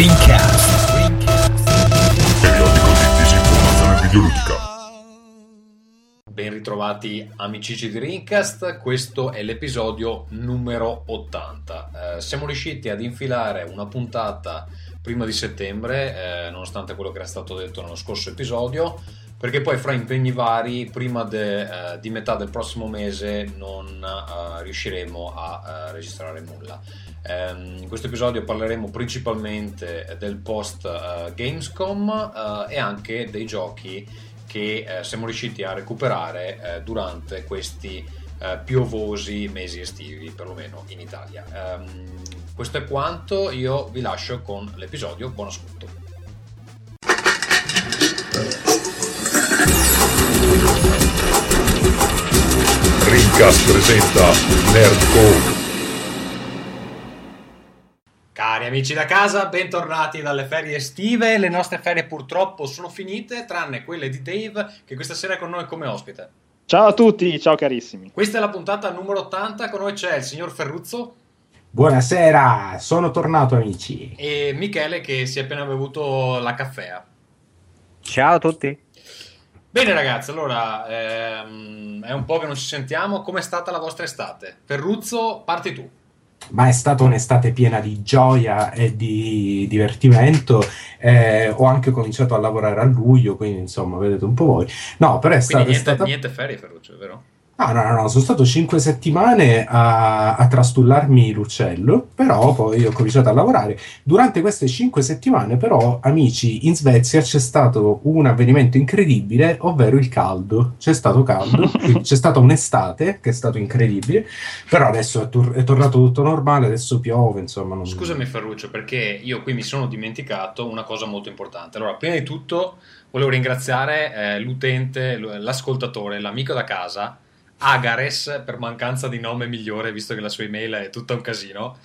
Screencast. Periodico di disinformazione videoludica. Ben ritrovati amici di Rincast, questo è l'episodio numero 80. Eh, siamo riusciti ad infilare una puntata prima di settembre, eh, nonostante quello che era stato detto nello scorso episodio, perché poi fra impegni vari, prima de, eh, di metà del prossimo mese non eh, riusciremo a eh, registrare nulla. Um, in questo episodio parleremo principalmente del post uh, Gamescom uh, e anche dei giochi che uh, siamo riusciti a recuperare durante questi piovosi mesi estivi, perlomeno in Italia. Um, questo è quanto, io vi lascio con l'episodio, buon ascolto. Rincast presenta Nerdcore Cari amici da casa, bentornati dalle ferie estive. Le nostre ferie purtroppo sono finite, tranne quelle di Dave, che questa sera è con noi come ospite. Ciao a tutti, ciao carissimi. Questa è la puntata numero 80, con noi c'è il signor Ferruzzo. Buonasera, sono tornato amici. E Michele che si è appena bevuto la caffea. Ciao a tutti. Bene ragazzi, allora ehm, è un po' che non ci sentiamo. Com'è stata la vostra estate? Ferruzzo, parti tu ma è stata un'estate piena di gioia e di divertimento. Eh, ho anche cominciato a lavorare a luglio, quindi insomma, vedete un po' voi. No, però è stata. Niente, stata... niente ferie, Ferruccio, vero? No, no, no, sono stato cinque settimane a, a, trastullarmi l'uccello, però poi ho cominciato a lavorare. Durante queste cinque settimane, però, amici, in Svezia c'è stato un avvenimento incredibile, ovvero il caldo. C'è stato caldo, c'è stata un'estate che è stato incredibile, però adesso è, tor- è, tornato tutto normale, adesso piove, insomma. Non... Scusami Ferruccio, perché io qui mi sono dimenticato una cosa molto importante. Allora, prima di tutto volevo ringraziare eh, l'utente, l'ascoltatore, l'amico da casa Agares per mancanza di nome migliore, visto che la sua email è tutta un casino,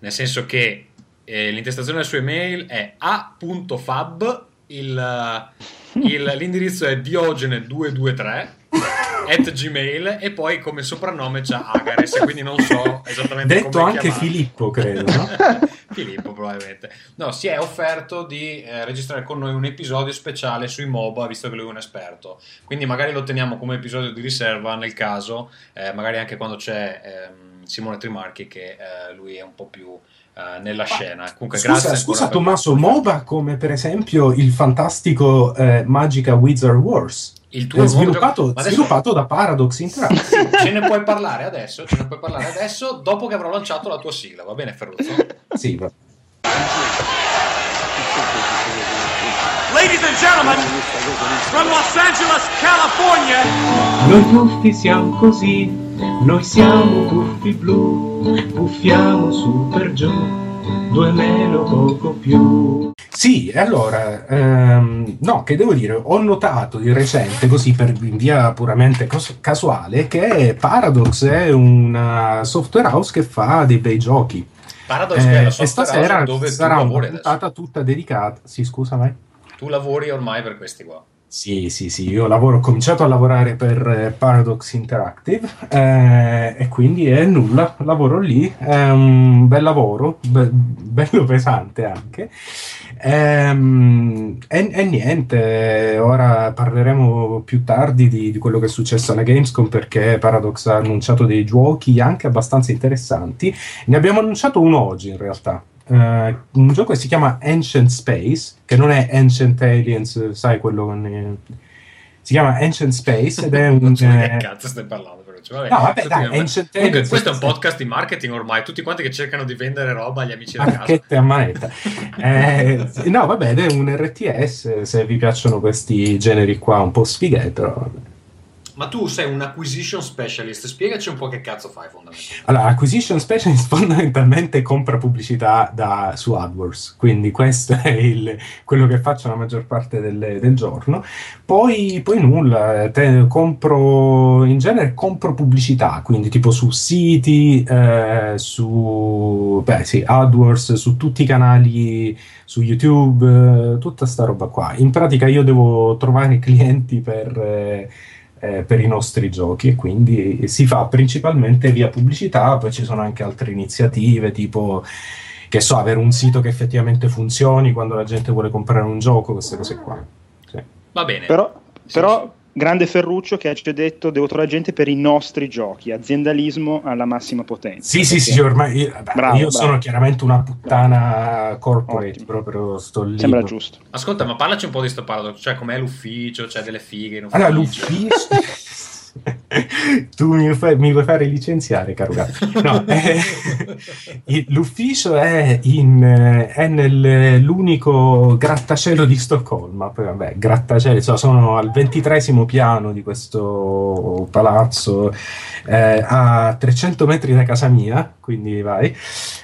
nel senso che eh, l'intestazione della sua email è a.fab, il, il, l'indirizzo è diogene223 at gmail e poi come soprannome c'è Agares quindi non so esattamente detto come anche chiamarlo. Filippo credo no? Filippo probabilmente no si è offerto di eh, registrare con noi un episodio speciale sui MOBA visto che lui è un esperto quindi magari lo teniamo come episodio di riserva nel caso eh, magari anche quando c'è ehm, Simone Trimarchi che eh, lui è un po' più Uh, nella scena. Comunque, scusa, scusa Tommaso, MOBA come per esempio il fantastico eh, Magica Wizard Wars. Il tuo è sviluppato, adesso... sviluppato, da Paradox Interactive. ce ne puoi parlare adesso, ce ne puoi parlare adesso dopo che avrò lanciato la tua sigla, va bene Ferruzzo? sì, va. Ladies and gentlemen, from Los Angeles, California. Noi tuffi siamo così, noi siamo tuffi blu, buffiamo su per giù, due meno poco più. Sì, allora, ehm, no, che devo dire, ho notato di recente, così per in via puramente cos- casuale, che Paradox è una software house che fa dei bei giochi. Paradox eh, è la software e stasera dove sarà una puntata tutta dedicata. Sì, scusa, vai. Tu lavori ormai per questi qua. Sì, sì, sì, io lavoro, ho cominciato a lavorare per eh, Paradox Interactive eh, e quindi è nulla, lavoro lì, è un bel lavoro, be- bello pesante anche. Ehm, e, e, niente, ora parleremo più tardi di, di, quello che è successo alla Gamescom perché Paradox ha annunciato dei giochi anche abbastanza interessanti. Ne abbiamo annunciato uno oggi in realtà. Uh, un gioco che si chiama Ancient Space, che non è Ancient Aliens, sai quello con... Eh, si chiama Ancient Space ed è un... non so eh, che cazzo stai parlando però. Cioè, vabbè, no, vabbè, dai, Ancient Comunque, questo è un podcast di marketing ormai, tutti quanti che cercano di vendere roba agli amici da casa. Marchette a manetta. eh, no, vabbè, ed è un RTS, se vi piacciono questi generi qua un po' sfighe, però... Vabbè. Ma tu sei un acquisition specialist, spiegaci un po' che cazzo fai fondamentalmente. Allora, acquisition specialist fondamentalmente compra pubblicità da, su AdWords, quindi questo è il, quello che faccio la maggior parte del, del giorno. Poi, poi nulla, te, compro, in genere compro pubblicità, quindi tipo su siti, eh, su beh, sì, AdWords, su tutti i canali, su YouTube, eh, tutta sta roba qua. In pratica io devo trovare clienti per... Eh, eh, per i nostri giochi e quindi si fa principalmente via pubblicità, poi ci sono anche altre iniziative tipo che so, avere un sito che effettivamente funzioni quando la gente vuole comprare un gioco, queste cose qua. Sì. Va bene. Però, Sì, però grande Ferruccio che ci ha detto devo trovare gente per i nostri giochi, aziendalismo alla massima potenza. Sì, sì, Perché sì, ormai io, Bravo, io bravo. sono chiaramente una puttana corporate, Ottimo. proprio sto lì. Sembra giusto. Ascolta, ma parlaci un po' di sto paradosso, cioè com'è l'ufficio, c'è delle fighe in ufficio. Allora, l'ufficio. tu mi, fai- mi vuoi fare licenziare, caro gatto. No, eh, il- l'ufficio è, in, eh, è nell'unico grattacielo di Stoccolma. Poi, vabbè, grattacielo, insomma, sono al ventitresimo piano di questo palazzo, eh, a 300 metri da casa mia, quindi vai.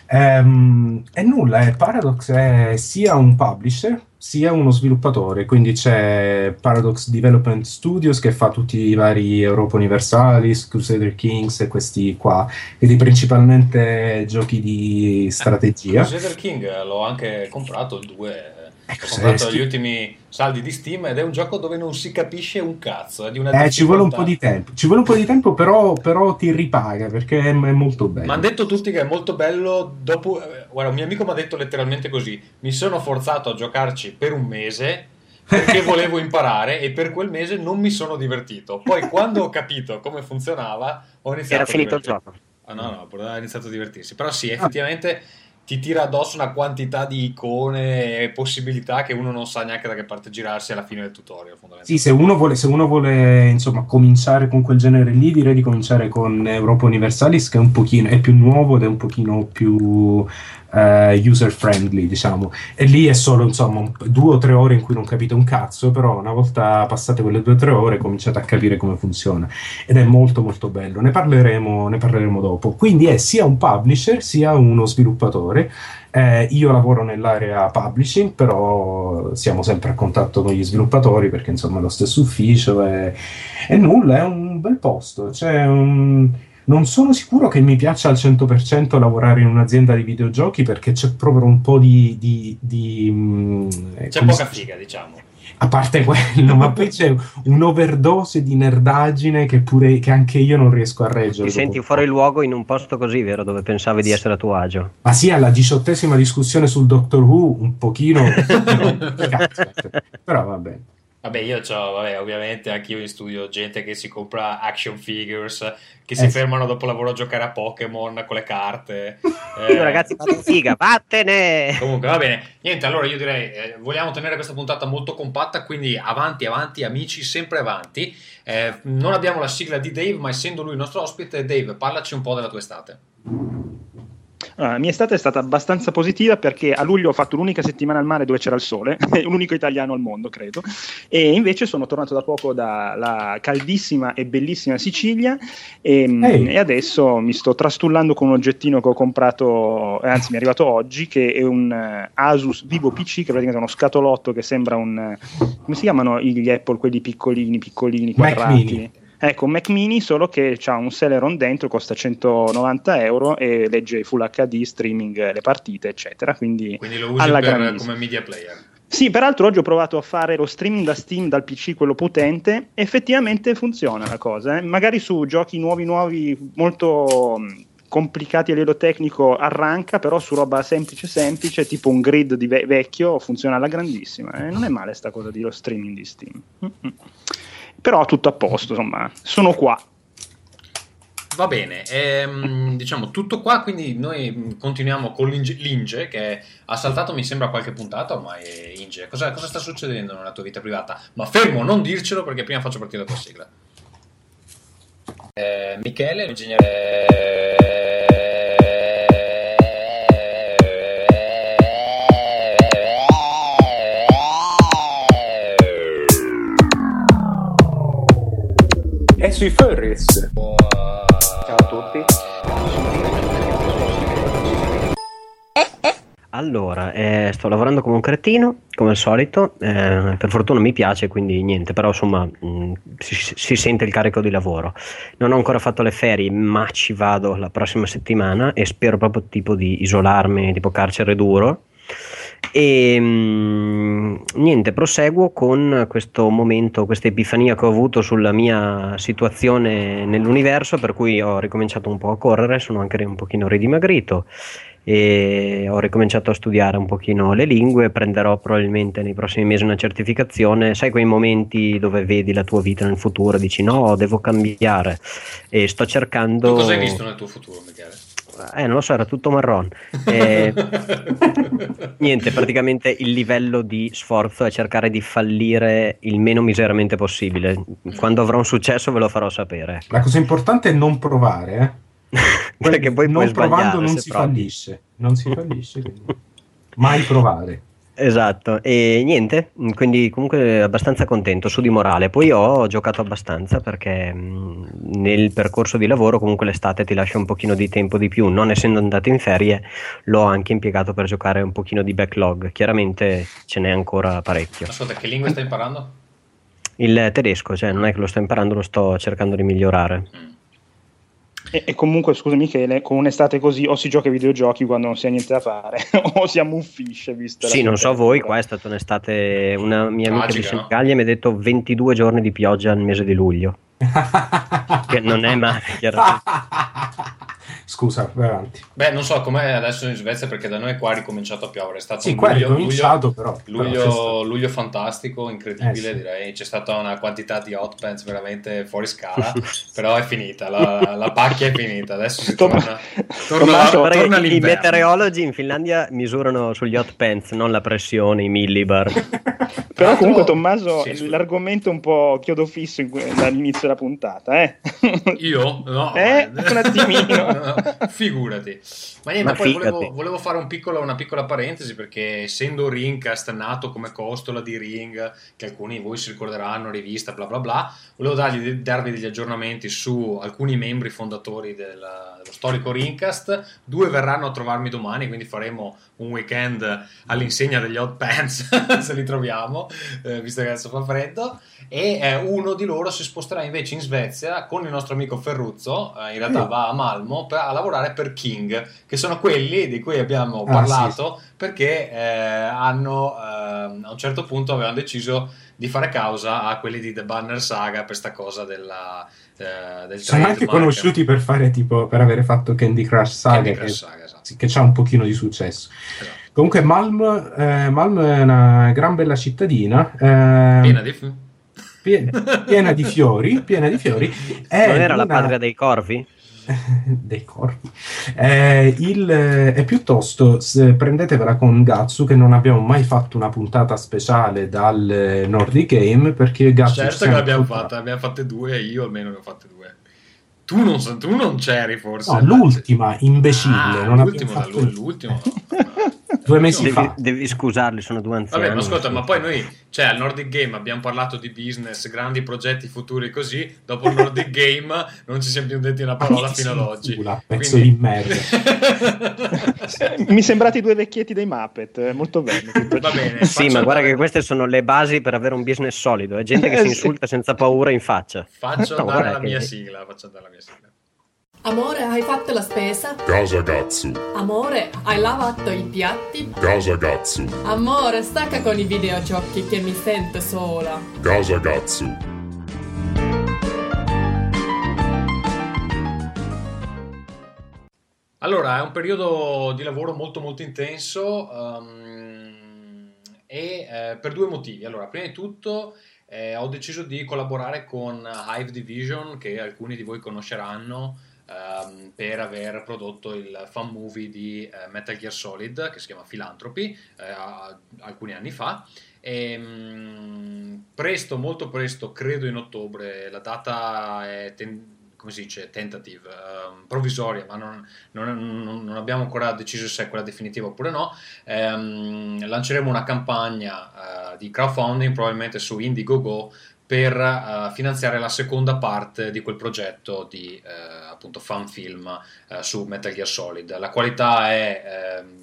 Ehm, e nulla, eh, Paradox è sia un publisher sia uno sviluppatore, quindi c'è Paradox Development Studios che fa tutti i vari Europa Universalis, Crusader Kings e questi qua, quindi principalmente giochi di strategia. Crusader King eh, l'ho anche comprato il 2. Ecco, Ho se- gli ultimi saldi di Steam ed è un gioco dove non si capisce un cazzo. È di una Eh, ci vuole un po' di tempo, ci vuole un po' di tempo, però, però ti ripaga perché è, è molto bello. Mi hanno detto tutti che è molto bello. Dopo, eh, guarda, un mio amico mi ha detto letteralmente così: Mi sono forzato a giocarci per un mese perché volevo imparare e per quel mese non mi sono divertito. Poi, quando ho capito come funzionava, ho iniziato Era a finito il divertirmi. gioco. Ah, no, no, ha iniziato a divertirsi. Però sì, effettivamente ti tira addosso una quantità di icone e possibilità che uno non sa neanche da che parte girarsi alla fine del tutorial. Sì, se uno vuole, se uno vuole insomma, cominciare con quel genere lì, direi di cominciare con Europa Universalis, che è un pochino è più nuovo ed è un pochino più user friendly, diciamo. E lì è solo insomma un- due o tre ore in cui non capite un cazzo, però una volta passate quelle due o tre ore cominciate a capire come funziona. Ed è molto molto bello. Ne parleremo, ne parleremo dopo. Quindi è sia un publisher sia uno sviluppatore. Eh, io lavoro nell'area publishing, però siamo sempre a contatto con gli sviluppatori perché insomma è lo stesso ufficio e nulla, è un bel posto. C'è un- Non sono sicuro che mi piaccia al 100% lavorare in un'azienda di videogiochi perché c'è proprio un po' di... di- di, mm, eh, C'è poca si- figa, diciamo. A parte quello, ma poi c'è un'overdose di nerdaggine che, pure, che anche io non riesco a reggere. Ti senti fuori luogo in un posto così, vero? Dove pensavi di essere a tuo agio. Ma sì, alla diciottesima discussione sul Doctor Who, un pochino. Cazzo, però va bene. Vabbè, io ho, vabbè, ovviamente anche io in studio gente che si compra action figures, che si Eh, fermano dopo lavoro a giocare a Pokémon con le carte. Io, Eh, ragazzi, fate figa, vattene! Comunque, va bene. Niente, allora io direi, eh, vogliamo tenere questa puntata molto compatta, quindi avanti, avanti, amici, sempre avanti. Eh, non abbiamo la sigla di Dave, ma essendo lui il nostro ospite, Dave, parlaci un po' della tua estate. Allora, la mia estate è stata abbastanza positiva perché a luglio ho fatto l'unica settimana al mare dove c'era il sole, l'unico italiano al mondo, credo. E invece sono tornato da poco dalla caldissima e bellissima Sicilia e, Ehi. e adesso mi sto trastullando con un oggettino che ho comprato, eh, anzi mi è arrivato oggi, che è un eh, Asus Vivo PC, che è praticamente uno scatolotto che sembra un... eh, come si chiamano gli Apple, quelli piccolini, piccolini, quadrati? Ecco, un Mac mini solo che ha un Celeron dentro, costa 190 euro e legge Full HD, streaming eh, le partite, eccetera. Quindi, Quindi lo usi alla per- come media player. Sì, peraltro oggi ho provato a fare lo streaming da Steam dal PC, quello potente, effettivamente funziona la cosa. eh. Magari su giochi nuovi, nuovi, molto mh, complicati a livello tecnico arranca, però su roba semplice, semplice, tipo un grid di ve- vecchio, funziona alla grandissima. eh. Non è male sta cosa di lo streaming di Steam. Mm-mm. Però tutto a posto, insomma, sono qua. Va bene, ehm, diciamo tutto qua, quindi noi mh, continuiamo con l'Inge, l'Inge, che ha saltato mi sembra qualche puntata ormai, Inge, cosa, cosa sta succedendo nella tua vita privata? Ma fermo, non dircelo perché prima faccio partire la tua sigla. Eh, Michele, l'ingegnere... E sui furries. Ciao a tutti. Allora, eh, sto lavorando come un cretino, come al solito, eh, per fortuna mi piace, quindi niente, però insomma mh, si, si sente il carico di lavoro. Non ho ancora fatto le ferie, ma ci vado la prossima settimana e spero proprio tipo di isolarmi, tipo carcere duro. E mh, niente, proseguo con questo momento, questa epifania che ho avuto sulla mia situazione nell'universo, per cui ho ricominciato un po' a correre, sono anche un pochino ridimagrito e ho ricominciato a studiare un pochino le lingue, prenderò probabilmente nei prossimi mesi una certificazione, sai quei momenti dove vedi la tua vita nel futuro, dici no, devo cambiare e sto cercando... Tu cosa hai visto nel tuo futuro, Michele? Eh, non lo so, era tutto marron. E... Niente, praticamente il livello di sforzo è cercare di fallire il meno miseramente possibile. Quando avrò un successo ve lo farò sapere. La cosa importante è non provare, eh? Perché poi non puoi provando non si provi. fallisce. Non si fallisce, quindi mai provare. Esatto, e niente, quindi comunque abbastanza contento, su di morale. Poi ho giocato abbastanza perché mh, nel percorso di lavoro comunque l'estate ti lascia un pochino di tempo di più, non essendo andato in ferie l'ho anche impiegato per giocare un pochino di backlog, chiaramente ce n'è ancora parecchio. Ascolta, che lingua stai imparando? Il tedesco, cioè non è che lo sto imparando, lo sto cercando di migliorare. Mm. E, e comunque, scusa Michele, con un'estate così o si gioca ai videogiochi quando non si ha niente da fare, o si ammuffisce, vista la Sì, non so voi, qua è stata un'estate, una mia amica Tragica, di no? Senigallia mi ha detto 22 giorni di pioggia nel mese di luglio, che non è male, chiaramente. Scusa, vai avanti. Beh, non so com'è adesso in Svezia perché da noi qua è ricominciato a piovere. È stato Sì, un qua è luglio, ricominciato, luglio- però. però Luglio, stato- luglio fantastico, incredibile Eh, sì. direi, c'è stata una quantità di hot pants veramente fuori scala, però è finita, la, la pacchia è finita, adesso si torna, torna, Tommaso, torna che I meteorologi in Finlandia misurano sugli hot pants, non la pressione, i millibar. Però comunque Tommaso, Sì, l'argomento è un po' chiodo fisso in dall'inizio della puntata, eh? Io? No, Eh, un attimino. No, figurati. Ma niente, Ma poi volevo, volevo fare un piccolo- una piccola parentesi perché essendo Ringcast nato come costola di Ring, che alcuni di voi si ricorderanno, rivista, bla bla bla, volevo dargli- darvi degli aggiornamenti su alcuni membri fondatori del- dello storico Ringcast. Due verranno a trovarmi domani, quindi faremo un weekend all'insegna degli hot pants, se li troviamo, eh, visto che adesso fa freddo. E eh, uno di loro si sposterà invece in Svezia con il nostro amico Ferruzzo, eh, in realtà Mm. va a Malmo per- a lavorare per King, che sono quelli di cui abbiamo Ah, parlato perché eh, hanno eh, a un certo punto avevano deciso di fare causa a quelli di The Banner Saga per sta cosa della, eh, del Sono anche conosciuti per fare tipo per avere fatto Candy Crush Saga, Candy che, Crush Saga, esatto. sì, che ha un pochino di successo. Esatto. Comunque Malm, eh, Malm è una gran bella cittadina, eh, Piena di f- pie- piena di fiori, piena di fiori. Non era la una- patria dei corvi? dei corpi. Eh, il, eh, è piuttosto prendetevela con Gatsu che non abbiamo mai fatto una puntata speciale dal eh, Nordic Game perché Gatsu Certo che l'abbiamo fatta, abbiamo fatte due, io almeno ne ho fatte due. Tu non, so- tu non c'eri forse. No, l'ultima, imbecille, Ah, non l'ultimo, fatto l'ultimo. Due mesi Devi, fa. devi scusarli, sono due anziani. Vabbè, ma ascolta, ma poi noi, cioè, al Nordic Game abbiamo parlato di business, grandi progetti futuri così, dopo il Nordic Game non ci siamo più detti una parola fino ad oggi. pezzo Quindi- di merda. Mi sembrate i due vecchietti dei Muppet, eh, molto bene. tutto Va bene. Sì, ma guarda che queste sono le basi per avere un business solido. È gente che Eh, si insulta senza paura in faccia. Faccio No, andare la che- mia sigla, faccio andare la mia sigla. Amore, hai fatto la spesa? Casa Gatsu, Amore, hai lavato i piatti? Casa Gatsu, Amore, stacca con i videogiochi che mi sento sola. Casa Gatsu, Allora, è un periodo di lavoro molto molto intenso ehm, e eh, per due motivi. Allora, prima di tutto eh, ho deciso di collaborare con Hive Division, che alcuni di voi conosceranno ehm, per aver prodotto il fan movie di eh, Metal Gear Solid, che si chiama Philanthropy, a- alcuni anni fa. E, mm, presto, molto presto, credo in ottobre, la data è ten- come si dice, tentative, ehm, provvisoria, ma non, non- non- abbiamo ancora deciso se è quella definitiva oppure no. Ehm, lanceremo una campagna eh, di crowdfunding probabilmente su Indiegogo per eh, finanziare la seconda parte di quel progetto di eh, appunto fan film eh, su Metal Gear Solid. La qualità è ehm,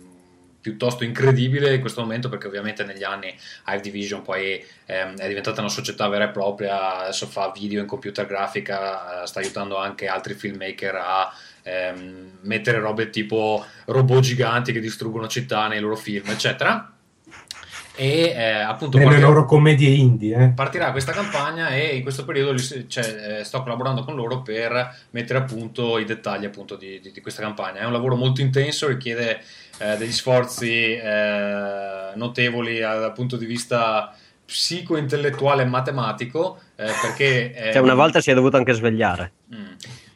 piuttosto incredibile in questo momento perché ovviamente negli anni Hive Division poi ehm, è diventata una società vera e propria, adesso fa video in computer grafica, sta aiutando anche altri filmmaker a ehm, mettere robe tipo robot giganti che distruggono città nei loro film, eccetera. E eh, appunto Nelle partirà- loro commedie indie, eh. partirà questa campagna e in questo periodo li- cioè, eh, sto collaborando con loro per mettere a punto i dettagli appunto di, di- di questa campagna. È un lavoro molto intenso, richiede eh, degli sforzi eh, notevoli dal punto di vista psico-intellettuale e matematico eh, perché eh, Cioè, una volta si è dovuto anche svegliare. Mm.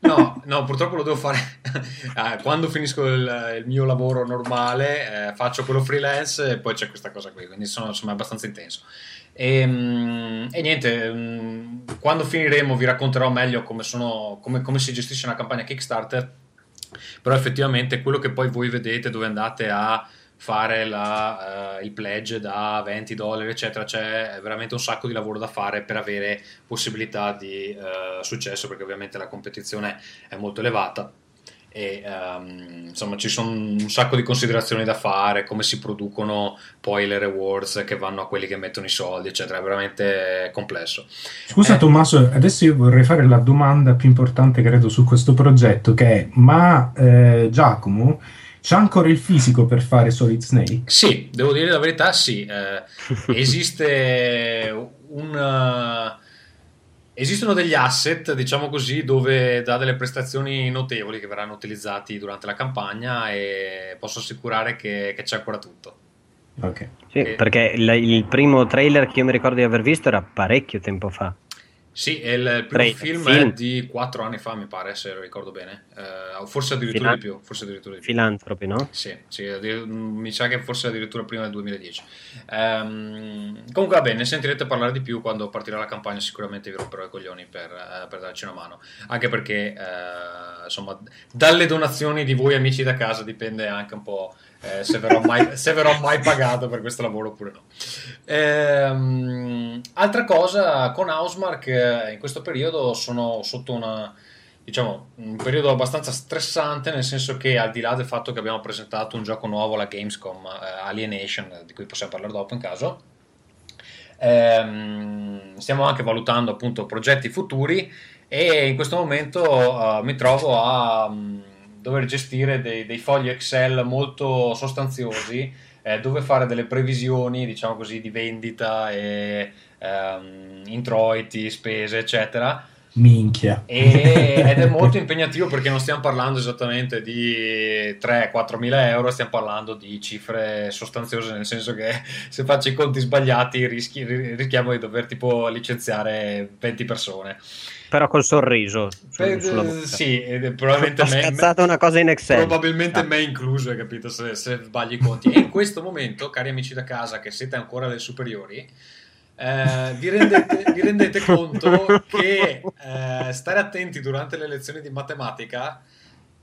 No, no, purtroppo lo devo fare eh, quando finisco il, il mio lavoro normale, eh, faccio quello freelance e poi c'è questa cosa qui, quindi sono insomma abbastanza intenso. E, mm, e niente, mm, quando finiremo vi racconterò meglio come, sono, come, come si gestisce una campagna Kickstarter, però effettivamente quello che poi voi vedete dove andate a fare la, eh, il pledge da 20 dollari eccetera c'è veramente un sacco di lavoro da fare per avere possibilità di eh, successo perché ovviamente la competizione è molto elevata. E ehm, insomma ci sono un sacco di considerazioni da fare come si producono poi le rewards che vanno a quelli che mettono i soldi eccetera. È veramente complesso. Scusa Eh. Tommaso, adesso io vorrei fare la domanda più importante credo su questo progetto che è ma eh, Giacomo c'ha ancora il fisico per fare Solid Snake? Sì, devo dire la verità, sì. Eh, esiste un... eh, esistono degli asset, diciamo così, dove dà delle prestazioni notevoli che verranno utilizzati durante la campagna e posso assicurare che, che c'è ancora tutto. Ok. Sì, Eh. perché il, il primo trailer che io mi ricordo di aver visto era parecchio tempo fa. Sì, e il primo film, film. è di quattro anni fa, mi pare, se lo ricordo bene. O forse addirittura Filan- di più. Forse addirittura di più. Filantropi, no? Sì, sì, addir- mi sa che forse addirittura prima del 2010. Ehm, comunque va bene, sentirete parlare di più quando partirà la campagna, sicuramente vi romperò i coglioni per, eh, per darci una mano, anche perché eh, insomma dalle donazioni di voi amici da casa dipende anche un po' eh, se, verrò mai, se verrò mai pagato per questo lavoro oppure no. Ehm, altra cosa, con Housemark eh, in questo periodo sono sotto una diciamo, un periodo abbastanza stressante, nel senso che al di là del fatto che abbiamo presentato un gioco nuovo alla Gamescom, eh, Alienation, di cui possiamo parlare dopo in caso, ehm, stiamo anche valutando appunto progetti futuri e in questo momento eh, mi trovo a mm, dover gestire dei, dei fogli Excel molto sostanziosi eh, dove fare delle previsioni, diciamo così, di vendita e ehm, introiti, spese, eccetera. Minchia. E- ed è molto impegnativo perché non stiamo parlando esattamente di 3-4 mila euro, stiamo parlando di cifre sostanziose, nel senso che se faccio i conti sbagliati rischi- ri- rischiamo di dover tipo licenziare 20 persone. Però col sorriso. Eh, sì, probabilmente me- scazzato una cosa in Excel. Probabilmente Ah. me incluso, hai capito? Se, se sbagli i conti. E in questo momento, cari amici da casa che siete ancora alle superiori, eh, vi, rendete, vi rendete conto che eh, stare attenti durante le lezioni di matematica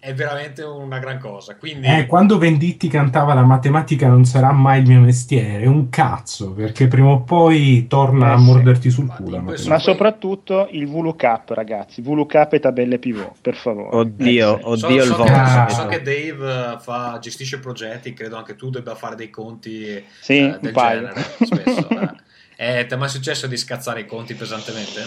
è veramente una gran cosa. Quindi, Eh, quando Venditti cantava la matematica non sarà mai il mio mestiere, è un cazzo, perché prima o poi torna Eh a morderti sul Infatti, culo. Ma soprattutto il VLOOKUP, ragazzi. VLOOKUP e tabelle pivot, per favore. Oddio, Eh, sì. so, oddio il so voto. che, Ah. so che Dave eh, fa- gestisce progetti, credo anche tu debba fare dei conti Sì, eh, un del paio. genere spesso. eh. Eh, ti è mai successo di scazzare i conti pesantemente?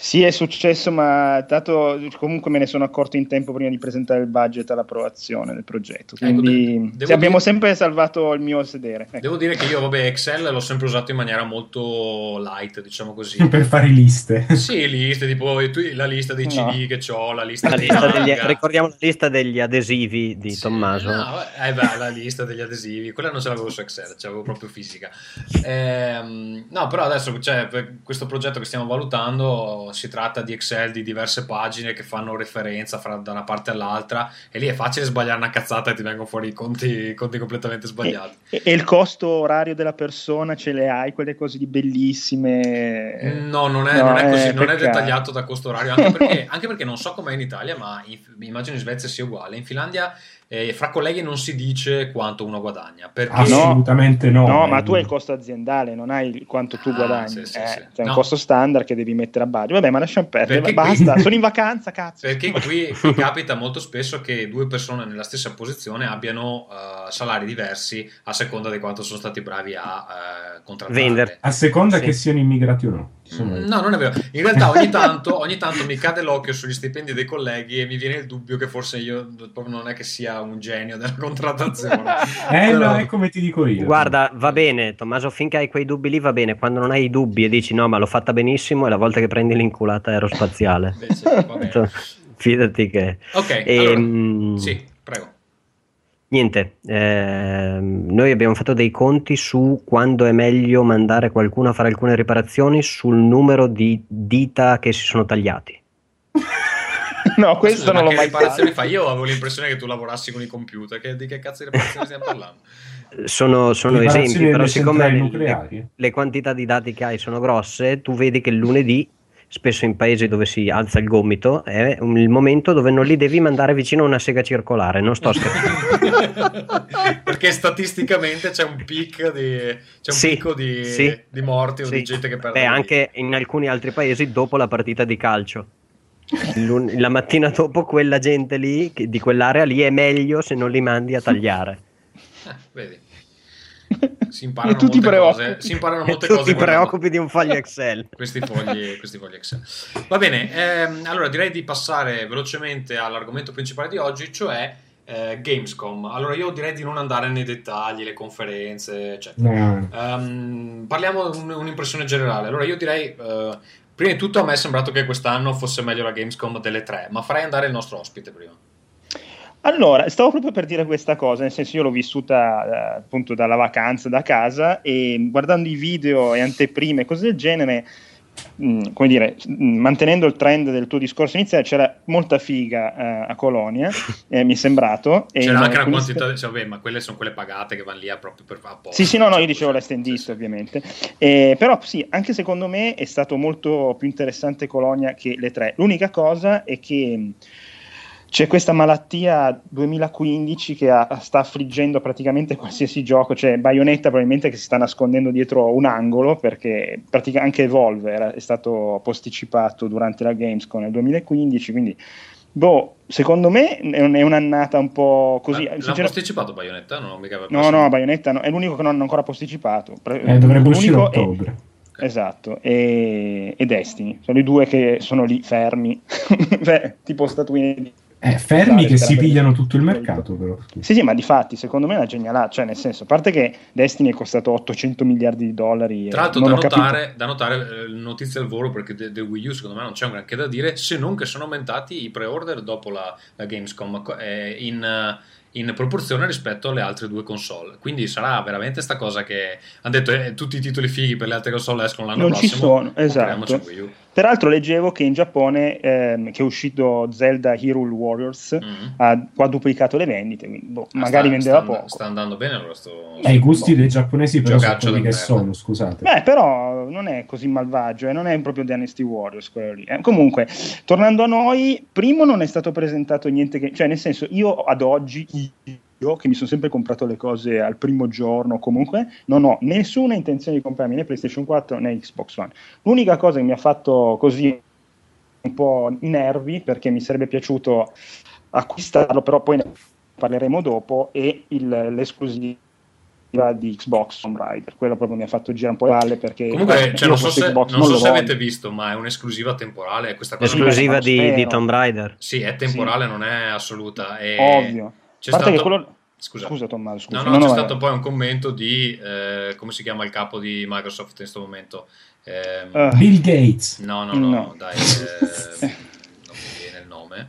Sì, è successo, ma dato comunque me ne sono accorto in tempo prima di presentare il budget all'approvazione del progetto. Ecco, Quindi de- devo sì, abbiamo dire- sempre salvato il mio sedere. Ecco. Devo dire che io, vabbè, Excel l'ho sempre usato in maniera molto light, diciamo così. Per fare liste. Sì, liste, tipo tu- la lista dei No. CD che ho, la lista La dei lista degli- ricordiamo la lista degli adesivi di Sì, Tommaso. no, eh, beh, la lista degli adesivi, quella non ce l'avevo su Excel, ce l'avevo proprio fisica. Ehm, no, però adesso cioè, per questo progetto che stiamo valutando si tratta di Excel di diverse pagine che fanno referenza fra, da una parte all'altra e lì è facile sbagliare una cazzata e ti vengono fuori i conti, conti completamente sbagliati. E, e il costo orario della persona ce le hai, quelle cose di bellissime. No, non è, No, non è così, eh, non è dettagliato da costo orario, anche perché, anche perché non so com'è in Italia, ma in- immagino in Svezia sia uguale. In Finlandia eh, fra colleghi non si dice quanto uno guadagna, perché Ah. Assolutamente no. No, ma tu hai il costo aziendale, non hai il- quanto tu Ah, guadagni. sì, sì, eh, sì. C'è un No. costo standard che devi mettere a budget. Vabbè, ma lasciamo perdere. Perché Basta, qui- sono in vacanza, cazzo. Perché qui, qui capita molto spesso che due persone nella stessa posizione abbiano eh, salari diversi a seconda di quanto sono stati bravi a eh, contrattare. Vendere. A seconda Sì. che siano immigrati o no. Insomma, No, non è vero. In realtà ogni tanto, ogni tanto mi cade l'occhio sugli stipendi dei colleghi e mi viene il dubbio che forse io non è che sia un genio della contrattazione. Eh, Però- no, è come ti dico io. Guarda, va bene, Tommaso, finché hai quei dubbi lì va bene. Quando non hai i dubbi e dici no, ma l'ho fatta benissimo, è la volta che prendi l'inculata aerospaziale. Invece, va bene. Fidati che... Ok, Ehm, allora, sì, prego. Niente, ehm, noi abbiamo fatto dei conti su quando è meglio mandare qualcuno a fare alcune riparazioni sul numero di dita che si sono tagliati. No, questo Scusa, non l'ho che mai riparazioni fatto. fai? Io avevo l'impressione che tu lavorassi con i computer. Che, di che cazzo di riparazioni stiamo parlando? Sono, sono esempi, però siccome le, le quantità di dati che hai sono grosse, tu vedi che il lunedì, spesso in paesi dove si alza il gomito, è un- il momento dove non li devi mandare vicino a una sega circolare. Non sto scherzando. Perché statisticamente c'è un pic di, c'è un Sì, picco di, sì. di morti o Sì. di gente che perde Beh, anche in alcuni altri paesi dopo la partita di calcio. La mattina dopo quella gente lì, di quell'area lì, è meglio se non li mandi a tagliare. Eh, vedi. Si imparano E tu ti molte preoccupi. cose. Si imparano E molte tu cose. ti guardando preoccupi di un foglio Excel. Questi fogli, questi fogli Excel. Va bene, ehm, allora direi di passare velocemente all'argomento principale di oggi, cioè eh, Gamescom. Allora io direi di non andare nei dettagli, le conferenze, eccetera. No. Ehm, parliamo di un- un'impressione generale. Allora, io direi, eh, prima di tutto, a me è sembrato che quest'anno fosse meglio la Gamescom delle tre, ma farei andare il nostro ospite prima. Allora, stavo proprio per dire questa cosa, nel senso io l'ho vissuta eh, appunto dalla vacanza da casa e guardando i video e anteprime e cose del genere, mh, come dire, mh, mantenendo il trend del tuo discorso iniziale, c'era molta figa eh, a Colonia, eh, mi è sembrato. C'era anche una quantità, cioè, vabbè, ma quelle sono quelle pagate che vanno lì proprio per apposta. Sì, sì, no, no, io Cioè, dicevo sì, l'estendista sì. ovviamente. Eh, però sì, anche secondo me è stato molto più interessante Colonia che le tre. L'unica cosa è che mh, c'è questa malattia 2015 che ha- sta affliggendo praticamente qualsiasi gioco, cioè Bayonetta probabilmente che si sta nascondendo dietro un angolo perché pratica- anche Evolve era- è stato posticipato durante la Gamescom nel 2015, quindi boh, secondo me è un- è un'annata un po' così. Ma L'hanno Sincer- posticipato Bayonetta? Non ho mica No, no, Bayonetta no, è l'unico che non hanno ancora posticipato. Eh, dovrebbe uscire a l'unico è- ottobre. Esatto, e, e Destiny, sono i due che sono lì fermi, Beh, tipo statuine di... Eh, fermi che si pigliano tutto il mercato, però. Sì, sì, ma di fatti, secondo me è una genialata, cioè nel senso, a parte che Destiny è costato 800 miliardi di dollari. e Tra l'altro, non da notare, da notare eh, notizia al volo perché de- del Wii U secondo me non c'è un granché da dire, se non che sono aumentati i pre-order dopo la, la Gamescom eh, in, in proporzione rispetto alle altre due console. Quindi sarà veramente sta cosa che hanno detto eh, tutti i titoli fighi per le altre console escono l'anno Non ci prossimo. sono, compriamoci esatto. Peraltro leggevo che in Giappone, ehm, che è uscito Zelda Hyrule Warriors, Mm. ha quadruplicato le vendite, quindi boh, Ah, magari sta- vendeva sta, poco. Sta andando bene allora sto... Eh, i gusti dei giapponesi però sono Giocaccio quelli che merda. sono, scusate. Beh, però non è così malvagio, eh, non è proprio Dynasty Warriors quello lì. eh. Comunque, tornando a noi, primo non è stato presentato niente che... Cioè, nel senso, io ad oggi, io che mi sono sempre comprato le cose al primo giorno, comunque, non ho nessuna intenzione di comprarmi né PlayStation 4 né Xbox One. L'unica cosa che mi ha fatto così un po' i nervi, perché mi sarebbe piaciuto acquistarlo, però poi ne parleremo dopo, è il- l'esclusiva di Xbox Tomb Raider. Quello proprio mi ha fatto girare un po' le palle perché Comunque, io cioè, non so se, Xbox non non so se avete visto, ma è un'esclusiva temporale. Questa cosa Esclusiva di, di Tomb Raider. Sì, è temporale, non è assoluta. E Ovvio. C'è stato... che quello- Scusa. Scusa Tommaso, scusa. No, no, No, c'è no, stato vai. poi un commento di eh, come si chiama il capo di Microsoft in questo momento. Ehm, Ah. Bill Gates, no, no, no, no. dai, eh, non mi viene il nome.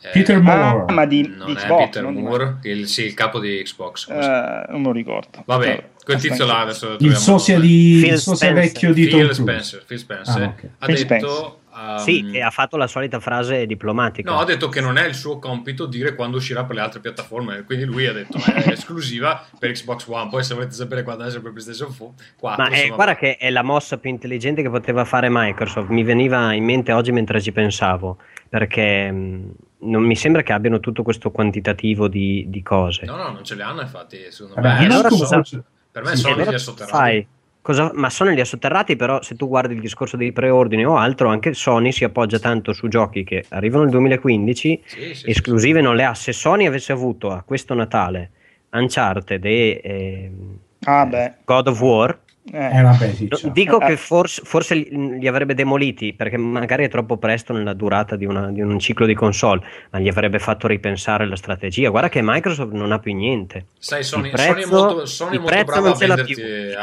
Eh, Peter Moore. Ah, ma di, non di è Xbox, Peter di Moore, il, sì, il capo di Xbox. Eh, non lo ricordo. Vabbè, quel tizio là adesso il sosia, nome. di, il sosia Spencer. vecchio di Tom Phil. Spencer, Phil Spencer Ah, ok. ha Phil detto um, Sì, e ha fatto la solita frase diplomatica. No, ha detto che non è il suo compito dire quando uscirà per le altre piattaforme, quindi lui ha detto è esclusiva per Xbox One, poi se volete sapere quando esce per PlayStation 4, Ma eh, insomma, guarda che è la mossa più intelligente che poteva fare Microsoft. Mi veniva in mente oggi mentre ci pensavo, perché mh, non mi sembra che abbiano tutto questo quantitativo di, di cose. No, no, non ce le hanno infatti, secondo me. allora tu- cosa- per me sì, sono allora sotterrati. fai? Cosa- ma sono li ha sotterrati, però se tu guardi il discorso dei preordini o altro, anche Sony si appoggia tanto su giochi che arrivano nel 2015, Sì, sì, esclusive non le ha. Se Sony avesse avuto a questo Natale Uncharted e ehm, Ah, beh. God of War, Eh, Eh, vabbè, sì, cioè. Dico Eh, che eh. forse, forse li avrebbe demoliti perché magari è troppo presto nella durata di, una- di un ciclo di console, ma gli avrebbe fatto ripensare la strategia. Guarda che Microsoft non ha più niente. Sai, Sony, il Sony è prezzo, molto, Sony prezzo non a ce l'ha più,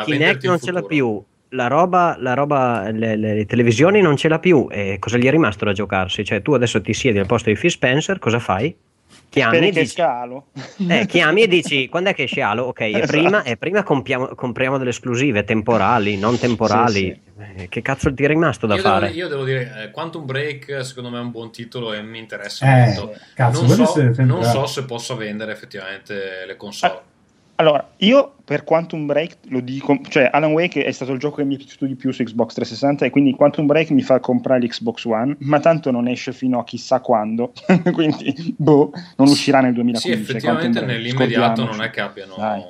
Kinect non ce l'ha più, la roba, la roba le, le- le televisioni non ce l'ha più. E cosa gli è rimasto da giocarsi? Cioè, tu adesso ti siedi al posto di Phil Spencer, cosa fai? Chiami Speri e che dici, scalo. eh, chiami e dici quando è che esce Halo? Ok, e Esatto. prima, e prima compriamo, compriamo delle esclusive temporali, non temporali. Eh, che cazzo ti è rimasto da Io devo, fare? io devo dire, eh, Quantum Break secondo me è un buon titolo e mi interessa Eh, molto. cazzo, non, so, non so se possa vendere effettivamente le console. Allora, io per Quantum Break lo dico, cioè Alan Wake è stato il gioco che mi è piaciuto di più su Xbox 360 e quindi Quantum Break mi fa comprare l'Xbox One, ma tanto non esce fino a chissà quando, quindi boh, non uscirà nel sì, 2015. effettivamente Quantum Break, nell'immediato non è che abbiano... Dai.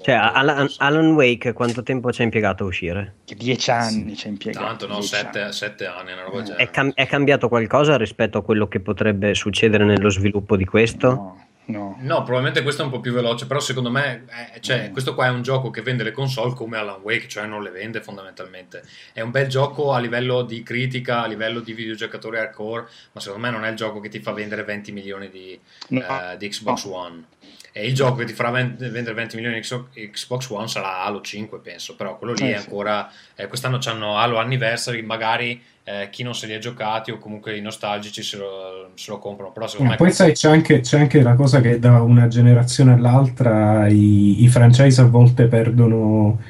Cioè, Alan, Alan Wake quanto tempo ci ha impiegato a uscire? Che dieci anni ci ha impiegato. Tanto no, sette, anni. sette anni, una roba Eh. È, cam- è cambiato qualcosa rispetto a quello che potrebbe succedere nello sviluppo di questo? No, no. No, probabilmente questo è un po' più veloce, però secondo me eh, cioè, Mm. questo qua è un gioco che vende le console come Alan Wake, cioè non le vende fondamentalmente. È un bel gioco a livello di critica, a livello di videogiocatori hardcore, ma secondo me non è il gioco che ti fa vendere 20 milioni di, No. eh, di Xbox One. E il gioco che ti farà ven- vendere 20 milioni di Xbox One sarà Halo 5, penso, però quello lì Eh, è sì. ancora... eh, quest'anno c'hanno Halo Anniversary, magari eh, chi non se li ha giocati o comunque i nostalgici se lo, se lo comprano, però secondo Ma me... poi sai, c'è anche, c'è anche la cosa che da una generazione all'altra i, i franchise a volte perdono,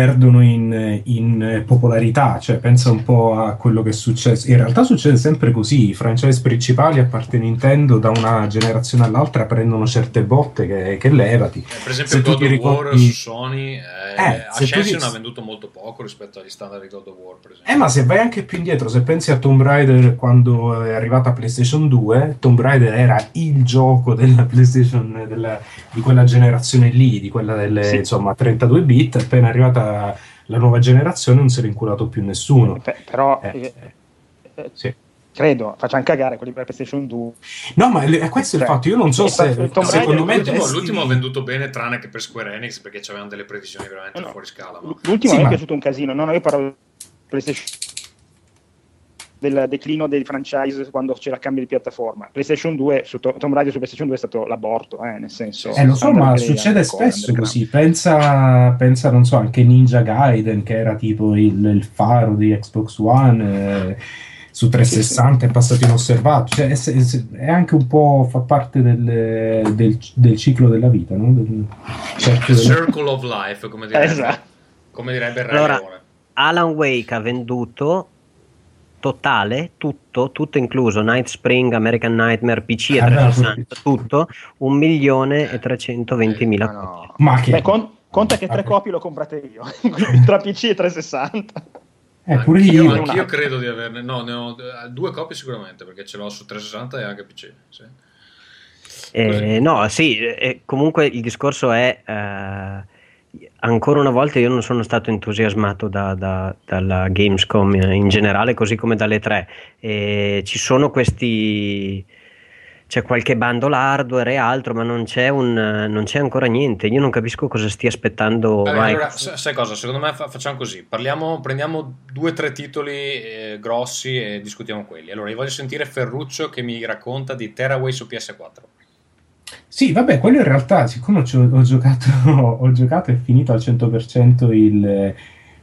perdono in, in popolarità, cioè pensa un po' a quello che è successo. In realtà succede sempre così, i franchise principali a parte Nintendo da una generazione all'altra prendono certe botte che, che levati. Eh, Per esempio Se tu God of ricordi- War su Sony eh, Eh, tu Ascension dici- ha venduto molto poco rispetto agli standard di God of War per esempio Eh, ma se vai anche più indietro, se pensi a Tomb Raider quando è arrivata PlayStation 2, Tomb Raider era il gioco della PlayStation della- di quella generazione lì, di quella delle Sì. insomma 32 bit. Appena arrivata la nuova generazione, non si è inculato più nessuno. Pe- però Eh, eh, eh, sì. credo facciano cagare quelli per PlayStation 2. No, ma è questo è il Cioè, fatto. Io non so è se Tomb secondo me l'ultimo, Destiny- l'ultimo ha venduto bene tranne che per Square Enix perché c'avevano delle previsioni veramente No, no. fuori scala ma... L'ultimo Sì, mi è ma- piaciuto un casino. No, no, io parlo PlayStation del declino dei franchise quando c'era cambio di piattaforma. PlayStation 2 su To- Tomb Raider su PlayStation 2 è stato l'aborto, eh, nel senso. Eh, lo so, ma succede ancora, spesso così. Pensa, pensa, non so, anche Ninja Gaiden, che era tipo il, il faro di Xbox One, eh, su 360 è passato inosservato. Cioè, è, è- è anche un po' fa parte del, del- del ciclo della vita, no? Del The della- Circle of Life come direbbe, Esatto. come direbbe Allora- Alan Wake ha venduto totale, tutto, tutto incluso, Night Spring, American Nightmare, PC e Ah, no, 360, tutto, 1 milione e 320 mila Ma no. Ma che... Beh, con- conta che tre Ok. copie l'ho comprate io, tra PC e 360. Eh, pure anch'io, io. anch'io credo di averne no, ne ho eh, due copie sicuramente perché ce l'ho su 360 e anche PC sì. Eh, no, sì, eh, comunque il discorso è, eh, ancora una volta io non sono stato entusiasmato da- da- dalla Gamescom in generale, così come dalle tre. E ci sono questi, c'è qualche bundle hardware e altro, ma non c'è, un, non c'è ancora niente. Io non capisco cosa stia aspettando Vabbè, allora, sai cosa? Secondo me fa- facciamo così: parliamo, prendiamo due o tre titoli eh, grossi e discutiamo quelli. Allora, io voglio sentire Ferruccio che mi racconta di Terraway su PS4. Sì, vabbè, quello in realtà, siccome ho, ho giocato, ho giocato e finito al 100% il,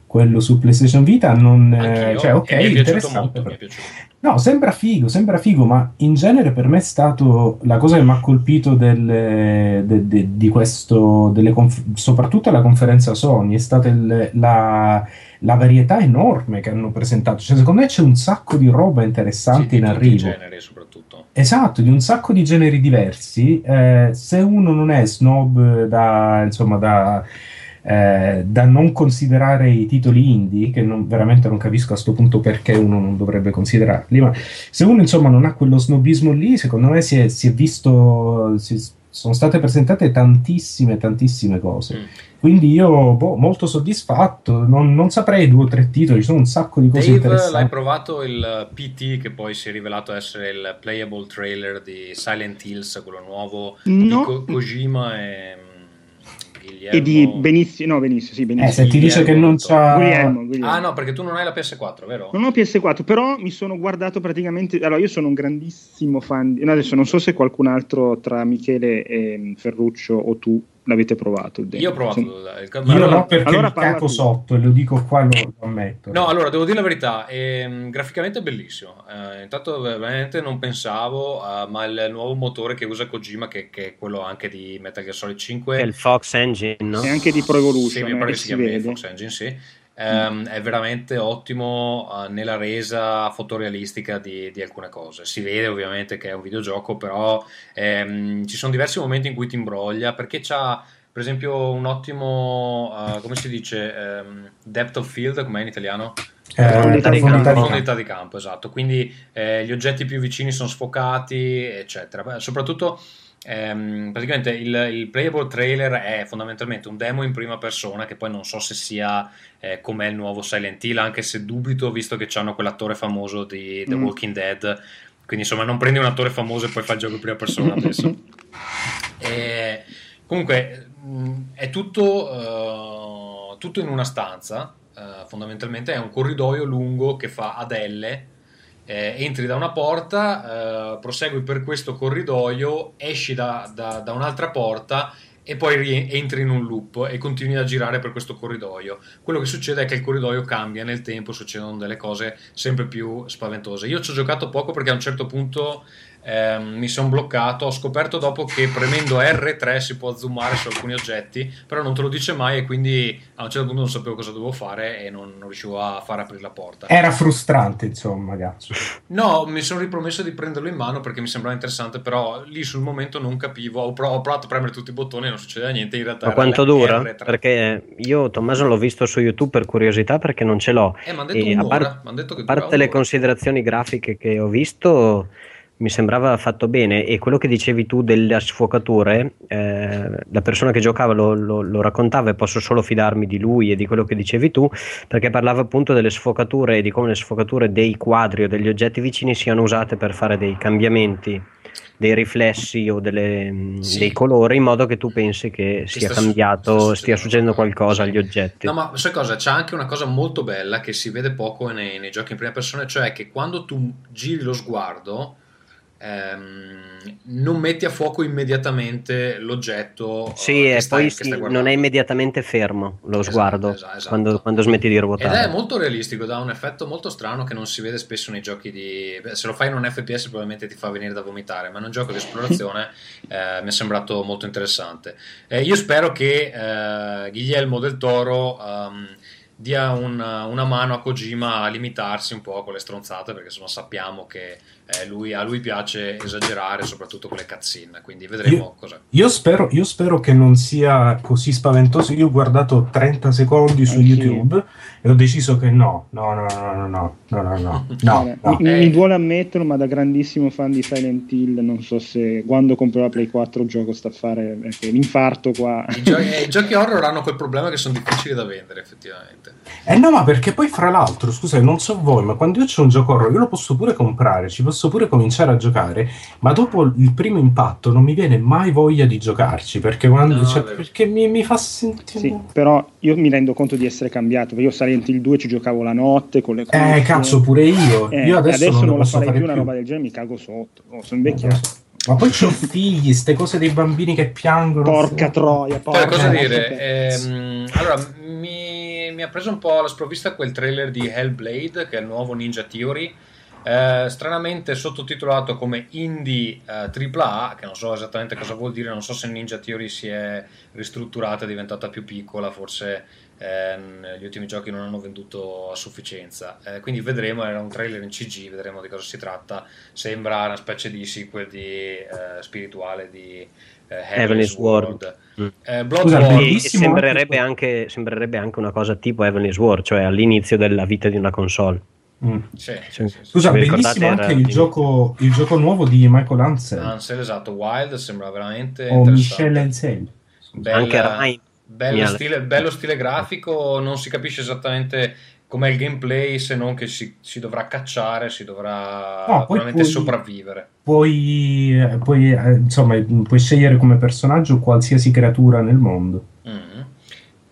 quello su PlayStation Vita, non, Anch'io, cioè, ok, mi interessante. molto. Mi. No, sembra figo, sembra figo, ma in genere per me è stato la cosa che mi ha colpito del- de- de- di questo, delle conf- soprattutto alla conferenza Sony, è stata il- la, la varietà enorme che hanno presentato. Cioè, secondo me c'è un sacco di roba Sì, interessante di in arrivo. generi, soprattutto. Esatto, di un sacco di generi diversi. Eh, se uno non è snob da, insomma, da, eh, da non considerare i titoli indie, che non- veramente non capisco a questo punto perché uno non dovrebbe considerarli, ma se uno insomma non ha quello snobismo lì, secondo me si è, si è visto, si- sono state presentate tantissime, tantissime cose. Mm. Quindi io, boh, molto soddisfatto, non, non saprei due o tre titoli, ci sono un sacco di cose Dave, l'hai interessanti. provato il PT che poi si è rivelato essere il playable trailer di Silent Hills, quello nuovo di No. Ko- Kojima e mm, Guglielmo... E di benissimo, no, benissimo, sì, benissimo. Eh, se ti dice che non c'ha... Guglielmo, Guglielmo. Ah no, perché tu non hai la PS4, vero? Non ho PS4, però mi sono guardato praticamente. Allora, io sono un grandissimo fan. Di... no, adesso non so se qualcun altro tra Michele e Ferruccio o tu l'avete provato. il demo. Io ho provato. Il- il- Io Allora- no, perché allora tu. sotto, e lo dico qua, lo, lo ammetto. No, allora devo dire la verità, ehm, graficamente è bellissimo. Eh, intanto veramente non pensavo, eh, ma il nuovo motore che usa Kojima, che, che è quello anche di Metal Gear Solid 5, È il Fox Engine, no? E anche di Pro Evolution. sì, mi eh, pare che che si si chiami vede. Fox Engine, sì. Ehm, È veramente ottimo eh, nella resa fotorealistica di, di alcune cose. Si vede ovviamente che è un videogioco, però ehm, ci sono diversi momenti in cui ti imbroglia perché c'ha, per esempio, un ottimo, eh, come si dice, ehm, depth of field, com'è in italiano? Eh, profondità di campo. profondità di campo, esatto. Quindi eh, gli oggetti più vicini sono sfocati, eccetera. Beh, soprattutto, ehm, praticamente il, il playable trailer è fondamentalmente un demo in prima persona, che poi non so se sia eh, com'è il nuovo Silent Hill, anche se dubito, visto che hanno quell'attore famoso di The Mm. Walking Dead. Quindi insomma, non prendi un attore famoso e poi fai il gioco in prima persona, penso. E, comunque è tutto, eh, tutto in una stanza, eh, fondamentalmente è un corridoio lungo che fa ad L, eh, entri da una porta, eh, prosegui per questo corridoio, esci da, da- da un'altra porta e poi entri in un loop e continui a girare per questo corridoio. Quello che succede è che il corridoio cambia nel tempo, succedono delle cose sempre più spaventose. Io ci ho giocato poco perché a un certo punto ehm, mi sono bloccato. Ho scoperto dopo che premendo R3 si può zoomare su alcuni oggetti, però non te lo dice mai e quindi a un certo punto non sapevo cosa dovevo fare e non, non riuscivo a far aprire la porta. Era frustrante, insomma, ragazzo. No, mi sono ripromesso di prenderlo in mano perché mi sembrava interessante, però lì sul momento non capivo. Ho, prov- ho provato a premere tutti i bottoni e non succedeva niente. In realtà Ma quanto dura? R3. Perché io Tommaso l'ho visto su YouTube per curiosità perché non ce l'ho. Eh, mi hanno detto E a un'ora. par- m'han detto che a parte le considerazioni grafiche che ho visto, mi sembrava fatto bene. E quello che dicevi tu delle sfocature, eh, la persona che giocava lo, lo- lo raccontava e posso solo fidarmi di lui e di quello che dicevi tu, perché parlava appunto delle sfocature e di come le sfocature dei quadri o degli oggetti vicini siano usate per fare dei cambiamenti. Dei riflessi o delle- Sì. dei colori in modo che tu pensi che sia sta- cambiato, sta stia succedendo qualcosa agli oggetti. No, ma sai cosa? C'è anche una cosa molto bella che si vede poco nei, nei giochi in prima persona, cioè che quando tu giri lo sguardo ehm, non metti a fuoco immediatamente l'oggetto eh, Sì, e stai- poi sì, non è immediatamente fermo lo Esatto, sguardo esatto. Quando, quando smetti di Ed ruotare. è molto realistico, dà un effetto molto strano che non si vede spesso nei giochi di... se lo fai in un FPS probabilmente ti fa venire da vomitare, ma in un gioco di esplorazione eh, mi è sembrato molto interessante. Eh, io spero che eh, Guillermo del Toro ehm, dia una, una mano a Kojima a limitarsi un po' con le stronzate, perché insomma sappiamo che eh, lui- a lui piace esagerare, soprattutto con le cutscene, quindi vedremo Io- cosa... Io spero, io spero che non sia così spaventoso. Io ho guardato 30 secondi su Anch'io. YouTube e ho deciso che no, no, no, no, no, no, no, no, no, no, Eh, no. Mi, Eh. mi duole ammetterlo, ma da grandissimo fan di Silent Hill, non so se quando comprerò la Play 4 il gioco sta a fare perché l'infarto qua. I, gio- eh, I giochi horror hanno quel problema che sono difficili da vendere, effettivamente. Eh no, ma perché poi fra l'altro, scusa, non so voi, ma quando io c'ho un gioco horror, io lo posso pure comprare, ci posso pure cominciare a giocare, ma dopo il primo impatto non mi viene mai voglia di giocarci, perché quando No, cioè, perché mi, mi fa sentire Sì, però io mi rendo conto di essere cambiato, perché io Silent Hill 2 ci giocavo la notte con le Eh, cuffie. cazzo, pure io. Eh, io adesso, non, non, lo la posso farei fare più più. una roba del genere, mi cago sotto. Oh, sono invecchiato. Ma poi c'ho figli, ste cose dei bambini che piangono. Porca troia, porca cosa Eh, dire? Ehm, allora, mi, mi ha preso un po' alla sprovvista quel trailer di Hellblade, che è il nuovo Ninja Theory. Eh, stranamente sottotitolato come Indie eh, AAA, che non so esattamente cosa vuol dire, non so se Ninja Theory si è ristrutturata, è diventata più piccola, forse ehm, gli ultimi giochi non hanno venduto a sufficienza. Eh, quindi vedremo, era un trailer in CG, vedremo di cosa si tratta. Sembra una specie di sequel di, eh, spirituale di eh, Heavenly Heavenly Sword. Sword. Mm. Eh, Bloodborne, Scusa, sembrerebbe anche- anche, sembrerebbe anche una cosa tipo Heavenly Sword, cioè all'inizio della vita di una console. Mm. sì, Sì. sì. Scusa, bellissimo anche il gioco, il gioco nuovo di Michael Ansel Ansel, esatto, Wild sembra veramente o interessante. Michel Ansel. Bella- Anche Ryan. bello, stile, bello stile grafico, non si capisce esattamente com'è il gameplay se non che si, si dovrà cacciare, si dovrà No, poi probabilmente puoi- sopravvivere. Puoi, eh, puoi, eh, insomma, puoi scegliere come personaggio qualsiasi creatura nel mondo. Mm.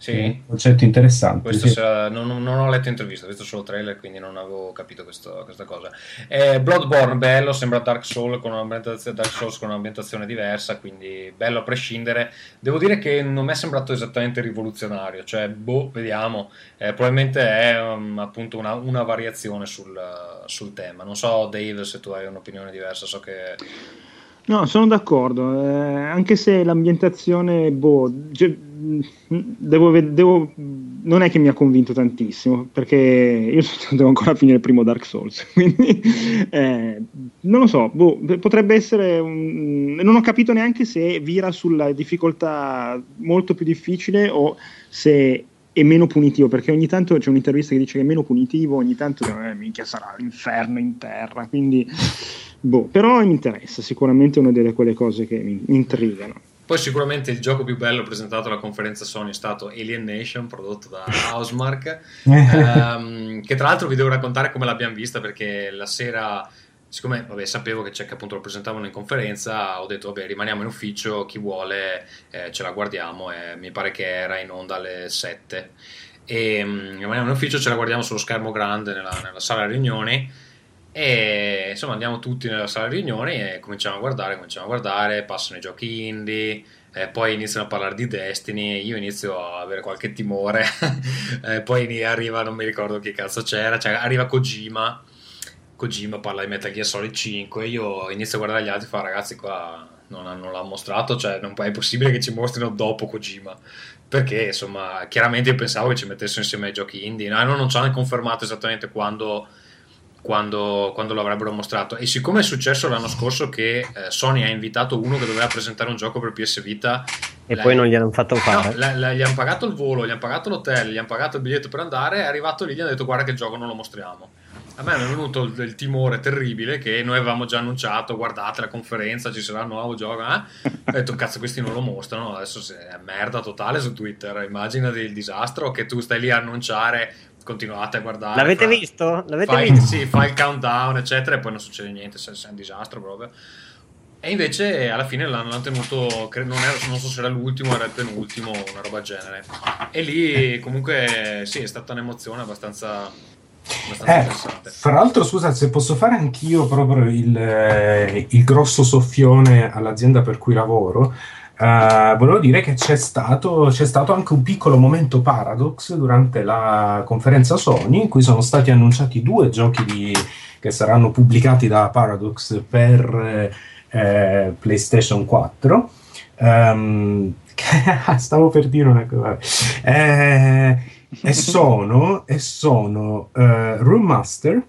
Sì. Concetto interessante. Questo sì. sarà- non, non- ho letto intervista, ho visto solo trailer, quindi non avevo capito questo- questa cosa. Eh, Bloodborne, bello, sembra Dark Souls, con un'ambientazione, Dark Souls con un'ambientazione diversa, quindi bello a prescindere. Devo dire che non mi è sembrato esattamente rivoluzionario, cioè, boh, vediamo. Eh, probabilmente è um, appunto una, una variazione sul, sul tema. Non so, Dave, se tu hai un'opinione diversa, so che... No, sono d'accordo, eh, anche se l'ambientazione, boh, devo, devo- non è che mi ha convinto tantissimo, perché io devo ancora finire il primo Dark Souls, quindi eh, non lo so, boh, potrebbe essere, un- non ho capito neanche se vira sulla difficoltà molto più difficile o se è meno punitivo, perché ogni tanto c'è un'intervista che dice che è meno punitivo, ogni tanto eh, minchia sarà l'inferno in terra, quindi boh, però mi interessa, sicuramente è una delle quelle cose che mi intrigano. Poi sicuramente il gioco più bello presentato alla conferenza Sony è stato Alien Nation, prodotto da Housemark, ehm, che tra l'altro vi devo raccontare come l'abbiamo vista perché la sera, siccome vabbè, sapevo che, c'è, che appunto lo presentavano in conferenza, ho detto vabbè rimaniamo in ufficio, chi vuole eh, ce la guardiamo e mi pare che era in onda alle 7. E mm, rimaniamo in ufficio, ce la guardiamo sullo schermo grande nella, nella sala riunioni e insomma andiamo tutti nella sala riunioni e cominciamo a guardare, cominciamo a guardare, passano i giochi indie, eh, poi iniziano a parlare di Destiny, io inizio a avere qualche timore, eh, poi arriva, non mi ricordo chi cazzo c'era, cioè arriva Kojima, Kojima parla di Metal Gear Solid 5, io inizio a guardare gli altri e fa ragazzi qua non, non l'ha mostrato, cioè non è possibile che ci mostrino dopo Kojima. Perché insomma, chiaramente io pensavo che ci mettessero insieme ai giochi indie, no? non ci hanno confermato esattamente quando quando, quando lo avrebbero mostrato. E siccome è successo l'anno scorso che eh, Sony ha invitato uno che doveva presentare un gioco per PS Vita E poi non gli hanno fatto No, fare. la- la- gli hanno pagato il volo, gli hanno pagato l'hotel, gli hanno pagato il biglietto per andare. È arrivato lì, gli hanno detto: Guarda, che il gioco non lo mostriamo. A me è venuto il, il timore terribile che noi avevamo già annunciato: Guardate la conferenza, ci sarà un nuovo gioco. Eh? Ho detto: Cazzo, questi non lo mostrano. Adesso è merda totale su Twitter. Immaginati il disastro che tu stai lì a annunciare. Continuate a guardare. L'avete fa- visto? L'avete fai, visto? Sì, fa il countdown, eccetera, e poi non succede niente. Se, se è un disastro proprio. E invece alla fine l'hanno tenuto, non, era- non so se era l'ultimo, era il penultimo, una roba del genere. E lì comunque sì, è stata un'emozione abbastanza, abbastanza Eh, interessante. fra l'altro, scusa, se posso fare anch'io proprio il, eh, il grosso soffione all'azienda per cui lavoro, eh, volevo dire che c'è stato, c'è stato anche un piccolo momento paradox durante la conferenza Sony in cui sono stati annunciati due giochi di- che saranno pubblicati da Paradox per eh, PlayStation 4. Ehm, stavo per dire una cosa. Eh, e sono, e sono eh, Room Master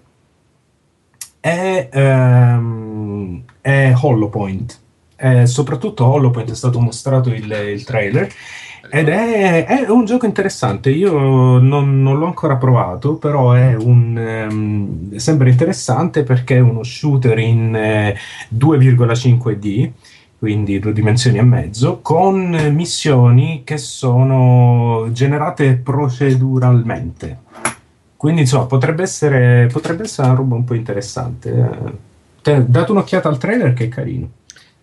e, ehm, e Hollow Point. Eh, soprattutto Hollow Point è stato mostrato il, il trailer ed è, è un gioco interessante. Io non, non l'ho ancora provato, però un, ehm, sembra interessante perché è uno shooter in eh, 2,5D quindi due dimensioni e mezzo, con missioni che sono generate proceduralmente. Quindi insomma potrebbe essere, potrebbe essere una roba un po' interessante. Eh, te- date un'occhiata al trailer che è carino.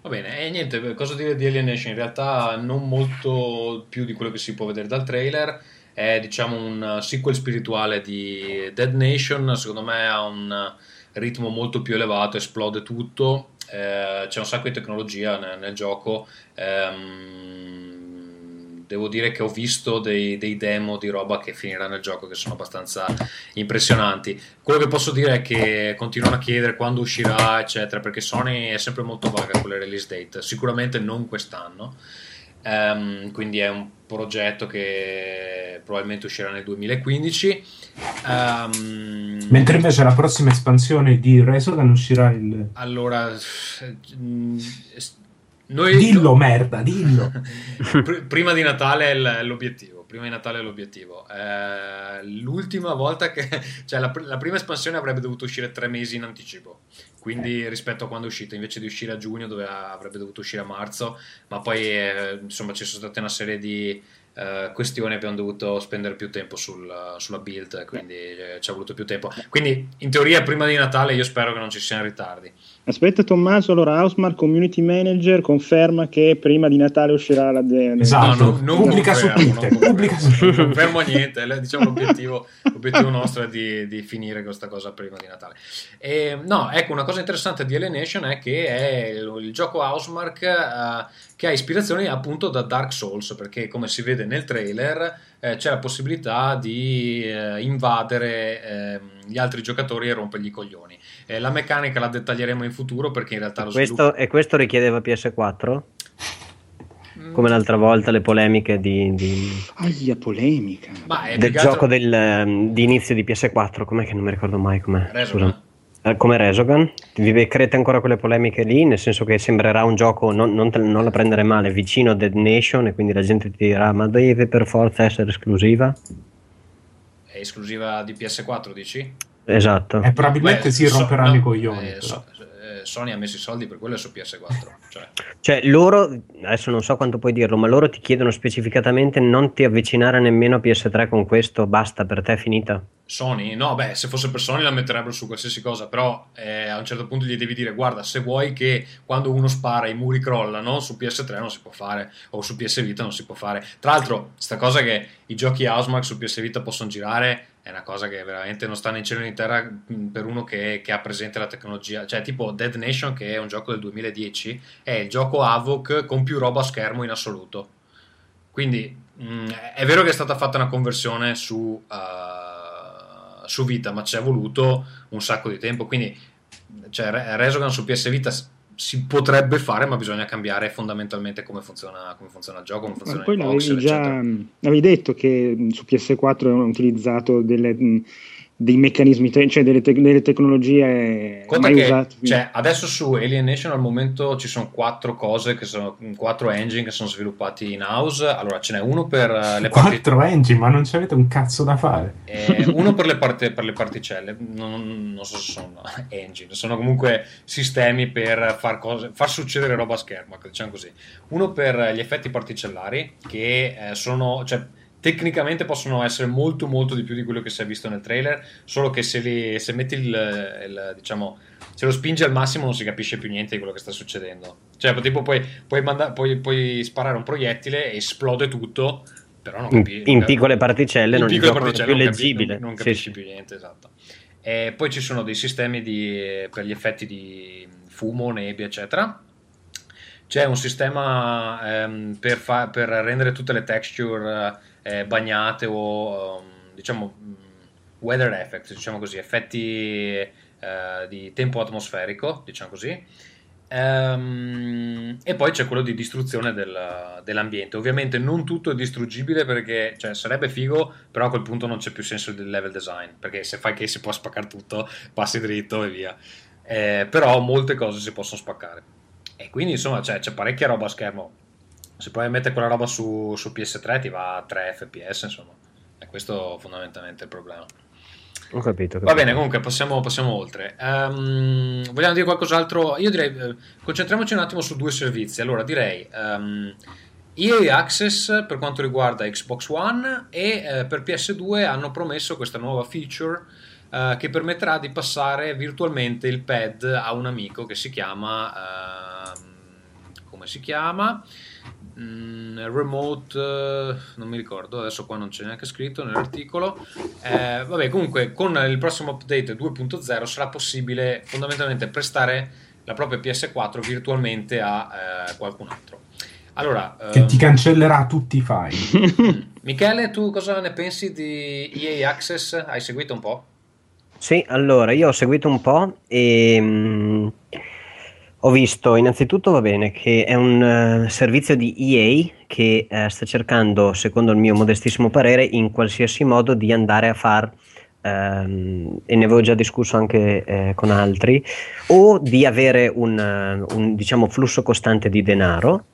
Va bene, e niente, cosa dire di Alien Nation? In realtà non molto più di quello che si può vedere dal trailer. È diciamo un sequel spirituale di Dead Nation, secondo me ha un ritmo molto più elevato, esplode tutto, eh, c'è un sacco di tecnologia nel, nel gioco. ehm, devo dire che ho visto dei, dei demo di roba che finirà nel gioco che sono abbastanza impressionanti. Quello che posso dire è che continuano a chiedere quando uscirà, eccetera, perché Sony è sempre molto vaga con le release date. Sicuramente non quest'anno. Ehm, quindi è un progetto che probabilmente uscirà nel 2015. Ehm, Mentre invece la prossima espansione di Resogan uscirà il... allora, mm, noi, Dillo merda, dillo! Pr- prima di Natale è l'obiettivo. Prima di Natale è l'obiettivo. Eh, l'ultima volta che. cioè, la, la prima espansione avrebbe dovuto uscire tre mesi in anticipo. Quindi, rispetto a quando è uscita, invece di uscire a giugno, dove avrebbe dovuto uscire a marzo. Ma poi, eh, insomma, ci sono state una serie di eh, questione abbiamo dovuto spendere più tempo sul- sulla build, quindi eh, ci ha voluto più tempo. Quindi in teoria prima di Natale io spero che non ci siano ritardi. Aspetta Tommaso, allora Housemark Community Manager conferma che prima di Natale uscirà la de- Esatto, No, non- non pubblica su confermo, Twitter, non Non confermo niente, diciamo l'obiettivo, l'obiettivo nostro è di, di finire questa cosa prima di Natale. E, no, ecco, una cosa interessante di Alienation è che è il, il gioco Housemark eh, che ha ispirazioni appunto da Dark Souls, perché come si vede nel trailer eh, c'è la possibilità di eh, invadere ehm, gli altri giocatori e rompergli i coglioni. Eh, la meccanica la dettaglieremo in futuro perché in realtà lo Questo, sviluppo... e questo richiedeva PS4? Mm, Come l'altra volta le polemiche di, di- Aia, polemica. Ma è del gioco del, ehm, di inizio di PS4, com'è che non mi ricordo mai com'è? Resogun. Scusa. Eh, Come Resogun? Vi beccherete ancora quelle polemiche lì, nel senso che sembrerà un gioco, non, non te- non la prendere male, vicino a Dead Nation e quindi la gente ti dirà ma deve per forza essere esclusiva? È esclusiva di PS4, dici? Esatto. E probabilmente Beh, si so- romperanno no, i coglioni. eh, so- eh, Sony ha messo i soldi per quello su PS4. Cioè, Cioè loro, adesso non so quanto puoi dirlo, ma loro ti chiedono specificatamente non ti avvicinare nemmeno a PS3 con questo, basta, per te è finita. Sony, no, beh, se fosse per Sony la metterebbero su qualsiasi cosa, però eh, a un certo punto gli devi dire, guarda, se vuoi che quando uno spara i muri crollano, su PS3 non si può fare, o su PS Vita non si può fare. Tra l'altro, sta cosa che i giochi Housemark su PS Vita possono girare è una cosa che veramente non sta né in cielo né in terra mh, per uno che, che ha presente la tecnologia. Cioè, tipo Dead Nation, che è un gioco del 2010, è il gioco Avoc con più roba a schermo in assoluto. Quindi mh, è vero che è stata fatta una conversione su, uh, su Vita, ma ci è voluto un sacco di tempo. Quindi cioè, Re- Resogun su PS Vita si potrebbe fare, ma bisogna cambiare fondamentalmente come funziona, come funziona il gioco, come funziona poi il l'avevi voxel, già eccetera. avevi detto che su PS4 hanno utilizzato delle, dei meccanismi, te- cioè delle, tec- delle tecnologie Conta mai che usate. cioè, adesso su Alien Nation al momento ci sono quattro cose che sono quattro engine che sono sviluppati in house. Allora ce n'è uno per eh, le parti, Quattro engine, ma non ci avete un cazzo da fare. eh, uno per le, parte- per le particelle, non, non so se sono engine, sono comunque sistemi per far, cose, far succedere roba a schermo, ecco, diciamo così. Uno per gli effetti particellari che eh, sono, cioè, tecnicamente possono essere molto molto di più di quello che si è visto nel trailer, solo che se, li, se metti il, il, diciamo, se lo spingi al massimo non si capisce più niente di quello che sta succedendo. Cioè, tipo, puoi, puoi, manda- puoi- puoi sparare un proiettile e esplode tutto, però non In, capisci. in piccole particelle In non piccole particelle più non capi- leggibile. non, non Sì, capisci sì. più niente, esatto. E poi ci sono dei sistemi di- per gli effetti di fumo, nebbia, eccetera. C'è un sistema ehm, per, fa- per rendere tutte le texture eh, bagnate o ehm, diciamo mh, weather effects, diciamo così, effetti eh, di tempo atmosferico, diciamo così. Ehm, e poi c'è quello di distruzione del- dell'ambiente. Ovviamente non tutto è distruggibile perché cioè, sarebbe figo, però a quel punto non c'è più senso del level design. Perché se fai che si può spaccare tutto, passi dritto e via. Eh, però molte cose si possono spaccare. E quindi insomma c'è, c'è parecchia roba a schermo. Se poi metti quella roba su, su PS3 ti va a 3 fps, insomma. E questo fondamentalmente è il problema. Ho capito. ho Va capito. bene, comunque passiamo, passiamo oltre. Ehm, vogliamo dire qualcos'altro? Io direi, eh, concentriamoci un attimo su due servizi. Allora, direi ehm, EA Access per quanto riguarda Xbox One e eh, per PS2 hanno promesso questa nuova feature eh, che permetterà di passare virtualmente il pad a un amico che si chiama... ehm, come si chiama? Mm, remote, eh, non mi ricordo, adesso qua non c'è neanche scritto nell'articolo. Eh, vabbè, comunque con il prossimo update 2.0 sarà possibile fondamentalmente prestare la propria PS4 virtualmente a eh, qualcun altro. Allora, Che ehm, ti cancellerà tutti i file. Michele, tu cosa ne pensi di EA Access? Hai seguito un po'? Sì, allora io ho seguito un po' e mm, ho visto innanzitutto, va bene, che è un eh, servizio di EA che eh, sta cercando, secondo il mio modestissimo parere, in qualsiasi modo di andare a far, ehm, e ne avevo già discusso anche eh, con altri, o di avere un, eh, un, diciamo, flusso costante di denaro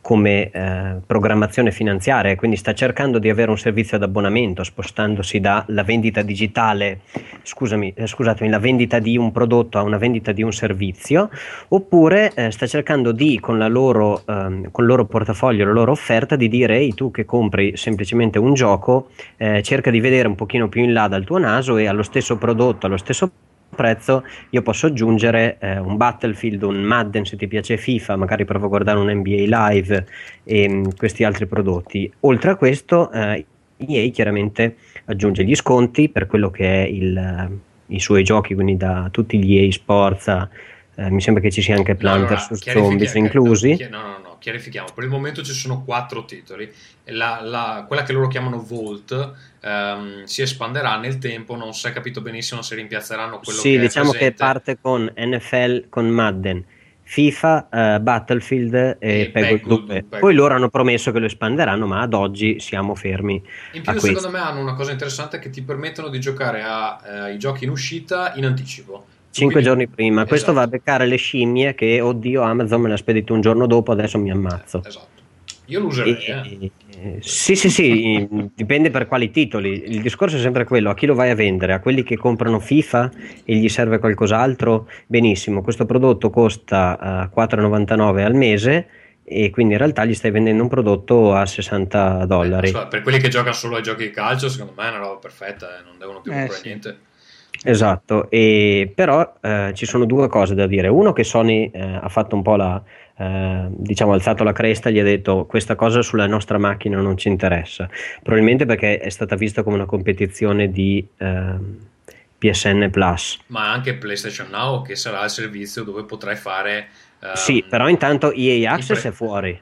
come eh, programmazione finanziaria, quindi sta cercando di avere un servizio ad abbonamento, spostandosi dalla vendita digitale, scusami, eh, scusatemi, la vendita di un prodotto a una vendita di un servizio, oppure eh, sta cercando di, con, loro, ehm, con il loro portafoglio, la loro offerta, di dire, ehi tu che compri semplicemente un gioco, eh, cerca di vedere un pochino più in là dal tuo naso e allo stesso prodotto, allo stesso prezzo io posso aggiungere eh, un Battlefield, un Madden se ti piace FIFA, magari provo a guardare un NBA live e mh, mm, questi altri prodotti. Oltre a questo, eh, EA chiaramente aggiunge gli sconti per quello che è il, i suoi giochi, quindi da tutti gli EA Sports, eh, mi sembra che ci sia anche Plant vs Zombies inclusi. No, no, no, chiarifichiamo. Per il momento ci sono quattro titoli. La, la, quella che loro chiamano Vault ehm, si espanderà nel tempo, non si è capito benissimo se rimpiazzeranno quello sì, che diciamo che parte con NFL, con Madden. FIFA, uh, Battlefield e, e Peggle 2. Poi loro hanno promesso che lo espanderanno, ma ad oggi siamo fermi. In più, secondo me, hanno una cosa interessante che ti permettono di giocare ai uh, giochi in uscita in anticipo. Cinque giorni prima. Esatto. Questo va a beccare le scimmie che, oddio, Amazon me l'ha spedito un giorno dopo, adesso mi ammazzo. Esatto. Io lo userei. E, eh. Sì, sì, sì, dipende per quali titoli. Il discorso è sempre quello: a chi lo vai a vendere? A quelli che comprano FIFA e gli serve qualcos'altro? Benissimo, questo prodotto costa uh, eh, 4,99 al mese e quindi in realtà gli stai vendendo un prodotto a 60 dollari. Eh, per quelli che giocano solo ai giochi di calcio, secondo me è una roba perfetta, eh, non devono più eh, comprare sì. niente. Esatto, e però eh, ci sono due cose da dire. Uno che Sony eh, ha fatto un po' la, eh, diciamo, alzato la cresta e gli ha detto questa cosa sulla nostra macchina non ci interessa. Probabilmente perché è stata vista come una competizione di ehm, PSN Plus. Ma anche PlayStation Now che sarà il servizio dove potrai fare... Um, sì, però intanto EA Access pre- è fuori,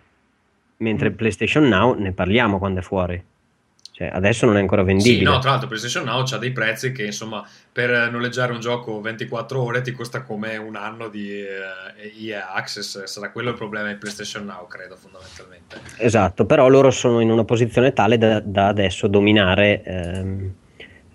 mentre PlayStation Now ne parliamo quando è fuori. Cioè, adesso non è ancora vendibile. Sì, no, tra l'altro PlayStation Now ha dei prezzi che insomma per noleggiare un gioco 24 ore ti costa come un anno di uh, EA Access, sarà quello il problema di PlayStation Now, credo fondamentalmente. Esatto, però loro sono in una posizione tale da, da adesso dominare ehm,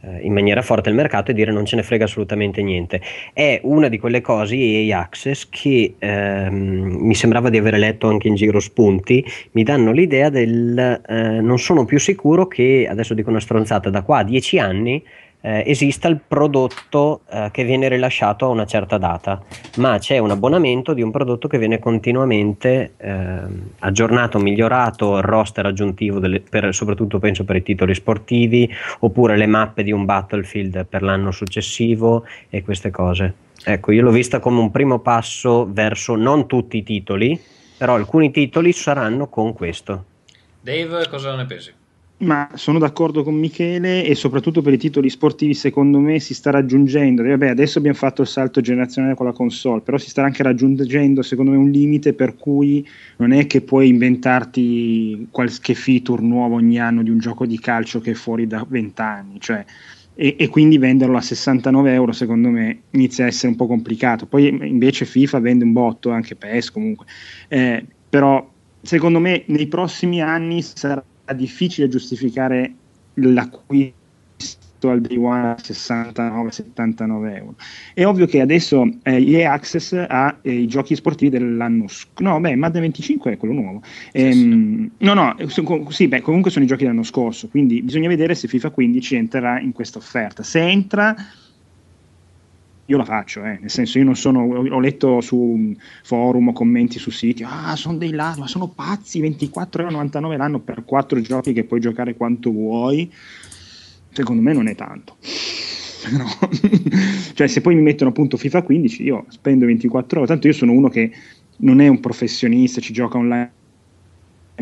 eh, in maniera forte il mercato e dire non ce ne frega assolutamente niente. È una di quelle cose EA Access che ehm, mi sembrava di aver letto anche in giro spunti, mi danno l'idea del eh, non sono più sicuro che, adesso dico una stronzata, da qua a dieci anni eh, esista il prodotto eh, che viene rilasciato a una certa data, ma c'è un abbonamento di un prodotto che viene continuamente eh, aggiornato, migliorato, il roster aggiuntivo, delle, per, soprattutto penso per i titoli sportivi, oppure le mappe di un Battlefield per l'anno successivo e queste cose. Ecco, io l'ho vista come un primo passo verso non tutti i titoli, però alcuni titoli saranno con questo. Dave, cosa ne pensi? Ma sono d'accordo con Michele e soprattutto per i titoli sportivi secondo me si sta raggiungendo, vabbè adesso abbiamo fatto il salto generazionale con la console, però si sta anche raggiungendo secondo me un limite per cui non è che puoi inventarti qualche feature nuovo ogni anno di un gioco di calcio che è fuori da 20 anni, cioè, e, e, quindi venderlo a 69 euro secondo me inizia a essere un po' complicato, poi invece FIFA vende un botto, anche PES comunque, eh, però secondo me nei prossimi anni sarà difficile giustificare l'acquisto al day one a 69-79 euro. È ovvio che adesso eh, EA Access ha eh, i giochi sportivi dell'anno scorso. No, beh, Madden 25 è quello nuovo. Ehm, no, no, sì, beh, comunque sono i giochi dell'anno scorso, quindi bisogna vedere se FIFA 15 entrerà in questa offerta. Se entra io la faccio, eh. nel senso io non sono, ho letto su forum commenti su siti, ah sono dei ladri, ma sono pazzi, 24,99€ l'anno per quattro giochi che puoi giocare quanto vuoi, secondo me non è tanto. No. cioè se poi mi mettono appunto FIFA 15 io spendo 24 euro, tanto io sono uno che non è un professionista, ci gioca online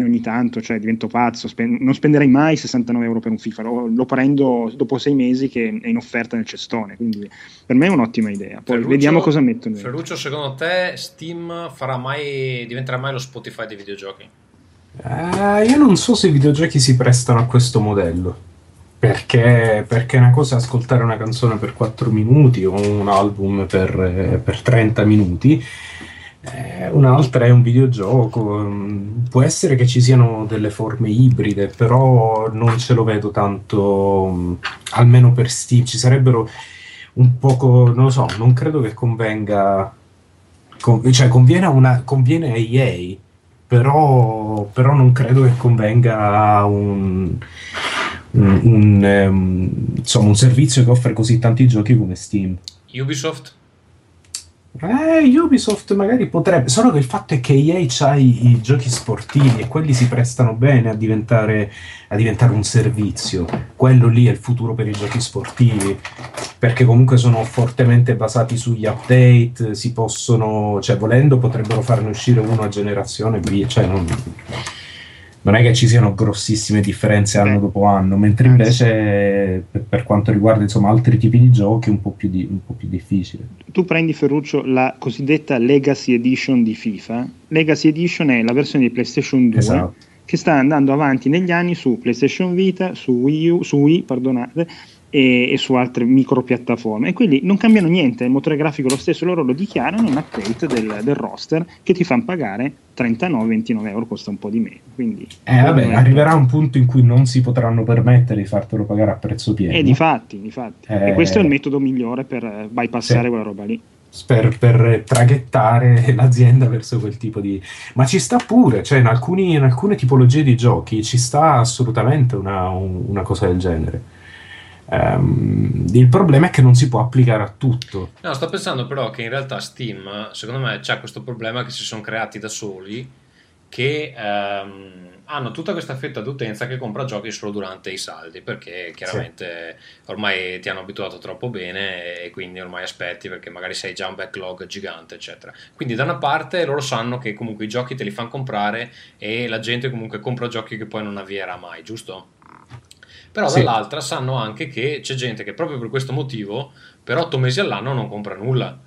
ogni tanto, cioè divento pazzo, spen- non spenderei mai 69 euro per un FIFA, lo, lo, prendo dopo sei mesi che è in offerta nel cestone, quindi per me è un'ottima idea. Poi Ferruccio, vediamo cosa mettono. Ferruccio, secondo te Steam farà mai, diventerà mai lo Spotify dei videogiochi? Uh, io non so se i videogiochi si prestano a questo modello. Perché, perché una cosa è ascoltare una canzone per 4 minuti o un album per, per 30 minuti eh, un'altra è un videogioco. Mm, può essere che ci siano delle forme ibride, però non ce lo vedo tanto, mm, almeno per Steam. Ci sarebbero un poco, non lo so, non credo che convenga. Con, cioè, conviene a, una, conviene a EA però, però non credo che convenga un, un, un, um, insomma, un servizio che offre così tanti giochi come Steam. Ubisoft? Eh, Ubisoft magari potrebbe, solo che il fatto è che EA ha i, i giochi sportivi e quelli si prestano bene a diventare, a diventare, un servizio. Quello lì è il futuro per i giochi sportivi, perché comunque sono fortemente basati sugli update, si possono, cioè volendo potrebbero farne uscire uno a generazione, via, cioè non non è che ci siano grossissime differenze anno dopo anno, mentre invece per quanto riguarda insomma, altri tipi di giochi è un po' più, di, un po più difficile. Tu prendi Ferruccio la cosiddetta Legacy Edition di FIFA. Legacy Edition è la versione di PlayStation 2 esatto. che sta andando avanti negli anni su PlayStation Vita, su Wii, U, su Wii perdonate, e, e, su altre micro piattaforme e quelli non cambiano niente, il motore grafico è lo stesso, loro lo dichiarano in update del, del roster che ti fanno pagare 39-29 euro, costa un po' di meno. Quindi, eh, vabbè, arriverà un punto in cui non si potranno permettere di fartelo pagare a prezzo pieno. E di fatti. Eh, e questo è il metodo migliore per bypassare sì. quella roba lì. Per, per, traghettare l'azienda verso quel tipo di ma ci sta pure cioè in, alcuni, in alcune tipologie di giochi ci sta assolutamente una, una cosa del genere Um, il problema è che non si può applicare a tutto. No, sto pensando però che in realtà Steam, secondo me, c'è questo problema che si sono creati da soli, che um, hanno tutta questa fetta d'utenza che compra giochi solo durante i saldi, perché chiaramente sì. ormai ti hanno abituato troppo bene e quindi ormai aspetti perché magari sei già un backlog gigante, eccetera. Quindi da una parte loro sanno che comunque i giochi te li fanno comprare e la gente comunque compra giochi che poi non avvierà mai, giusto? Però sì. dall'altra sanno anche che c'è gente che proprio per questo motivo per otto mesi all'anno non compra nulla.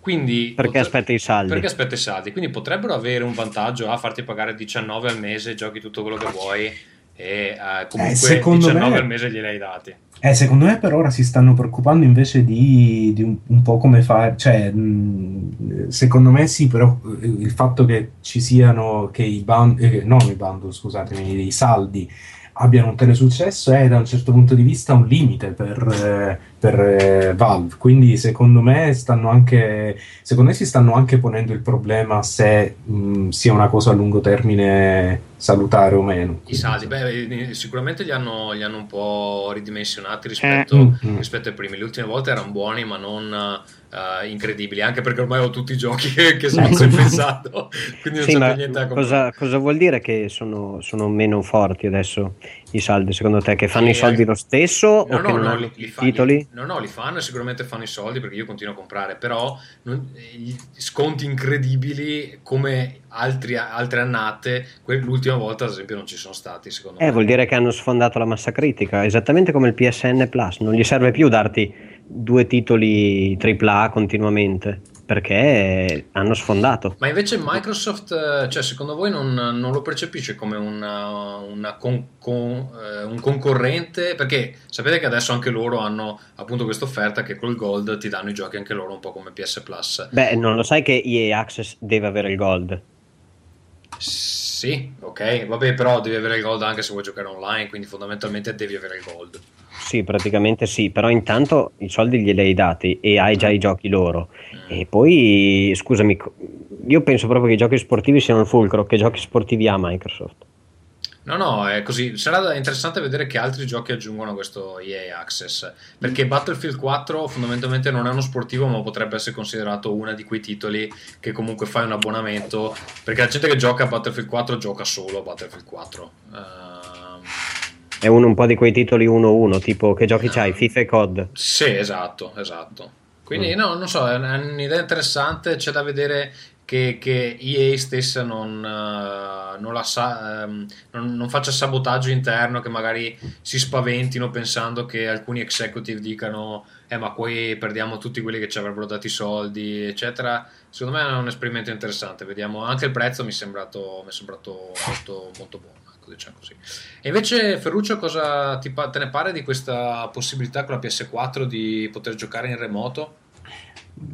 Quindi perché potre... aspetta i saldi? Perché aspetta i saldi. Quindi potrebbero avere un vantaggio a farti pagare 19 al mese, giochi tutto quello che vuoi e uh, comunque eh, 19 me... al mese glieli hai dati. Eh, secondo me per ora si stanno preoccupando invece di, di un, un, po' come fare, cioè mh, secondo me sì, però eh, il fatto che ci siano, che i bundle, eh, non i bundle, scusatemi, i saldi abbiano un tale successo è da un certo punto di vista un limite per, eh, per eh, Valve. Quindi secondo me, stanno anche, secondo me si stanno anche ponendo il problema se mh, sia una cosa a lungo termine salutare o meno. I saldi, beh, eh, sicuramente li hanno, li hanno un po' ridimensionati rispetto, eh. Rispetto ai primi. Le ultime volte erano buoni, ma non uh, incredibili, anche perché ormai ho tutti i giochi che, che sono pensato, quindi non sì, c'è più niente a cosa, cosa, vuol dire che sono, sono, meno forti adesso i saldi, secondo te? Che fanno sì, i soldi lo stesso no, o no, che non no, hanno li, li titoli? No, no, li fanno e sicuramente fanno i soldi perché io continuo a comprare, però non, sconti incredibili come altri, altre annate, l'ultima volta ad esempio non ci sono stati, secondo eh, me. vuol dire che hanno sfondato la massa critica, esattamente come il PSN Plus, non gli serve più darti due titoli AAA continuamente perché hanno sfondato. Ma invece Microsoft, eh, cioè, secondo voi non, non, lo percepisce come una, una con, con, eh, un concorrente? Perché sapete che adesso anche loro hanno appunto questa offerta che col Gold ti danno i giochi anche loro un po' come PS Plus. Beh, non lo sai che EA Access deve avere il Gold? Sì, ok, vabbè, però devi avere il Gold anche se vuoi giocare online, quindi fondamentalmente devi avere il Gold. Sì, praticamente sì, però intanto i soldi glieli hai dati e hai già i giochi loro. E poi, scusami, io penso proprio che i giochi sportivi siano il fulcro, che giochi sportivi ha Microsoft. No, no, è così. Sarà interessante vedere che altri giochi aggiungono a questo EA Access. Perché Battlefield 4 fondamentalmente non è uno sportivo, ma potrebbe essere considerato uno di quei titoli che comunque fai un abbonamento. Perché la gente che gioca a Battlefield 4 gioca solo a Battlefield 4. Uh, è uno un po' di quei titoli 1-1, tipo che giochi c'hai, FIFA e COD. Sì, esatto, esatto. Quindi mm. no, non so, è un'idea interessante, c'è da vedere che, che EA stessa non, uh, non, sa, um, non, non, faccia sabotaggio interno, che magari si spaventino pensando che alcuni executive dicano eh ma poi perdiamo tutti quelli che ci avrebbero dato i soldi, eccetera. Secondo me è un esperimento interessante, vediamo, anche il prezzo mi è sembrato, mi è sembrato molto, molto buono diciamo così. E invece Ferruccio cosa ti, te ne pare di questa possibilità con la PS4 di poter giocare in remoto?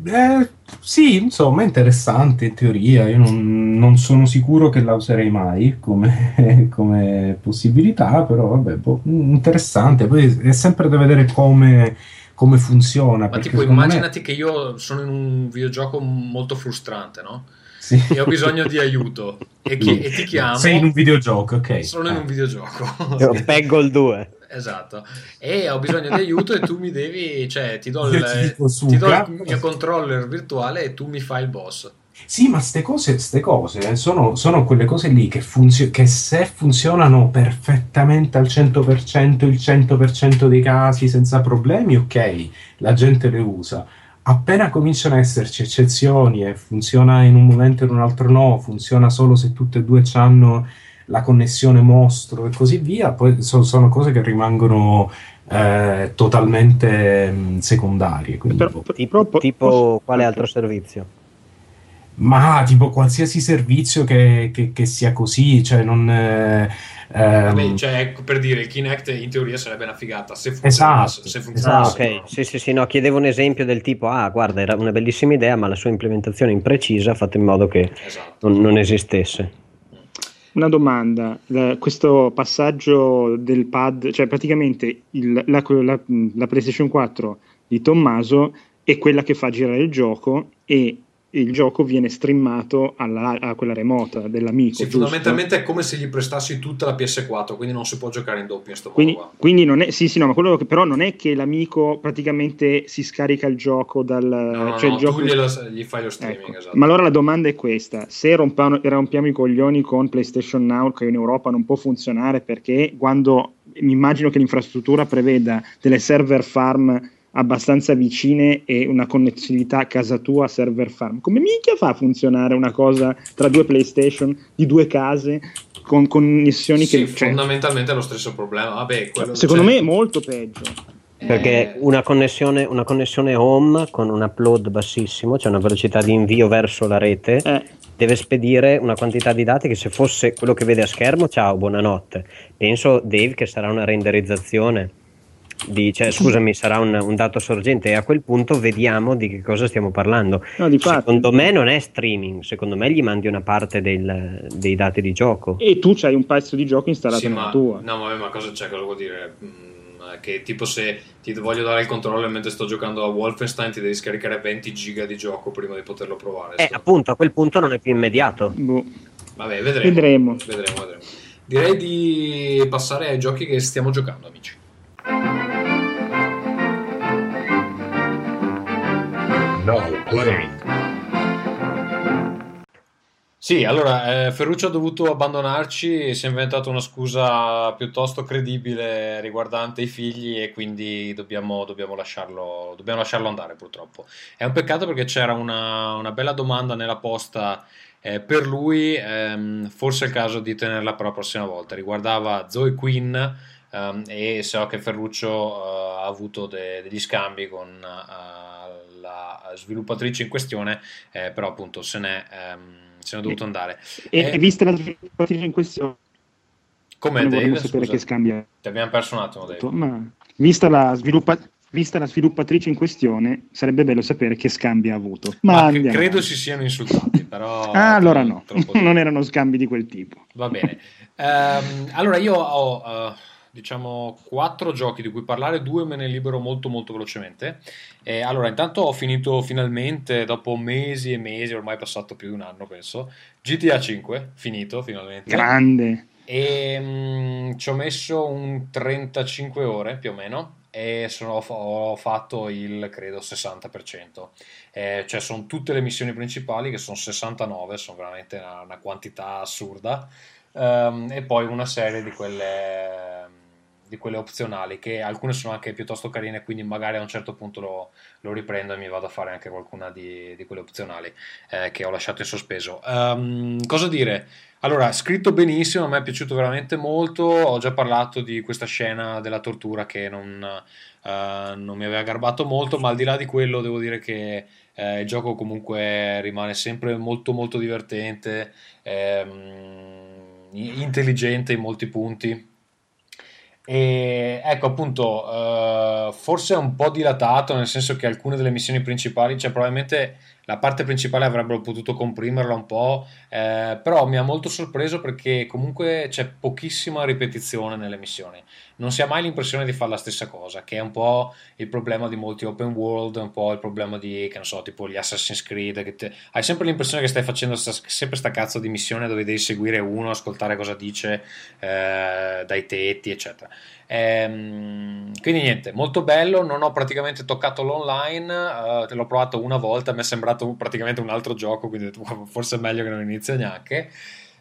Eh, sì, insomma, interessante in teoria. Io non, non sono sicuro che la userei mai come, come possibilità, però vabbè, boh, interessante. Poi è sempre da vedere come, come funziona. Ma tipo, immaginati me... che io sono in un videogioco molto frustrante, no? Sì. e ho bisogno di aiuto e, chi- e ti chiamo. Sei in un videogioco, ok. Sono in un videogioco. Io Peggle 2. Esatto, e ho bisogno di aiuto e tu mi devi, cioè ti do, il, ti ti do il mio controller virtuale e tu mi fai il boss. Sì, ma ste cose, ste cose eh, sono, sono quelle cose lì che, funzio- che se funzionano perfettamente al 100%, il 100% dei casi senza problemi, ok, la gente le usa. Appena cominciano a esserci eccezioni e funziona in un momento e in un altro no, funziona solo se tutte e due hanno la connessione mostro e così via, poi so- sono cose che rimangono eh, totalmente mh, secondarie. quindi, Però- boh. Tipo, po- tipo quale altro servizio? Ma tipo qualsiasi servizio che, che- che sia così, cioè non... eh, ehm, Vabbè, cioè, ecco, per dire, il Kinect in teoria sarebbe una figata se funzionasse. Esatto, se Ah, funzionasse, ok. Sì, sì, sì, no, chiedevo un esempio del tipo, ah, guarda, era una bellissima idea, ma la sua implementazione imprecisa ha fatto in modo che Esatto. non, non esistesse. Una domanda, La- questo passaggio del pad, cioè praticamente il- la, la- la PlayStation 4 di Tommaso è quella che fa girare il gioco e il gioco viene streamato alla- a quella remota dell'amico. Sì, fondamentalmente è come se gli prestassi tutta la PS4, quindi non si può giocare in doppio in sto modo Quindi, qua. quindi non è, sì, sì, no, ma quello che però non è che l'amico praticamente si scarica il gioco dal... No, cioè no, il gioco... tu glielo- gli fai lo streaming, Ecco. esatto. Ma allora la domanda è questa: se rompiamo, rompiamo i coglioni con PlayStation Now, che in Europa non può funzionare perché quando mi immagino che l'infrastruttura preveda delle server farm abbastanza vicine e una connettività a casa tua server farm, come minchia fa a funzionare una cosa tra due PlayStation di due case con connessioni Sì, che. cioè, fondamentalmente è lo stesso problema. Vabbè, secondo cioè, me è molto peggio. Perché eh, una connessione, una connessione home con un upload bassissimo, cioè una velocità di invio verso la rete, Eh, deve spedire una quantità di dati che se fosse quello che vede a schermo, ciao, buonanotte. Penso, Dave, che sarà una renderizzazione. Di, cioè, scusami, sarà un, un dato sorgente e a quel punto vediamo di che cosa stiamo parlando. no. Secondo me non è streaming, secondo me gli mandi una parte del- dei dati di gioco. E tu c'hai un pezzo di gioco installato sì, nella ma, tua. no, vabbè, ma cosa c'è? Cosa vuol dire? Mm, Che tipo se ti voglio dare il controller mentre sto giocando a Wolfenstein ti devi scaricare 20 giga di gioco prima di poterlo provare. Eh, sto- appunto, a quel punto non è più immediato. Boh. Vabbè, vedremo. Vedremo. Vedremo, vedremo. Direi di passare ai giochi che stiamo giocando, amici. Now playing. Sì, allora eh, Ferruccio ha dovuto abbandonarci, si è inventato una scusa piuttosto credibile riguardante i figli e quindi dobbiamo, dobbiamo lasciarlo, dobbiamo lasciarlo andare purtroppo. È un peccato perché c'era una, una bella domanda nella posta eh, per lui, ehm, forse è il caso di tenerla per la prossima volta. Riguardava Zoe Quinn ehm, e so che Ferruccio eh, ha avuto de- degli scambi con eh, la sviluppatrice in questione, eh, però appunto se n'è, ehm, se n'è dovuto andare. E, Eh, e vista la sviluppatrice in questione, Come ne Dave? sapere Scusa, che scambia. ti abbiamo perso un attimo, Dave. Ma vista la, sviluppa- vista la sviluppatrice in questione, sarebbe bello sapere che scambi ha avuto. Ma, Ma credo si siano insultati, però... Ah, allora no, non erano scambi di quel tipo. Va bene. Ehm, allora io ho, eh, diciamo, quattro giochi di cui parlare, due me ne libero molto molto velocemente. Eh, allora, intanto ho finito finalmente, dopo mesi e mesi, ormai è passato più di un anno penso, GTA 5, finito finalmente. Grande. E mm, ci ho messo un 35 ore più o meno e sono- ho, fa- ho fatto il credo 60%. Eh, cioè sono tutte le missioni principali che sono 69, sono veramente una, una quantità assurda. Ehm, e poi una serie di quelle, di quelle opzionali che alcune sono anche piuttosto carine, quindi magari a un certo punto lo, lo riprendo e mi vado a fare anche qualcuna di, di quelle opzionali eh, che ho lasciato in sospeso. Ehm, cosa dire? Allora, scritto benissimo, a me è piaciuto veramente molto. Ho già parlato di questa scena della tortura che non, eh, non mi aveva garbato molto, ma al di là di quello devo dire che eh, il gioco comunque rimane sempre molto molto divertente, ehm, intelligente in molti punti. E ecco appunto, eh, forse è un po' dilatato, nel senso che alcune delle missioni principali, cioè probabilmente la parte principale avrebbero potuto comprimerla un po', eh, però mi ha molto sorpreso perché comunque c'è pochissima ripetizione nelle missioni. Non si ha mai l'impressione di fare la stessa cosa, che è un po' il problema di molti open world, un po' il problema di, che non so, tipo gli Assassin's Creed, che te... hai sempre l'impressione che stai facendo sta, sempre sta cazzo di missione dove devi seguire uno, ascoltare cosa dice eh, dai tetti, eccetera. Ehm, quindi niente, molto bello, non ho praticamente toccato l'online, uh, l'ho provato una volta, mi è sembrato praticamente un altro gioco, quindi forse è meglio che non inizio neanche.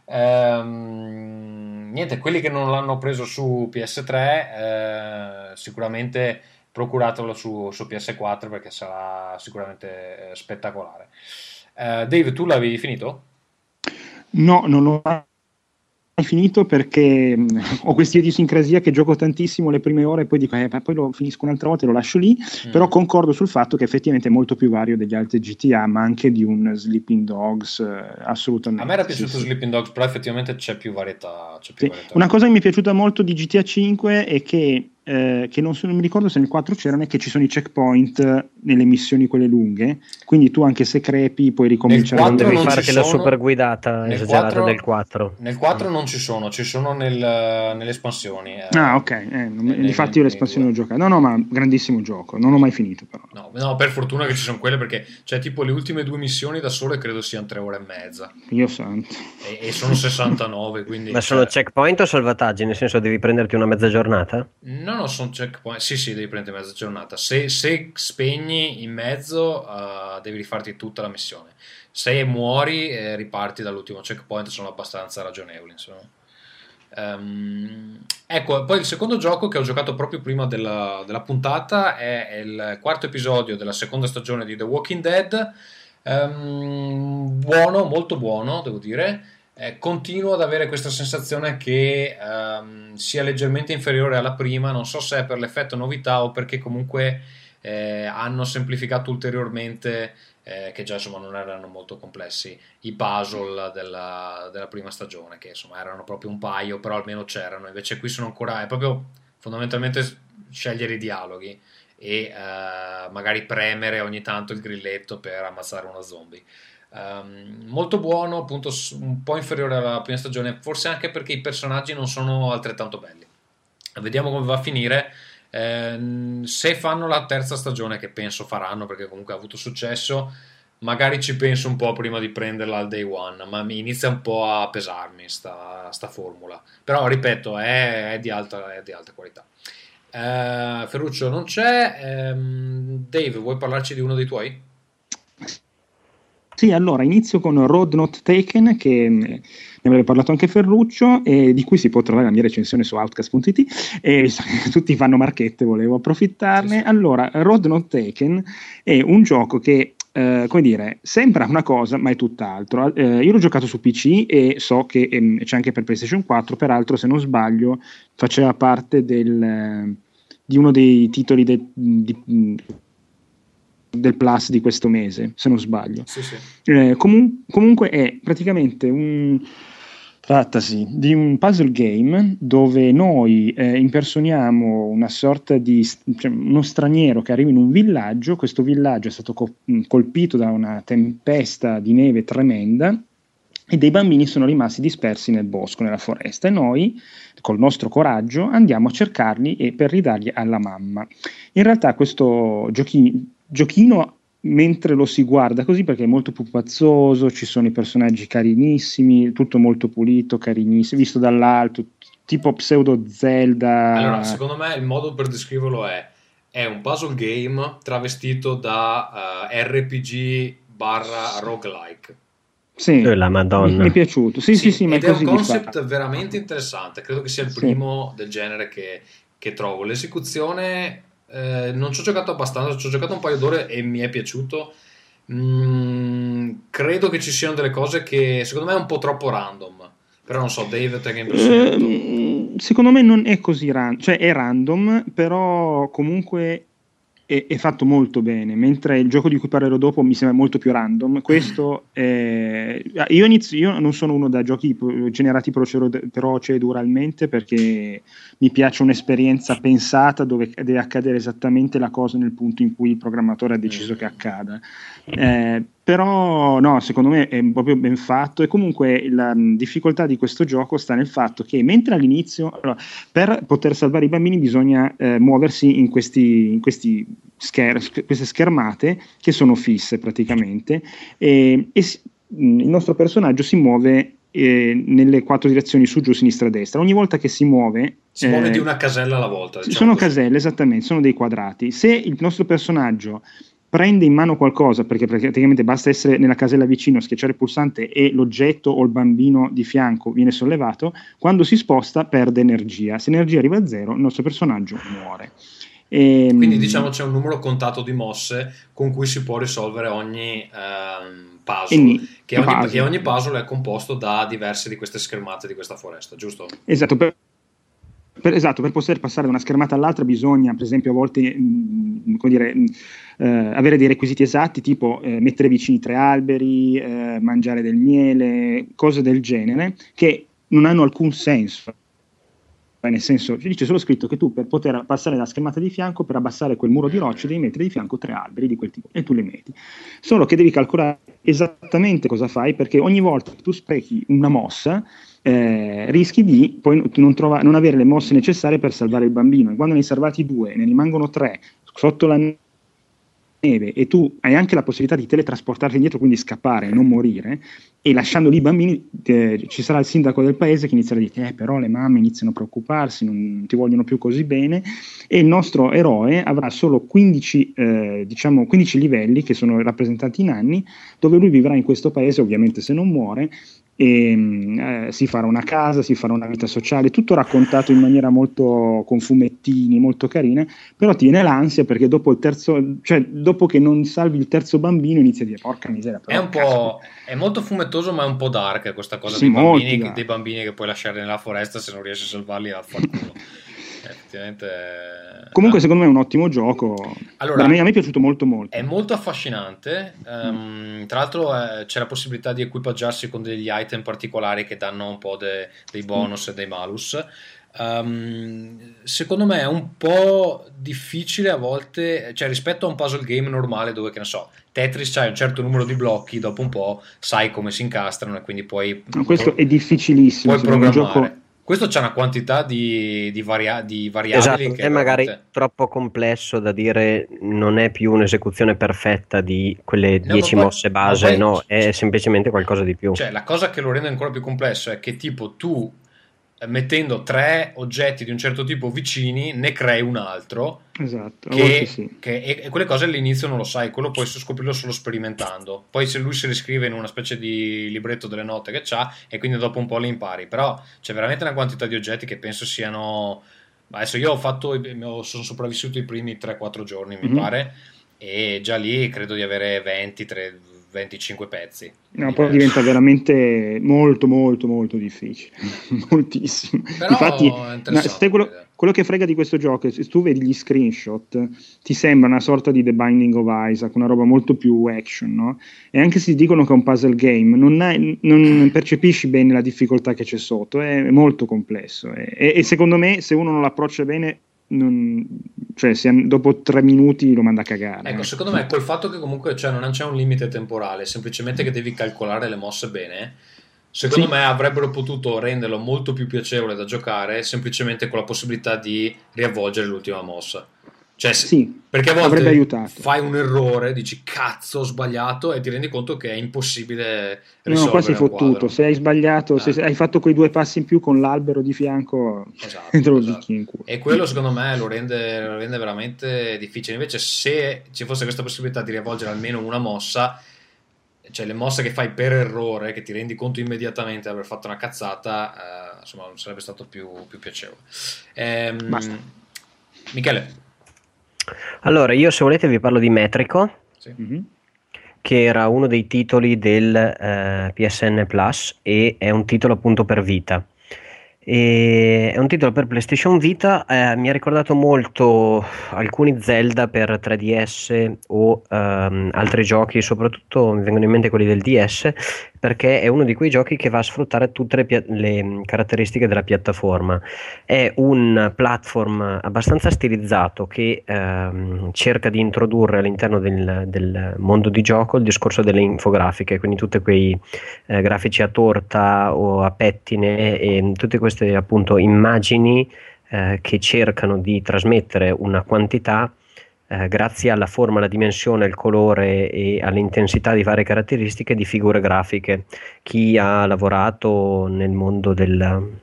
Ehm, niente, quelli che non l'hanno preso su PS3 eh, sicuramente procuratelo su, su, PS4 perché sarà sicuramente eh, spettacolare. Eh, Dave, tu l'avevi finito? No, non l'ho finito perché mh, ho questa idiosincrasia che gioco tantissimo le prime ore e poi dico eh, poi lo finisco un'altra volta e lo lascio lì mm. però concordo sul fatto che effettivamente è molto più vario degli altri GTA ma anche di un Sleeping Dogs eh, assolutamente a me era piaciuto sì, Sleeping Dogs però effettivamente c'è più varietà, c'è più sì. varietà. una cosa che mi è piaciuta molto di GTA 5 è che eh, che non, so, non, mi ricordo se nel 4 c'erano, è che ci sono i checkpoint nelle missioni quelle lunghe, quindi tu anche se crepi puoi ricominciare. Non devi fare che la super guidata esagerata 4, del 4. Nel 4 non ci sono, ci sono nel, nelle espansioni. Eh, ah ok, eh, nelle, infatti io le espansioni ho giocato. No, no, ma grandissimo gioco, non ho mai finito però. No, no, per fortuna che ci sono quelle perché cioè tipo le ultime due missioni da sole credo siano 3 ore e mezza. Io santo. E, e sono 69, quindi... Ma sono cioè... checkpoint o salvataggi? Nel senso devi prenderti una mezza giornata? No, no, sono checkpoint. Sì, sì, devi prendere mezza giornata. Se, se spegni in mezzo, uh, devi rifarti tutta la missione. Se muori, eh, riparti dall'ultimo checkpoint. Sono abbastanza ragionevoli, insomma. Um, ecco, poi il secondo gioco che ho giocato proprio prima della, della puntata è, è, il quarto episodio della seconda stagione di The Walking Dead. Um, buono, molto buono, devo dire eh, continuo ad avere questa sensazione che ehm, sia leggermente inferiore alla prima, non so se è per l'effetto novità o perché comunque eh, hanno semplificato ulteriormente, eh, che già insomma non erano molto complessi, i puzzle della, della, prima stagione, che insomma erano proprio un paio, però almeno c'erano, invece qui sono ancora, è proprio fondamentalmente scegliere i dialoghi e eh, magari premere ogni tanto il grilletto per ammazzare uno zombie. Um, molto buono, appunto un po' inferiore alla prima stagione, forse anche perché i personaggi non sono altrettanto belli. Vediamo come va a finire. Eh, se fanno la terza stagione, che penso faranno perché comunque ha avuto successo, magari ci penso un po' prima di prenderla al day one, ma mi inizia un po' a pesarmi sta, sta formula. Però ripeto, è, è, di, alta, è di alta qualità. Eh, Ferruccio non c'è. Eh, Dave, vuoi parlarci di uno dei tuoi? Sì, allora inizio con Road Not Taken, che mm, ne avrebbe parlato anche Ferruccio, e di cui si può trovare la mia recensione su outcast.it, e tutti fanno marchette, volevo approfittarne. Sì, sì. Allora, Road Not Taken è un gioco che, eh, come dire, sembra una cosa, ma è tutt'altro. Eh, io l'ho giocato su PC e so che eh, c'è anche per PlayStation 4, peraltro, se non sbaglio, faceva parte del, di uno dei titoli de, di, del Plus di questo mese, se non sbaglio. Sì, sì. Eh, comun- comunque è praticamente un... Trattasi di un puzzle game dove noi eh, impersoniamo una sorta di cioè, uno straniero che arriva in un villaggio. Questo villaggio è stato co- colpito da una tempesta di neve tremenda e dei bambini sono rimasti dispersi nel bosco, nella foresta, e noi, col nostro coraggio, andiamo a cercarli e per ridarli alla mamma. In realtà questo giochino, giochino mentre lo si guarda così perché è molto pupazzoso, ci sono i personaggi carinissimi, tutto molto pulito, carinissimo, visto dall'alto, tipo pseudo Zelda. Allora, secondo me il modo per descriverlo è è un puzzle game travestito da uh, eh, RPG barra roguelike. Sì, eh, la Madonna. Mi, è piaciuto. Sì, sì, sì, sì ed è, è un concept veramente interessante. Credo che sia il primo sì. del genere che, che trovo. L'esecuzione eh, non ci ho giocato abbastanza, ci ho giocato un paio d'ore e mi è piaciuto. Mm, credo che ci siano delle cose che secondo me è un po' troppo random. Però non so, Dave, te che impressione? Eh, secondo me non è così random, cioè è random, però comunque è, è, fatto molto bene, mentre il gioco di cui parlerò dopo mi sembra molto più random. Questo è... io, inizio, io non sono uno da giochi generati proceduralmente perché mi piace un'esperienza pensata dove deve accadere esattamente la cosa nel punto in cui il programmatore ha deciso che accada. Eh, però no, secondo me è proprio ben fatto e comunque la mh, difficoltà di questo gioco sta nel fatto che mentre all'inizio, allora, per poter salvare i bambini bisogna eh, muoversi in, questi, in questi scher- queste schermate che sono fisse praticamente e, e si- mh, il nostro personaggio si muove eh, nelle quattro direzioni su, giù, sinistra, destra. Ogni volta che si muove... Si muove eh, di una casella alla volta. diciamo sono così. caselle, esattamente, sono dei quadrati. Se il nostro personaggio prende in mano qualcosa, perché praticamente basta essere nella casella vicino, schiacciare il pulsante e l'oggetto o il bambino di fianco viene sollevato, quando si sposta perde energia. Se l'energia arriva a zero, il nostro personaggio muore. Ehm, Quindi diciamo c'è un numero contato di mosse con cui si può risolvere ogni ehm, puzzle. e ni- Che ogni, puzzle. che ogni puzzle è composto da diverse di queste schermate di questa foresta, giusto? Esatto, per, per- esatto, per poter passare da una schermata all'altra bisogna, per esempio, a volte mh, come dire, mh, eh, avere dei requisiti esatti, tipo eh, mettere vicini tre alberi, eh, mangiare del miele, cose del genere, che non hanno alcun senso. Beh, Nel senso, ci dice solo scritto che tu per poter passare la schermata di fianco, per abbassare quel muro di rocce, devi mettere di fianco tre alberi di quel tipo e tu li metti. Solo che devi calcolare esattamente cosa fai perché ogni volta che tu sprechi una mossa, eh, rischi di poi non, trova- non avere le mosse necessarie per salvare il bambino. E quando ne hai salvati due, ne rimangono tre sotto la neve e tu hai anche la possibilità di teletrasportarti indietro, quindi scappare e non morire, e lasciando lì i bambini, eh, ci sarà il sindaco del paese che inizierà a dire: Eh, però le mamme iniziano a preoccuparsi, non ti vogliono più così bene. E il nostro eroe avrà solo 15, eh, diciamo 15 livelli che sono rappresentati in anni, dove lui vivrà in questo paese, ovviamente se non muore, e eh, si farà una casa, si farà una vita sociale, tutto raccontato in maniera molto con fumettini, molto carine, però ti viene l'ansia perché dopo il terzo, cioè dopo che non salvi il terzo bambino inizi a dire porca miseria, È però un cazzo, po'. È molto fumettoso, ma è un po' dark questa cosa Sì, dei, bambini, dei bambini che puoi lasciare nella foresta se non riesci a salvarli a far culo. Eh, Effettivamente. Comunque secondo me è un ottimo gioco, Allora, a me, a me è piaciuto molto molto. È molto affascinante. ehm, tra l'altro, eh, c'è la possibilità di equipaggiarsi con degli item particolari che danno un po' de- dei bonus e dei malus. Ehm, secondo me è un po' difficile a volte, cioè rispetto a un puzzle game normale dove, che ne so, Tetris c'hai un certo numero di blocchi, dopo un po' sai come si incastrano e quindi puoi, No, questo è difficilissimo, puoi un programmare. gioco Questo c'ha una quantità di, di, varia- di variabili Esatto, che è magari veramente- troppo complesso da dire non è più un'esecuzione perfetta di quelle No, 10 ma poi- mosse base, poi- no, è semplicemente qualcosa di più. Cioè, la cosa che lo rende ancora più complesso è che tipo tu mettendo tre oggetti di un certo tipo vicini ne crei un altro esatto, che, sì. che- e, e quelle cose all'inizio non lo sai, quello puoi scoprirlo solo sperimentando. Poi se lui si riscrive in una specie di libretto delle note che c'ha e quindi dopo un po' le impari, però c'è veramente una quantità di oggetti che penso siano adesso io ho fatto sono sopravvissuto i primi 3-4 giorni, mi Mhm. pare e già lì credo di avere 20 tre- 25 pezzi. No, poi diventa veramente molto molto molto difficile, moltissimo. Però Infatti, no, se quello, quello che frega di questo gioco è se tu vedi gli screenshot, ti sembra una sorta di The Binding of Isaac, una roba molto più action, no? E anche se dicono che è un puzzle game, non, hai- non percepisci bene la difficoltà che c'è sotto, è molto complesso. E- e secondo me, se uno non l'approccia bene, non- cioè, se dopo tre minuti lo manda a cagare. Ecco, secondo me col fatto che comunque cioè, non c'è un limite temporale, semplicemente che devi calcolare le mosse bene, secondo Sì. me avrebbero potuto renderlo molto più piacevole da giocare semplicemente con la possibilità di riavvolgere l'ultima mossa. Cioè, se- Sì, perché a volte avrebbe aiutato. fai un errore, dici cazzo ho sbagliato e ti rendi conto che è impossibile No, risolvere qua sei fottuto. quadro. Se hai sbagliato, se Eh. hai fatto quei due passi in più con l'albero di fianco, Esatto, lo esatto. in culo. E quello secondo me lo rende, lo rende veramente difficile. Invece, se ci fosse questa possibilità di riavvolgere almeno una mossa, cioè le mosse che fai per errore, che ti rendi conto immediatamente di aver fatto una cazzata, eh, insomma, sarebbe stato più, più piacevole. Ehm. Michele, Allora, io se volete vi parlo di Metrico, sì. Mhm. che era uno dei titoli del eh, PSN Plus e è un titolo appunto per Vita. E è un titolo per PlayStation Vita, eh, mi ha ricordato molto alcuni Zelda per 3DS o ehm, altri giochi, soprattutto mi vengono in mente quelli del DS, perché è uno di quei giochi che va a sfruttare tutte le, pia- le caratteristiche della piattaforma. È un platform abbastanza stilizzato che ehm, cerca di introdurre all'interno del, del, mondo di gioco il discorso delle infografiche, quindi tutti quei eh, grafici a torta o a pettine e tutte queste appunto immagini eh, che cercano di trasmettere una quantità eh, grazie alla forma, alla dimensione, al colore e all'intensità di varie caratteristiche di figure grafiche. Chi ha lavorato nel mondo del,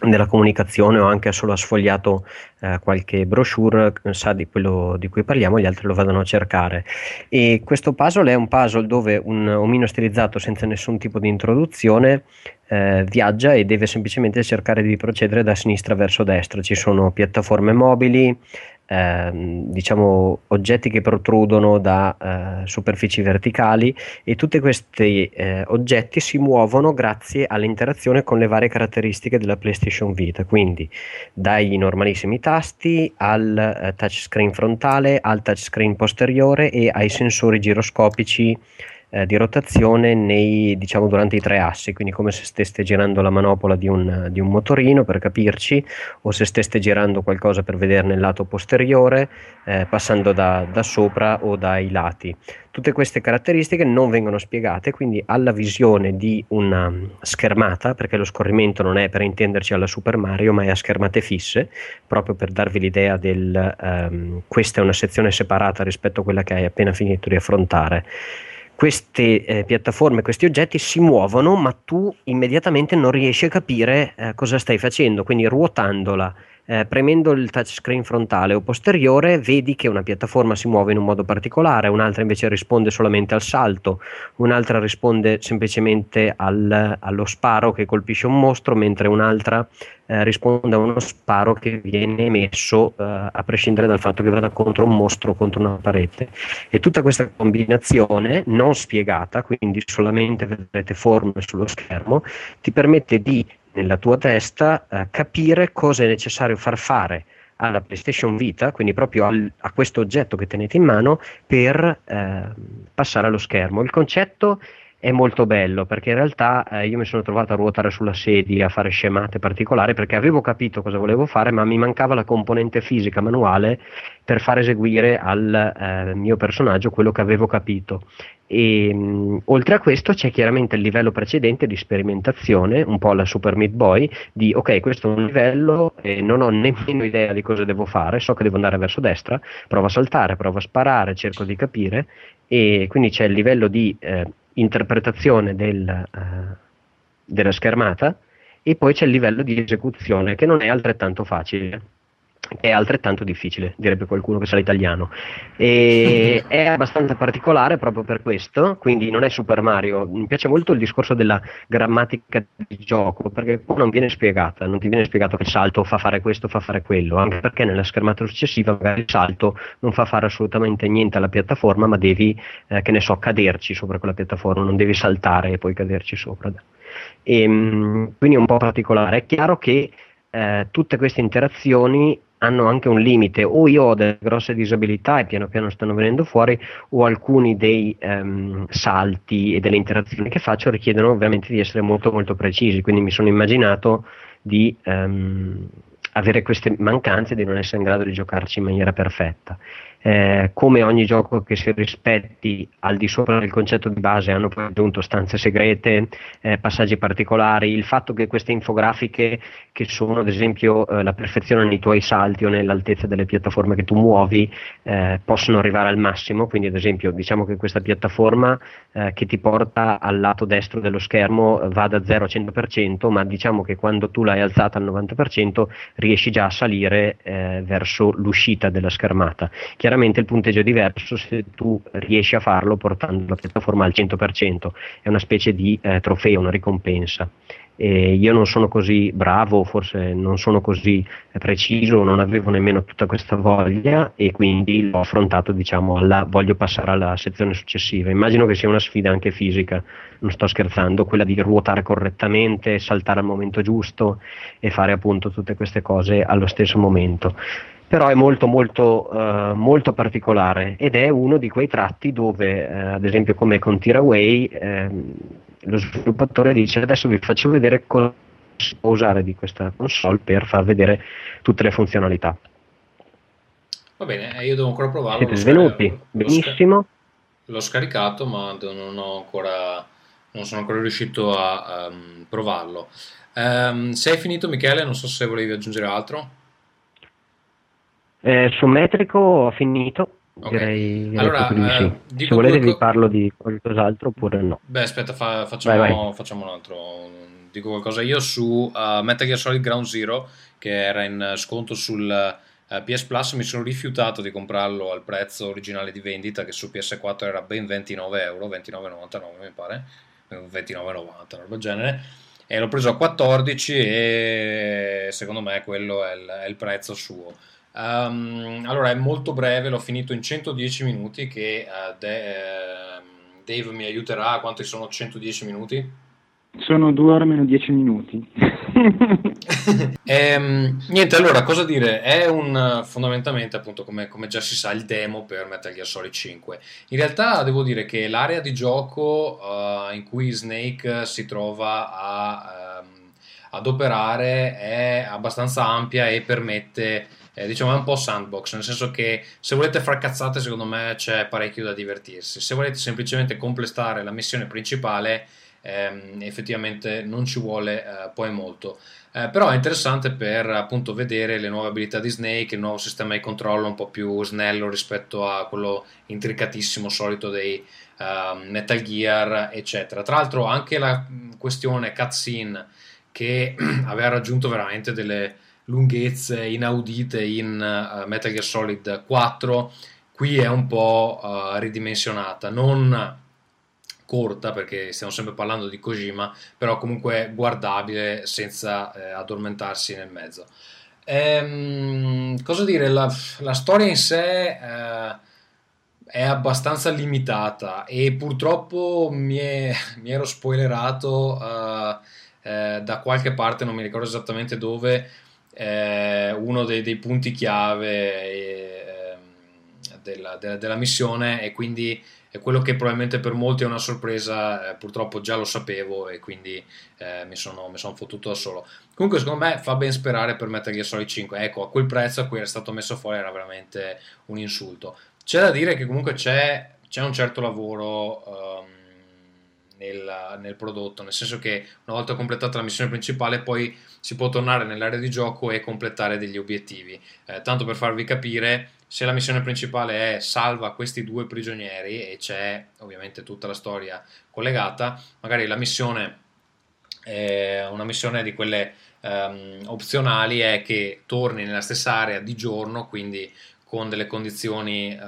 della comunicazione o anche solo ha sfogliato eh, qualche brochure sa di quello di cui parliamo, gli altri lo vadano a cercare. E questo puzzle è un puzzle dove un omino stilizzato senza nessun tipo di introduzione eh, viaggia e deve semplicemente cercare di procedere da sinistra verso destra. Ci sono piattaforme mobili, Ehm, diciamo oggetti che protrudono da eh, superfici verticali e tutti questi eh, oggetti si muovono grazie all'interazione con le varie caratteristiche della PlayStation Vita, quindi dai normalissimi tasti al eh, touchscreen frontale, al touchscreen posteriore e ai sensori giroscopici eh, di rotazione nei, diciamo, durante i tre assi, quindi come se steste girando la manopola di un, di un, motorino per capirci, o se steste girando qualcosa per vederne il lato posteriore, eh, passando da, da sopra o dai lati. Tutte queste caratteristiche non vengono spiegate, quindi alla visione di una schermata, perché lo scorrimento non è per intenderci alla Super Mario, ma è a schermate fisse, proprio per darvi l'idea del um, questa è una sezione separata rispetto a quella che hai appena finito di affrontare queste eh, piattaforme, questi oggetti si muovono, ma tu immediatamente non riesci a capire eh, cosa stai facendo, quindi ruotandola eh, premendo il touchscreen frontale o posteriore vedi che una piattaforma si muove in un modo particolare, un'altra invece risponde solamente al salto, un'altra risponde semplicemente al, allo sparo che colpisce un mostro, mentre un'altra eh, risponde a uno sparo che viene emesso eh, a prescindere dal fatto che vada contro un mostro o contro una parete. E tutta questa combinazione non spiegata, quindi solamente vedrete forme sullo schermo, ti permette di nella tua testa eh, capire cosa è necessario far fare alla PlayStation Vita, quindi proprio al, a questo oggetto che tenete in mano, per eh, passare allo schermo. Il concetto è molto bello perché in realtà eh, io mi sono trovato a ruotare sulla sedia, a fare scemate particolari perché avevo capito cosa volevo fare, ma mi mancava la componente fisica manuale per far eseguire al eh, mio personaggio quello che avevo capito. E, mh, oltre a questo c'è chiaramente il livello precedente di sperimentazione, un po' alla Super Meat Boy, di ok, questo è un livello e non ho nemmeno idea di cosa devo fare, so che devo andare verso destra, provo a saltare, provo a sparare, cerco di capire e quindi c'è il livello di eh, interpretazione del, uh, della schermata e poi c'è il livello di esecuzione che non è altrettanto facile è altrettanto difficile, direbbe qualcuno che sa l'italiano. E è abbastanza particolare proprio per questo, quindi non è Super Mario. Mi piace molto il discorso della grammatica di gioco, perché non viene spiegata, non ti viene spiegato che il salto fa fare questo, fa fare quello, anche perché nella schermata successiva magari il salto non fa fare assolutamente niente alla piattaforma, ma devi, eh, che ne so, caderci sopra quella piattaforma, non devi saltare e poi caderci sopra. E, ehm, quindi è un po' particolare. È chiaro che eh, tutte queste interazioni hanno anche un limite, o io ho delle grosse disabilità e piano piano stanno venendo fuori, o alcuni dei um, salti e delle interazioni che faccio richiedono ovviamente di essere molto molto precisi, quindi mi sono immaginato di um, avere queste mancanze di non essere in grado di giocarci in maniera perfetta eh, come ogni gioco che si rispetti al di sopra del concetto di base hanno poi aggiunto stanze segrete, eh, passaggi particolari, il fatto che queste infografiche che sono ad esempio eh, la perfezione nei tuoi salti o nell'altezza delle piattaforme che tu muovi eh, possono arrivare al massimo, quindi ad esempio diciamo che questa piattaforma eh, che ti porta al lato destro dello schermo va da 0 a 100%, ma diciamo che quando tu l'hai alzata al 90% riesci già a salire eh, verso l'uscita della schermata. Chiaramente chiaramente il punteggio è diverso se tu riesci a farlo portando la piattaforma al 100%, è una specie di eh, trofeo, una ricompensa. E io non sono così bravo, forse non sono così preciso, non avevo nemmeno tutta questa voglia e quindi l'ho affrontato, diciamo, alla, voglio passare alla sezione successiva. Immagino che sia una sfida anche fisica, non sto scherzando, quella di ruotare correttamente, saltare al momento giusto e fare appunto tutte queste cose allo stesso momento però è molto molto, uh, molto particolare ed è uno di quei tratti dove, uh, ad esempio come con Tiraway, uh, lo sviluppatore dice adesso vi faccio vedere cosa si può usare di questa console per far vedere tutte le funzionalità. Va bene, eh, io devo ancora provarlo. Siete svenuti? scaricato- l'ho sca- Benissimo. L'ho scaricato, ma non, ho ancora, non sono ancora riuscito a ehm, provarlo. Ehm, se hai finito, Michele, non so se volevi aggiungere altro. Eh, su metrico ho finito. Ok. Direi, Allora, di eh, sì. Se volete qualco- vi parlo di qualcos'altro oppure no. Beh, aspetta, fa- facciamo, Vai, facciamo un altro. Dico qualcosa io su uh, Metal Gear Solid Ground Zero, che era in sconto sul uh, PS Plus. Mi sono rifiutato di comprarlo al prezzo originale di vendita, che su PS4 era ben 29 euro, 29,99 mi pare, 29,90, una roba del genere. E l'ho preso a 14 e secondo me quello è il, è il prezzo suo. Um, allora è molto breve, l'ho finito in 110 minuti che uh, De- ehm, Dave mi aiuterà, quanti sono 110 minuti? Sono due ore meno dieci minuti. Ehm, niente, allora cosa dire? È un fondamentalmente, appunto, come, come già si sa, il demo per Metal Gear Solid 5. In realtà devo dire che l'area di gioco eh, in cui Snake si trova a, ehm, ad operare è abbastanza ampia e permette, eh, diciamo, è un po' sandbox, nel senso che se volete far cazzate, secondo me c'è parecchio da divertirsi. Se volete semplicemente completare la missione principale, ehm, effettivamente non ci vuole eh, poi molto. Eh, però è interessante per appunto vedere le nuove abilità di Snake, il nuovo sistema di controllo un po' più snello rispetto a quello intricatissimo solito dei ehm, Metal Gear, eccetera. Tra l'altro, anche la mh, questione cutscene che aveva raggiunto veramente delle lunghezze inaudite in eh, Metal Gear Solid 4, qui è un po' eh, ridimensionata. Non corta perché stiamo sempre parlando di Kojima, però comunque guardabile senza eh, addormentarsi nel mezzo. Ehm, cosa dire? La, la storia in sé eh, è abbastanza limitata e purtroppo mi, è- mi ero spoilerato eh, eh, da qualche parte, non mi ricordo esattamente dove, eh, uno dei, dei punti chiave eh, della, della- della missione e quindi è quello che probabilmente per molti è una sorpresa, eh, purtroppo già lo sapevo e quindi eh, mi, sono, mi sono fottuto da solo. Comunque secondo me fa ben sperare per Metal Gear Solid 5, ecco a quel prezzo a cui era stato messo fuori era veramente un insulto. C'è da dire che comunque c'è, c'è un certo lavoro ehm, nel, nel prodotto, nel senso che una volta completata la missione principale poi si può tornare nell'area di gioco e completare degli obiettivi. Eh, tanto per farvi capire, se la missione principale è salva questi due prigionieri e c'è ovviamente tutta la storia collegata, magari la missione è una missione di quelle ehm, opzionali è che torni nella stessa area di giorno, quindi con delle condizioni eh,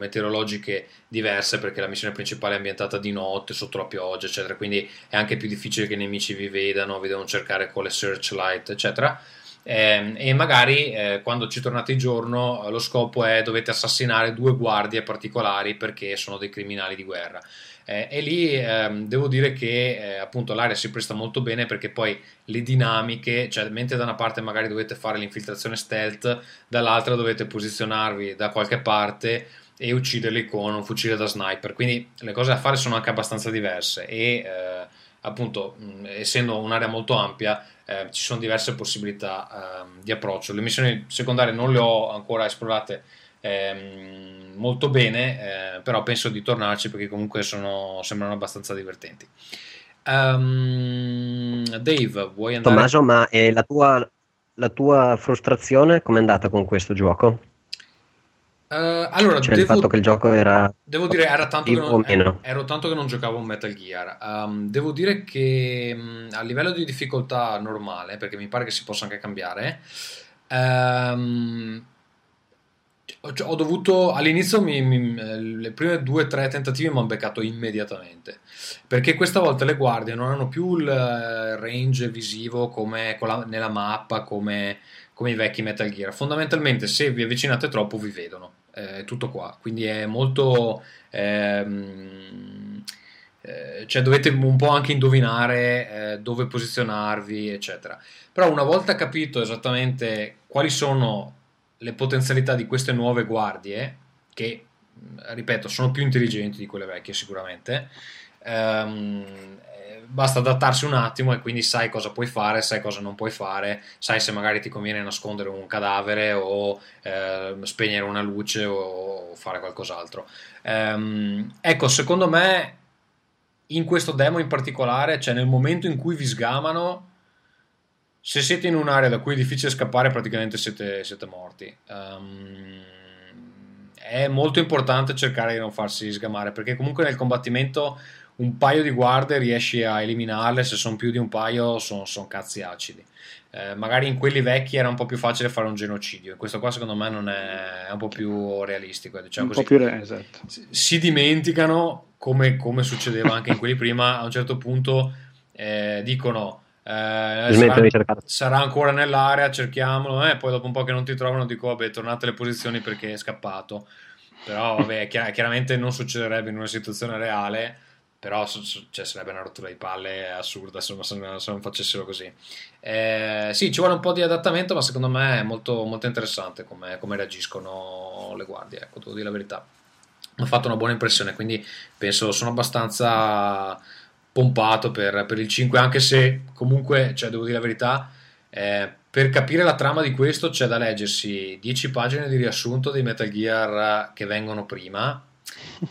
meteorologiche diverse perché la missione principale è ambientata di notte, sotto la pioggia, eccetera, quindi è anche più difficile che i nemici vi vedano, vi devono cercare con le searchlight, eccetera. Ehm, e magari eh, quando ci tornate di giorno eh, lo scopo è dovete assassinare due guardie particolari perché sono dei criminali di guerra. Eh, e lì ehm, devo dire che eh, appunto l'area si presta molto bene perché poi le dinamiche, cioè mentre da una parte magari dovete fare l'infiltrazione stealth, dall'altra dovete posizionarvi da qualche parte e ucciderli con un fucile da sniper. Quindi le cose da fare sono anche abbastanza diverse e eh, appunto mh, essendo un'area molto ampia eh, ci sono diverse possibilità ehm, di approccio. Le missioni secondarie non le ho ancora esplorate ehm, molto bene, eh, però penso di tornarci perché comunque sono, sembrano abbastanza divertenti. Ehm, Dave, vuoi andare? Tommaso, ma eh, la, tua, la tua frustrazione com'è andata con questo gioco? Eh, allora, Cioè il devo, fatto che il gioco era devo dire, era tanto, che non, meno? ero tanto che non giocavo a Metal Gear. Um, devo dire che mm, a livello di difficoltà normale, perché mi pare che si possa anche cambiare, ehm, ho, dovuto all'inizio mi- mi- le prime due o tre tentativi mi hanno beccato immediatamente perché questa volta le guardie non hanno più il eh, range visivo come la- nella mappa come, come i vecchi Metal Gear fondamentalmente se vi avvicinate troppo vi vedono è tutto qua. Quindi è molto ehm, eh, cioè dovete un po' anche indovinare eh, dove posizionarvi eccetera. Però una volta capito esattamente quali sono le potenzialità di queste nuove guardie, che ripeto sono più intelligenti di quelle vecchie sicuramente, ehm, basta adattarsi un attimo e quindi sai cosa puoi fare, sai cosa non puoi fare, sai se magari ti conviene nascondere un cadavere o eh, spegnere una luce o fare qualcos'altro. Ehm, ecco, secondo me in questo demo in particolare, cioè nel momento in cui vi sgamano, se siete in un'area da cui è difficile scappare, praticamente siete, siete morti. Um, è molto importante cercare di non farsi sgamare perché comunque nel combattimento un paio di guardie riesci a eliminarle, se sono più di un paio sono, sono cazzi acidi. Eh, magari in quelli vecchi era un po' più facile fare un genocidio, in questo qua secondo me non è, è un po' più realistico. Diciamo un così. po' più re- esatto. Si, si dimenticano, come, come, succedeva anche in quelli prima, a un certo punto eh, dicono eh, sarà, sarà, ancora nell'area, cerchiamolo, eh, poi dopo un po' che non ti trovano dico vabbè tornate alle posizioni perché è scappato. Però vabbè, chiar- chiaramente non succederebbe in una situazione reale però cioè, sarebbe una rottura di palle assurda se, se, non facessero così. Eh, sì, ci vuole un po' di adattamento, ma secondo me è molto, molto interessante come, come, reagiscono le guardie, ecco, devo dire la verità. Mi ha fatto una buona impressione, quindi penso sono abbastanza pompato per, per il 5, anche se comunque, cioè, devo dire la verità, eh, per capire la trama di questo c'è da leggersi 10 pagine di riassunto dei Metal Gear che vengono prima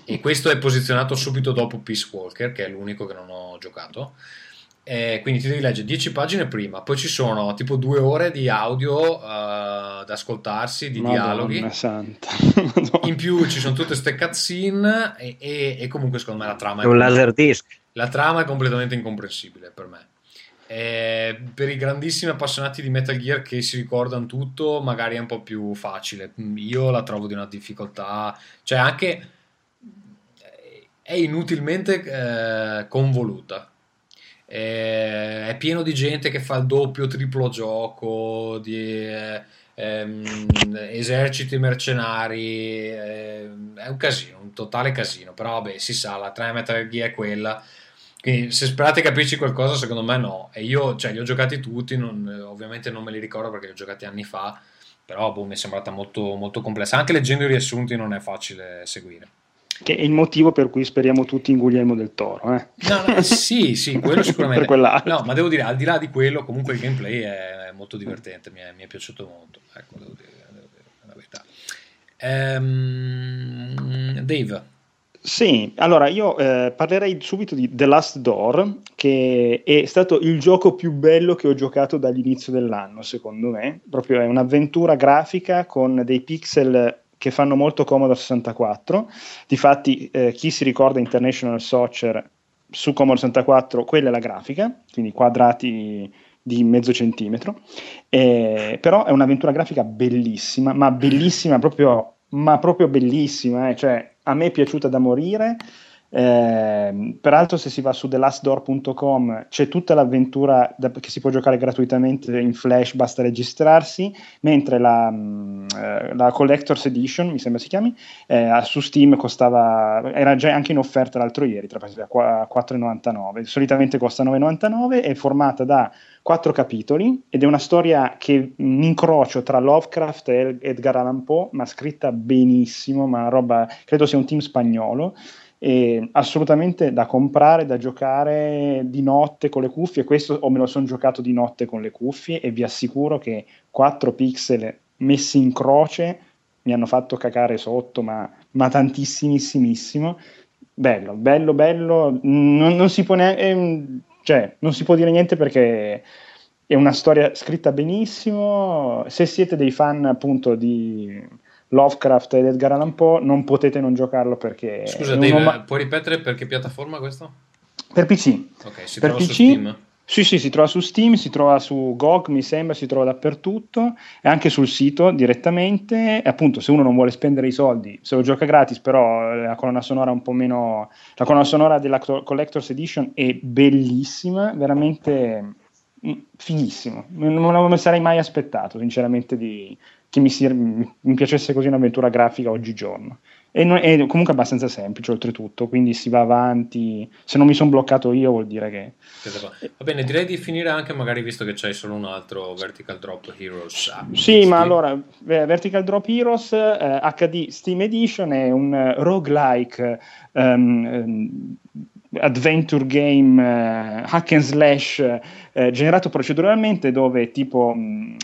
e questo è posizionato subito dopo Peace Walker, che è l'unico che non ho giocato. Eh, quindi ti devi leggere 10 pagine prima, poi ci sono tipo due ore di audio uh, da ascoltarsi, di Madonna dialoghi. Santa. In più ci sono tutte queste cutscene e, e, e, comunque secondo me la trama è un laser disc. La trama è completamente incomprensibile per me. Eh, per i grandissimi appassionati di Metal Gear che si ricordano tutto, magari è un po' più facile. Io la trovo di una difficoltà, cioè anche è inutilmente eh, convoluta. Eh, è pieno di gente che fa il doppio, triplo gioco, di eh, ehm, eserciti mercenari. Ehm, è un casino, un totale casino. Però vabbè, si sa, la trama Metal Gear è quella. Quindi se sperate capirci qualcosa, secondo me no. E io, cioè, li ho giocati tutti, non, ovviamente non me li ricordo perché li ho giocati anni fa, però boh, mi è sembrata molto, molto complessa. Anche leggendo i riassunti non è facile seguire che è il motivo per cui speriamo tutti in Guglielmo del Toro. Eh? No, no, sì, sì, quello sicuramente. no, ma devo dire, al di là di quello, comunque il gameplay è molto divertente, mi è, mi è piaciuto molto. Ecco, devo dire, devo dire la verità. Ehm, Dave. Sì, allora io eh, parlerei subito di The Last Door, che è stato il gioco più bello che ho giocato dall'inizio dell'anno, secondo me. Proprio è un'avventura grafica con dei pixel che fanno molto comodo a 64. Difatti, eh, chi si ricorda International Soccer su Commodore 64, quella è la grafica, quindi quadrati di mezzo centimetro. Eh, però è un'avventura grafica bellissima, ma bellissima proprio, ma proprio bellissima. Eh. Cioè, a me è piaciuta da morire. Eh, peraltro, se si va su thelastdoor.com c'è tutta l'avventura da, che si può giocare gratuitamente in flash, basta registrarsi. Mentre la, mh, eh, la Collector's Edition, mi sembra si chiami, eh, su Steam costava, era già anche in offerta l'altro ieri, tra a 4,99. Solitamente costa 9,99. È formata da quattro capitoli ed è una storia che un incrocio tra Lovecraft e Edgar Allan Poe, ma scritta benissimo, ma roba, credo sia un team spagnolo e assolutamente da comprare, da giocare di notte con le cuffie. Questo o me lo sono giocato di notte con le cuffie e vi assicuro che 4 pixel messi in croce mi hanno fatto cacare sotto, ma, ma tantissimissimo. Bello, bello, bello. Non, non si può neanche, cioè, non si può dire niente perché è una storia scritta benissimo. Se siete dei fan appunto di Lovecraft ed Edgar Allan Poe, non potete non giocarlo perché... Scusa Dave, ma... puoi ripetere per che piattaforma questo? Per PC. Ok, si per trova PC, su Steam? Sì, sì, si trova su Steam, si trova su GOG, mi sembra, si trova dappertutto e anche sul sito direttamente. E appunto, se uno non vuole spendere i soldi, se lo gioca gratis, però la colonna sonora un po' meno... La colonna sonora della Collector's Edition è bellissima, veramente mm, fighissimo. Non me sarei mai aspettato, sinceramente, di, che mi, sia, mi piacesse così un'avventura grafica oggigiorno. E non, è comunque abbastanza semplice oltretutto, quindi si va avanti. Se non mi sono bloccato io vuol dire che... Va bene, direi di finire anche magari visto che c'hai solo un altro Vertical Drop Heroes. Ah, sì, ma allora, Vertical Drop Heroes eh, HD Steam Edition è un roguelike um, adventure game eh, hack and slash eh, generato proceduralmente dove tipo mh,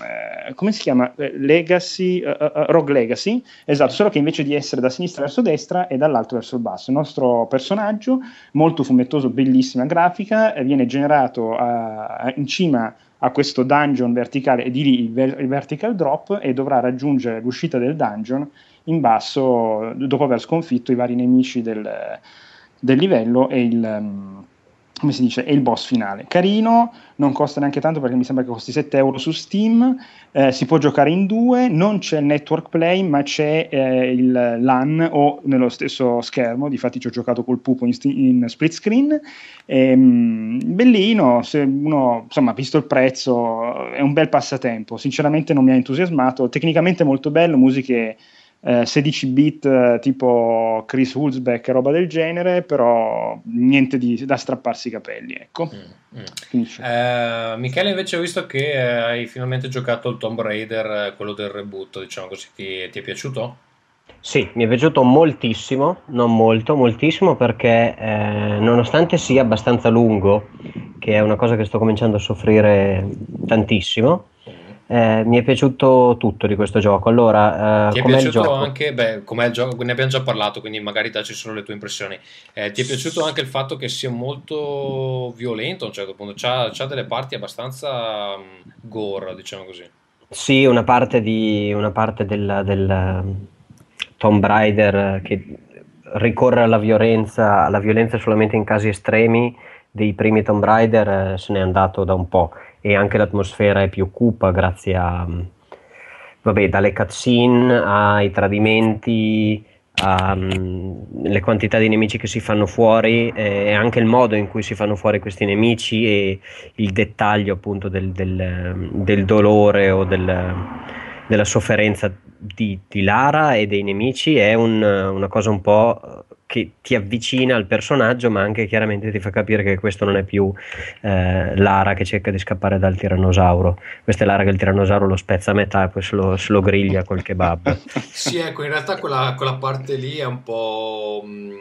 eh, come si chiama? Eh, Legacy eh, eh, Rogue Legacy. Esatto solo che invece di essere da sinistra verso destra è dall'alto verso il basso. Il nostro personaggio molto fumettoso bellissima grafica viene generato in cima a questo dungeon verticale e di lì il, ver- il vertical drop e dovrà raggiungere l'uscita del dungeon in basso dopo aver sconfitto i vari nemici del, del livello e il, um, come si dice, e il boss finale. Carino, non costa neanche tanto perché mi sembra che costi 7 euro su Steam, eh, si può giocare in due, non c'è il network play ma c'è eh, il LAN o nello stesso schermo, difatti ci ho giocato col pupo in, in split screen, Ehm, bellino, se uno insomma visto il prezzo è un bel passatempo, sinceramente non mi ha entusiasmato, tecnicamente molto bello, musiche eh, 16 bit eh, tipo Chris Hulsbeck e roba del genere, però niente di, da strapparsi i capelli, ecco. Mm, mm. Eh, Michele, invece, ho visto che eh, hai finalmente giocato il Tomb Raider, eh, quello del reboot, diciamo così, ti, ti è piaciuto? Sì, mi è piaciuto moltissimo, non molto, moltissimo perché eh, nonostante sia abbastanza lungo, che è una cosa che sto cominciando a soffrire tantissimo, eh, mi è piaciuto tutto di questo gioco. Allora, eh, Ti è piaciuto anche, beh, com'è il gioco, ne abbiamo già parlato, quindi magari dacci solo le tue impressioni. Eh, ti è piaciuto anche il fatto che sia molto violento a un certo punto, c'ha, c'ha delle parti abbastanza mm, gore, diciamo così. Sì, una parte, di, una parte del, del um, Tomb Raider che ricorre alla violenza, alla violenza solamente in casi estremi dei primi Tomb Raider eh, se n'è andato da un po' e anche l'atmosfera è più cupa grazie a, mm, vabbè, dalle cutscene ai tradimenti, alle quantità di nemici che si fanno fuori eh, e anche il modo in cui si fanno fuori questi nemici e il dettaglio appunto del, del- del dolore o del- della sofferenza di, di Lara e dei nemici è un- una cosa un po' che ti avvicina al personaggio ma anche chiaramente ti fa capire che questo non è più eh, Lara che cerca di scappare dal tirannosauro questa è Lara che il tirannosauro lo spezza a metà e poi se lo, se lo griglia col kebab Sì, ecco, in realtà quella, quella parte lì è un po'... mm,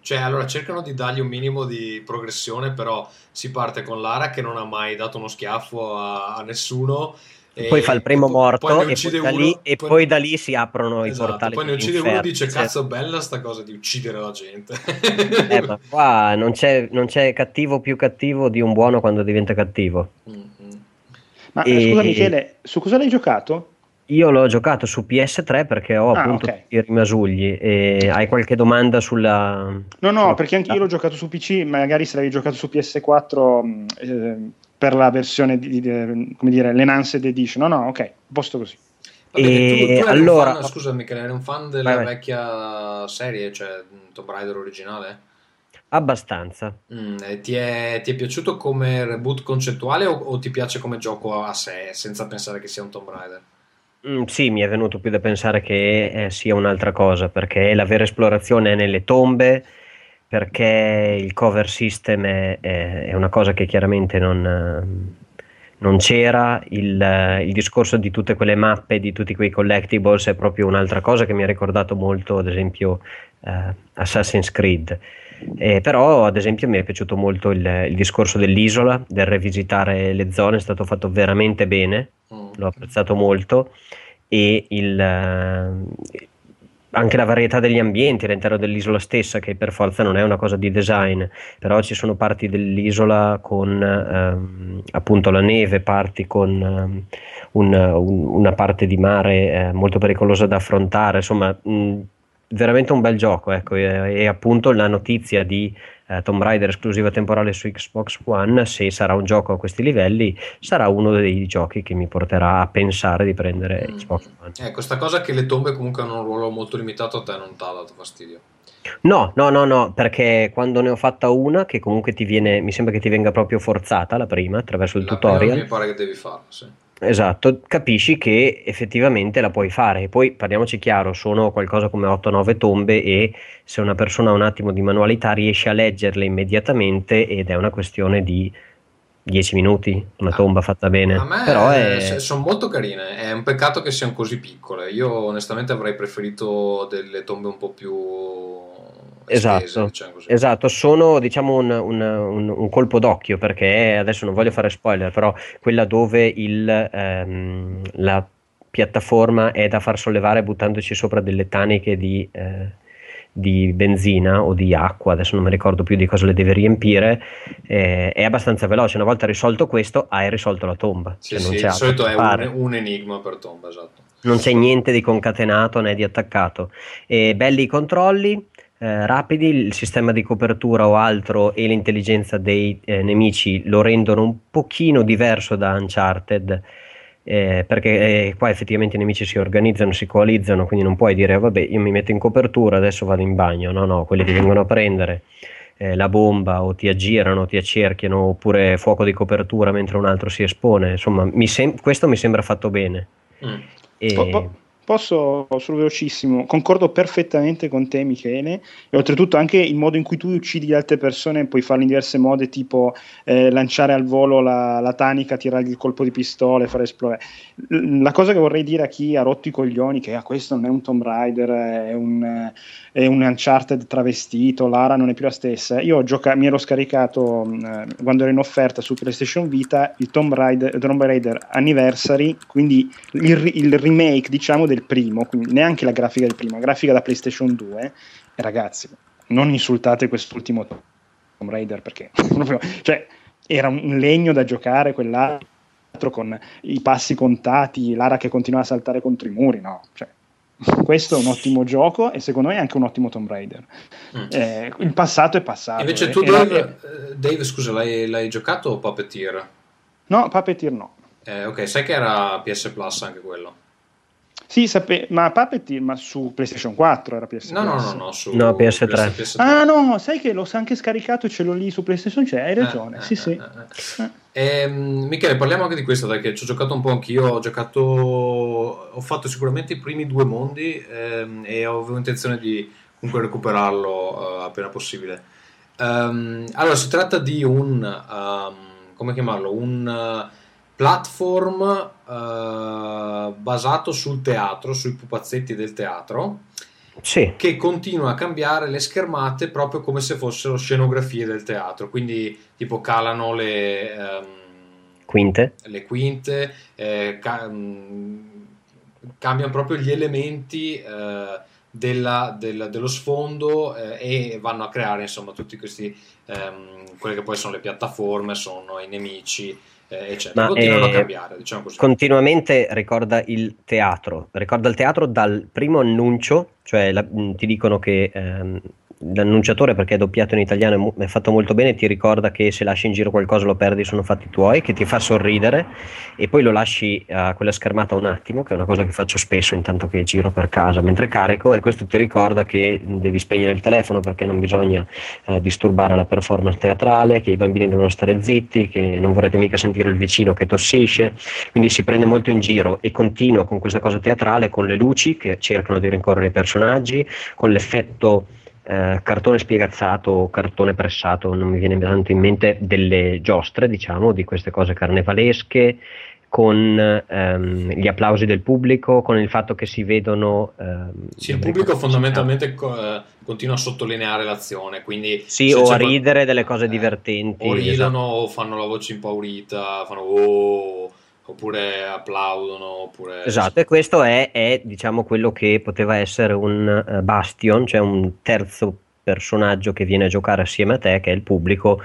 Cioè, allora cercano di dargli un minimo di progressione, però si parte con Lara che non ha mai dato uno schiaffo a, a nessuno. E- poi fa il primo po- morto poi e poi, da uno, lì, e poi da lì si aprono i Esatto, portali poi ne uccide uno e dice sì. cazzo bella sta cosa di uccidere la gente. Eh, ma qua non c'è, non c'è cattivo più cattivo di un buono quando diventa cattivo. Mm, mm. Ma E- scusa Michele, su cosa l'hai giocato? Io l'ho giocato su PS3 perché ho Ah, appunto ok. tutti i rimasugli. E hai qualche domanda sulla. No, no, sulla- perché anche io l'ho giocato su PC, magari se l'avevi giocato su PS4 mh, eh, per la versione di, di- come dire, l'Enhanced Edition. No, no, ok, posto così. Vabbè, tu, tu eri un allora- fan, scusa Michele, eri un fan della Vai, vecchia serie, cioè Tomb Raider originale? Abbastanza. Mm, e ti, è, ti è piaciuto come reboot concettuale o, o ti piace come gioco a sé, senza pensare che sia un Tomb Raider? Mm, sì, mi è venuto più da pensare che eh, sia un'altra cosa perché la vera esplorazione è nelle tombe. Perché il cover system è, è- è una cosa che chiaramente non, non c'era, il, il discorso di tutte quelle mappe, di tutti quei collectibles è proprio un'altra cosa che mi ha ricordato molto, ad esempio, eh, Assassin's Creed. Eh, però, ad esempio, mi è piaciuto molto il, il discorso dell'isola, del rivisitare le zone, è stato fatto veramente bene, Mm. l'ho apprezzato molto e il, eh, anche la varietà degli ambienti all'interno dell'isola stessa, che per forza non è una cosa di design, però ci sono parti dell'isola con ehm, appunto la neve, parti con ehm, un- un- una parte di mare eh, molto pericolosa da affrontare, insomma, mh, veramente un bel gioco, ecco, e, e appunto la notizia di eh, Tomb Raider esclusiva temporale su Xbox One, se sarà un gioco a questi livelli, sarà uno dei giochi che mi porterà a pensare di prendere Mm. Xbox One. Eh, questa cosa che le tombe comunque hanno un ruolo molto limitato a te non ti ha dato fastidio. No, no, no, no, perché quando ne ho fatta una, che comunque ti viene, mi sembra che ti venga proprio forzata la prima attraverso il La prima tutorial. mi pare che devi farlo, sì. Esatto, capisci che effettivamente la puoi fare. E poi parliamoci chiaro, sono qualcosa come 8-9 tombe e se una persona ha un attimo di manualità riesce a leggerle immediatamente ed è una questione di 10 minuti, una Ah, tomba fatta bene. A me Però è... sono molto carine, è un peccato che siano così piccole. Io onestamente avrei preferito delle tombe un po' più Esatto, spese, diciamo esatto, sono diciamo un, un- un- un colpo d'occhio perché adesso non voglio fare spoiler, però quella dove il, ehm, la piattaforma è da far sollevare buttandoci sopra delle taniche di, eh, di benzina o di acqua, adesso non mi ricordo più di cosa le deve riempire, eh, è abbastanza veloce. Una volta risolto questo, hai risolto la tomba. Sì, Cioè, sì, di solito è un enigma per tomba, esatto. non c'è niente di concatenato né di attaccato. E belli i controlli, eh, rapidi, il sistema di copertura o altro e l'intelligenza dei eh, nemici lo rendono un pochino diverso da Uncharted. eh, perché eh, qua effettivamente i nemici si organizzano, si coalizzano, quindi non puoi dire vabbè io mi metto in copertura, adesso vado in bagno, no no, quelli ti vengono a prendere eh, la bomba o ti aggirano, ti accerchiano oppure fuoco di copertura mentre un altro si espone, insomma mi sem- questo mi sembra fatto bene. Mm. E- Po- po- posso, solo velocissimo, concordo perfettamente con te Michele e oltretutto anche il modo in cui tu uccidi le altre persone puoi farlo in diverse modi tipo eh, lanciare al volo la, la tanica, tirargli il colpo di pistola e fare esplodere. La cosa che vorrei dire a chi ha rotto i coglioni che ah, questo non è un Tomb Raider, è un, eh, è un Uncharted travestito, Lara non è più la stessa. Io gioca- mi ero scaricato mh, quando era in offerta su PlayStation Vita il Tomb Raider, Tomb Raider Anniversary, quindi il, il remake diciamo del primo, quindi neanche la grafica del primo, la grafica da PlayStation 2. E ragazzi, non insultate quest'ultimo Tomb Raider perché cioè, era un legno da giocare quell'altro con i passi contati, Lara che continua a saltare contro i muri, no, cioè, questo è un ottimo gioco e secondo me è anche un ottimo Tomb Raider. Mm. Eh, il passato è passato. Invece tu, Dave, eh, Dave, scusa, l'hai, l'hai giocato o Puppeteer? No, Puppeteer no. Eh, ok, sai che era PS Plus anche quello? Sì, sape- ma Puppeteer, ma su PlayStation 4 era PS No, no, no, no, su No, PS3. PS3. Ah no, sai che l'ho anche scaricato e ce l'ho lì su PlayStation, cioè hai ragione, Eh, sì eh, sì. eh, eh. Ehm, Michele, parliamo anche di questo, perché ci ho giocato un po' anch'io, ho giocato, ho fatto sicuramente i primi due mondi ehm, e avevo intenzione di comunque recuperarlo eh, appena possibile. Ehm, allora, si tratta di un, ehm, come chiamarlo, un eh, platform eh, basato sul teatro, sui pupazzetti del teatro Sì, che continua a cambiare le schermate proprio come se fossero scenografie del teatro, quindi tipo calano le, ehm, quinte. le quinte, eh, ca- mh, cambiano proprio gli elementi eh, della- del- dello sfondo eh, e vanno a creare insomma tutti questi, ehm, quelle che poi sono le piattaforme, sono i nemici, eh, eccetera. Ma, Continuano eh, a cambiare, diciamo così. Continuamente ricorda il teatro, ricorda il teatro dal primo annuncio, cioè la- ti dicono che ehm, l'annunciatore, perché è doppiato in italiano, è, fatto molto bene, ti ricorda che se lasci in giro qualcosa lo perdi, sono fatti tuoi, che ti fa sorridere e poi lo lasci a quella schermata un attimo, che è una cosa che faccio spesso intanto che giro per casa mentre carico e questo ti ricorda che devi spegnere il telefono perché non bisogna eh, disturbare la performance teatrale, che i bambini devono stare zitti, che non vorrete mica sentire il vicino che tossisce, quindi si prende molto in giro e continua con questa cosa teatrale, con le luci che cercano di rincorrere i personaggi, con l'effetto eh, cartone spiegazzato o cartone pressato, non mi viene tanto in mente, delle giostre, diciamo, di queste cose carnevalesche, con ehm, gli applausi del pubblico, con il fatto che si vedono... ehm, Sì, il pubblico fondamentalmente co- eh, continua a sottolineare l'azione, quindi Sì, o a qual- ridere delle cose eh, divertenti. o ridono esatto. o fanno la voce impaurita, fanno oh, oppure applaudono, oppure Esatto, e questo è, è, diciamo quello che poteva essere un eh, bastion, cioè un terzo personaggio che viene a giocare assieme a te, che è il pubblico,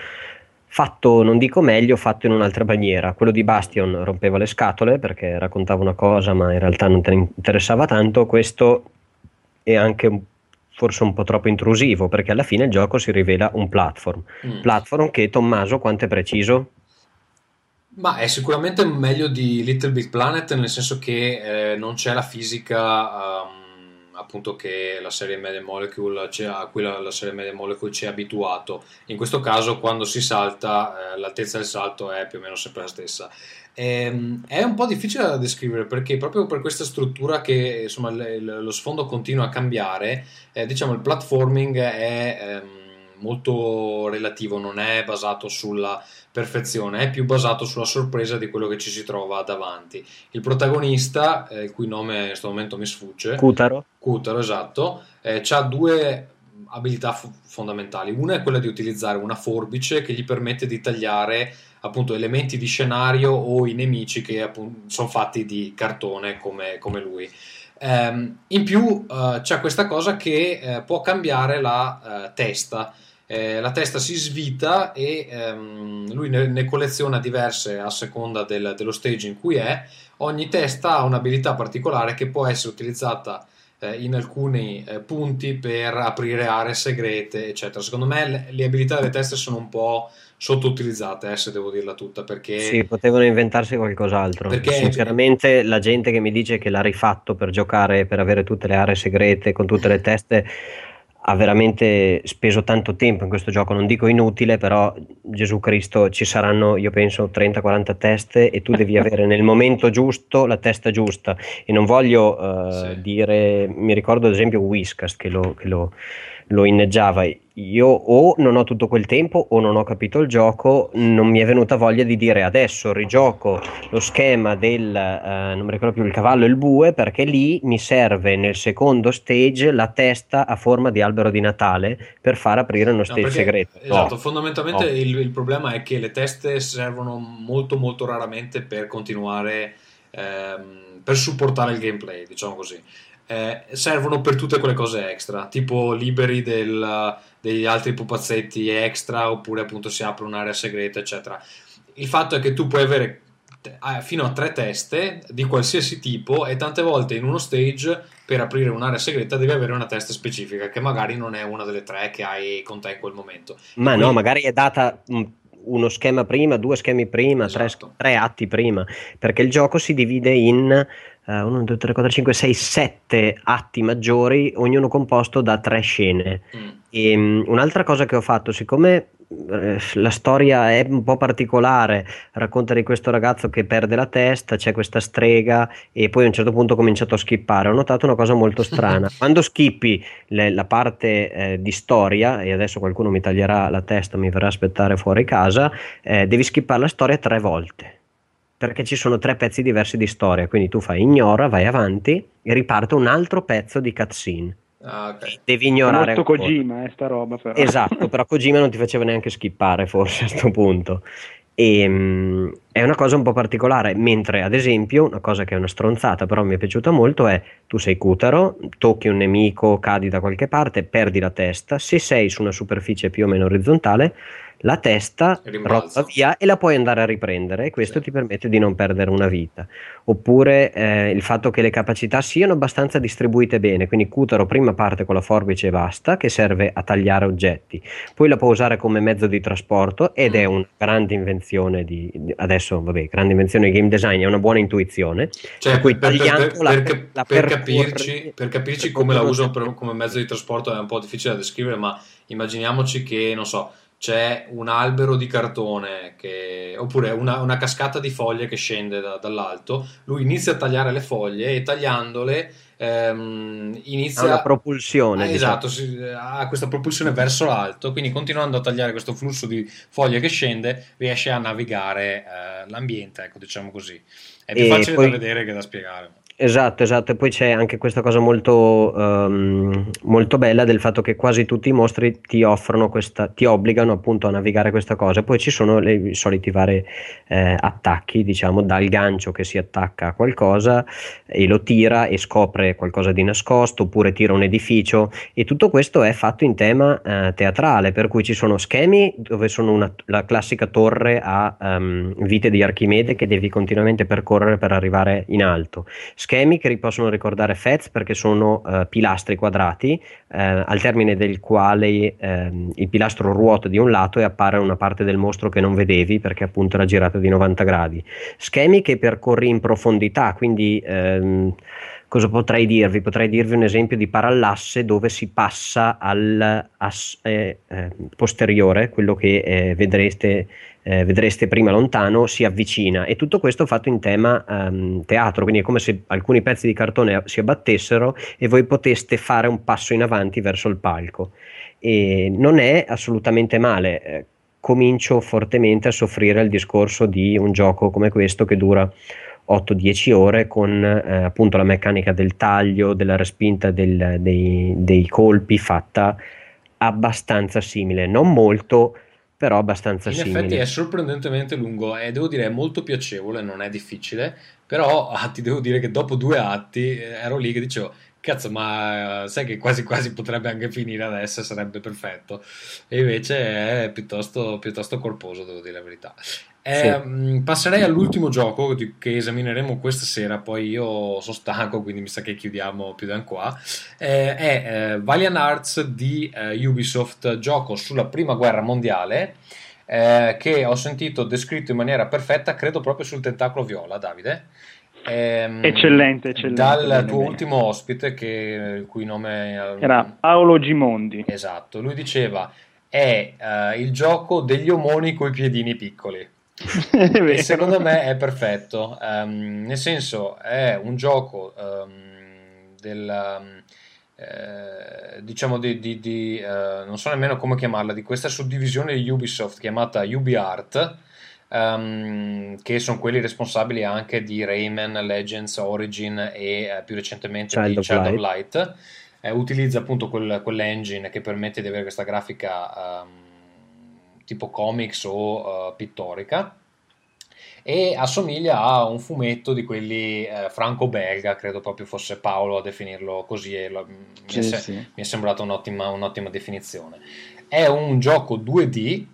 fatto, non dico meglio, fatto in un'altra maniera. Quello di Bastion rompeva le scatole perché raccontava una cosa, ma in realtà non te ne interessava tanto. Questo è anche un- forse un po' troppo intrusivo perché alla fine il gioco si rivela un platform. Mm. Platform che Tommaso, quanto è preciso? Ma è sicuramente meglio di Little Big Planet, nel senso che eh, non c'è la fisica ehm, appunto che la serie Media Molecule a cui la, la serie Media Molecule ci è abituato. In questo caso, quando si salta, eh, l'altezza del salto è più o meno sempre la stessa. Ehm, è un po' difficile da descrivere perché proprio per questa struttura che insomma lo sfondo continua a cambiare, eh, diciamo il platforming è ehm, molto relativo, non è basato sulla perfezione, è più basato sulla sorpresa di quello che ci si trova davanti. Il protagonista, eh, il cui nome in questo momento mi sfugge, Cutaro? Kutaro, esatto, ha due abilità f- fondamentali. Una è quella di utilizzare una forbice che gli permette di tagliare appunto elementi di scenario o i nemici che appunto, sono fatti di cartone come, come lui. Um, in più uh, c'è questa cosa che uh, può cambiare la uh, testa. Eh, la testa si svita e um, lui ne, ne, colleziona diverse a seconda del, dello stage in cui è. Ogni testa ha un'abilità particolare che può essere utilizzata eh, in alcuni eh, punti per aprire aree segrete, eccetera. Secondo me le, le abilità delle teste sono un po' sottoutilizzate, eh, se devo dirla tutta, perché... Sì, potevano inventarsi qualcos'altro. Perché sinceramente la gente che mi dice che l'ha rifatto per giocare, per avere tutte le aree segrete con tutte le teste, ha veramente speso tanto tempo in questo gioco, non dico inutile, però Gesù Cristo ci saranno, io penso, 30-40 teste e tu devi avere nel momento giusto la testa giusta. E non voglio uh, sì. dire, mi ricordo ad esempio Whiskas che lo, che lo lo inneggiava. Io o non ho tutto quel tempo o non ho capito il gioco, non mi è venuta voglia di dire adesso rigioco lo schema del, eh, non mi ricordo più, il cavallo e il bue, perché lì mi serve nel secondo stage la testa a forma di albero di Natale per far aprire uno stage no, perché, segreto. Esatto, no. fondamentalmente no. Il, il, problema è che le teste servono molto molto raramente per continuare, ehm, per supportare il gameplay, diciamo così eh, servono per tutte quelle cose extra, tipo liberi del, degli altri pupazzetti extra oppure appunto si apre un'area segreta, eccetera. Il fatto è che tu puoi avere fino a tre teste di qualsiasi tipo e tante volte in uno stage per aprire un'area segreta devi avere una testa specifica che magari non è una delle tre che hai con te in quel momento. Ma Quindi, no, magari è data uno schema prima, due schemi prima, esatto. tre, tre, atti prima, perché il gioco si divide in 1, 2, 3, 4, 5, 6, 7 atti maggiori, ognuno composto da tre scene. Mm. E, um, un'altra cosa che ho fatto, siccome eh, la storia è un po' particolare, racconta di questo ragazzo che perde la testa, c'è questa strega e poi a un certo punto ho cominciato a skippare. Ho notato una cosa molto strana. Quando skippi le, la parte eh, di storia, e adesso qualcuno mi taglierà la testa, mi verrà a aspettare fuori casa, eh, devi skippare la storia tre volte perché ci sono tre pezzi diversi di storia, quindi tu fai ignora, vai avanti e riparte un altro pezzo di cutscene. Ah, okay. Devi ignorare. Molto Kojima, eh, sta roba. Però. Esatto, però Kojima non ti faceva neanche skippare, forse a questo punto. E, um, è una cosa un po' particolare, mentre ad esempio una cosa che è una stronzata, però mi è piaciuta molto è tu sei Cutaro, tocchi un nemico, cadi da qualche parte, perdi la testa, se sei su una superficie più o meno orizzontale la testa rotta via e la puoi andare a riprendere e questo sì. ti permette di non perdere una vita. Oppure eh, il fatto che le capacità siano abbastanza distribuite bene, quindi Kutaro prima parte con la forbice e basta, che serve a tagliare oggetti, poi la può usare come mezzo di trasporto ed mm. è una grande invenzione di, adesso vabbè, grande invenzione di game design, è una buona intuizione. Cioè, per, per, per, la, per, la per capirci, per capirci come la usano come mezzo di trasporto è un po' difficile da descrivere, ma immaginiamoci che, non so, c'è un albero di cartone che, oppure una, una, cascata di foglie che scende da, dall'alto, lui inizia a tagliare le foglie e tagliandole ehm, inizia... Ha una propulsione. Eh, diciamo. Esatto, si, ha questa propulsione verso l'alto, quindi continuando a tagliare questo flusso di foglie che scende riesce a navigare eh, l'ambiente, ecco diciamo così. È più e facile poi... da vedere che da spiegare. Esatto, esatto, e poi c'è anche questa cosa molto, um, molto bella del fatto che quasi tutti i mostri ti offrono questa, ti obbligano appunto a navigare questa cosa. Poi ci sono le, i soliti vari eh, attacchi, diciamo, dal gancio che si attacca a qualcosa e lo tira e scopre qualcosa di nascosto, oppure tira un edificio, e tutto questo è fatto in tema eh, teatrale, per cui ci sono schemi dove sono una, la classica torre a um, vite di Archimede che devi continuamente percorrere per arrivare in alto schemi che possono ricordare Fez perché sono uh, pilastri quadrati uh, al termine del quale uh, il pilastro ruota di un lato e appare una parte del mostro che non vedevi perché appunto era girata di 90 gradi. Schemi che percorri in profondità, quindi um, cosa potrei dirvi? Potrei dirvi un esempio di parallasse dove si passa al as, eh, eh, posteriore, quello che eh, vedrete eh, vedreste prima lontano, si avvicina e tutto questo fatto in tema um, teatro, quindi è come se alcuni pezzi di cartone si abbattessero e voi poteste fare un passo in avanti verso il palco. E non è assolutamente male. Eh, comincio fortemente a soffrire il discorso di un gioco come questo che dura 8-10 ore con eh, appunto la meccanica del taglio, della respinta del, dei, dei colpi fatta abbastanza simile, non molto, però abbastanza In simile. effetti è sorprendentemente lungo e devo dire è molto piacevole, non è difficile, però ah, ti devo dire che dopo due atti eh, ero lì che dicevo, cazzo, ma eh, sai che quasi quasi potrebbe anche finire adesso, sarebbe perfetto. E invece è piuttosto, piuttosto corposo, devo dire la verità. Eh, mh, Passerei all'ultimo gioco che esamineremo questa sera, poi io sono stanco, quindi mi sa che chiudiamo più da qua. Eh, è eh, Valiant Arts di eh, Ubisoft, gioco sulla prima guerra mondiale, eh, che ho sentito descritto in maniera perfetta, credo proprio sul tentacolo viola, Davide. Ehm, Eccellente, eccellente, Dal bene, tuo bene. ultimo ospite, che, il cui nome eh, Era Paolo Gimondi. Esatto, lui diceva è il gioco degli omoni coi piedini piccoli. E secondo me è perfetto, ehm, nel senso è un gioco del, ehm, eh, diciamo di, di- di, eh, non so nemmeno come chiamarla, di questa suddivisione di Ubisoft chiamata UbiArt, ehm, che sono quelli responsabili anche di Rayman, Legends, Origin e eh, più recentemente Child di of Child of Light. Light. Eh, utilizza appunto quel- quell'engine che permette di avere questa grafica ehm, tipo comics o eh, pittorica e assomiglia a un fumetto di quelli eh, franco-belga, credo proprio fosse Paolo a definirlo così e lo- mi, è Sì, sì. mi è sembrata un'ottima, un'ottima definizione. È un gioco 2D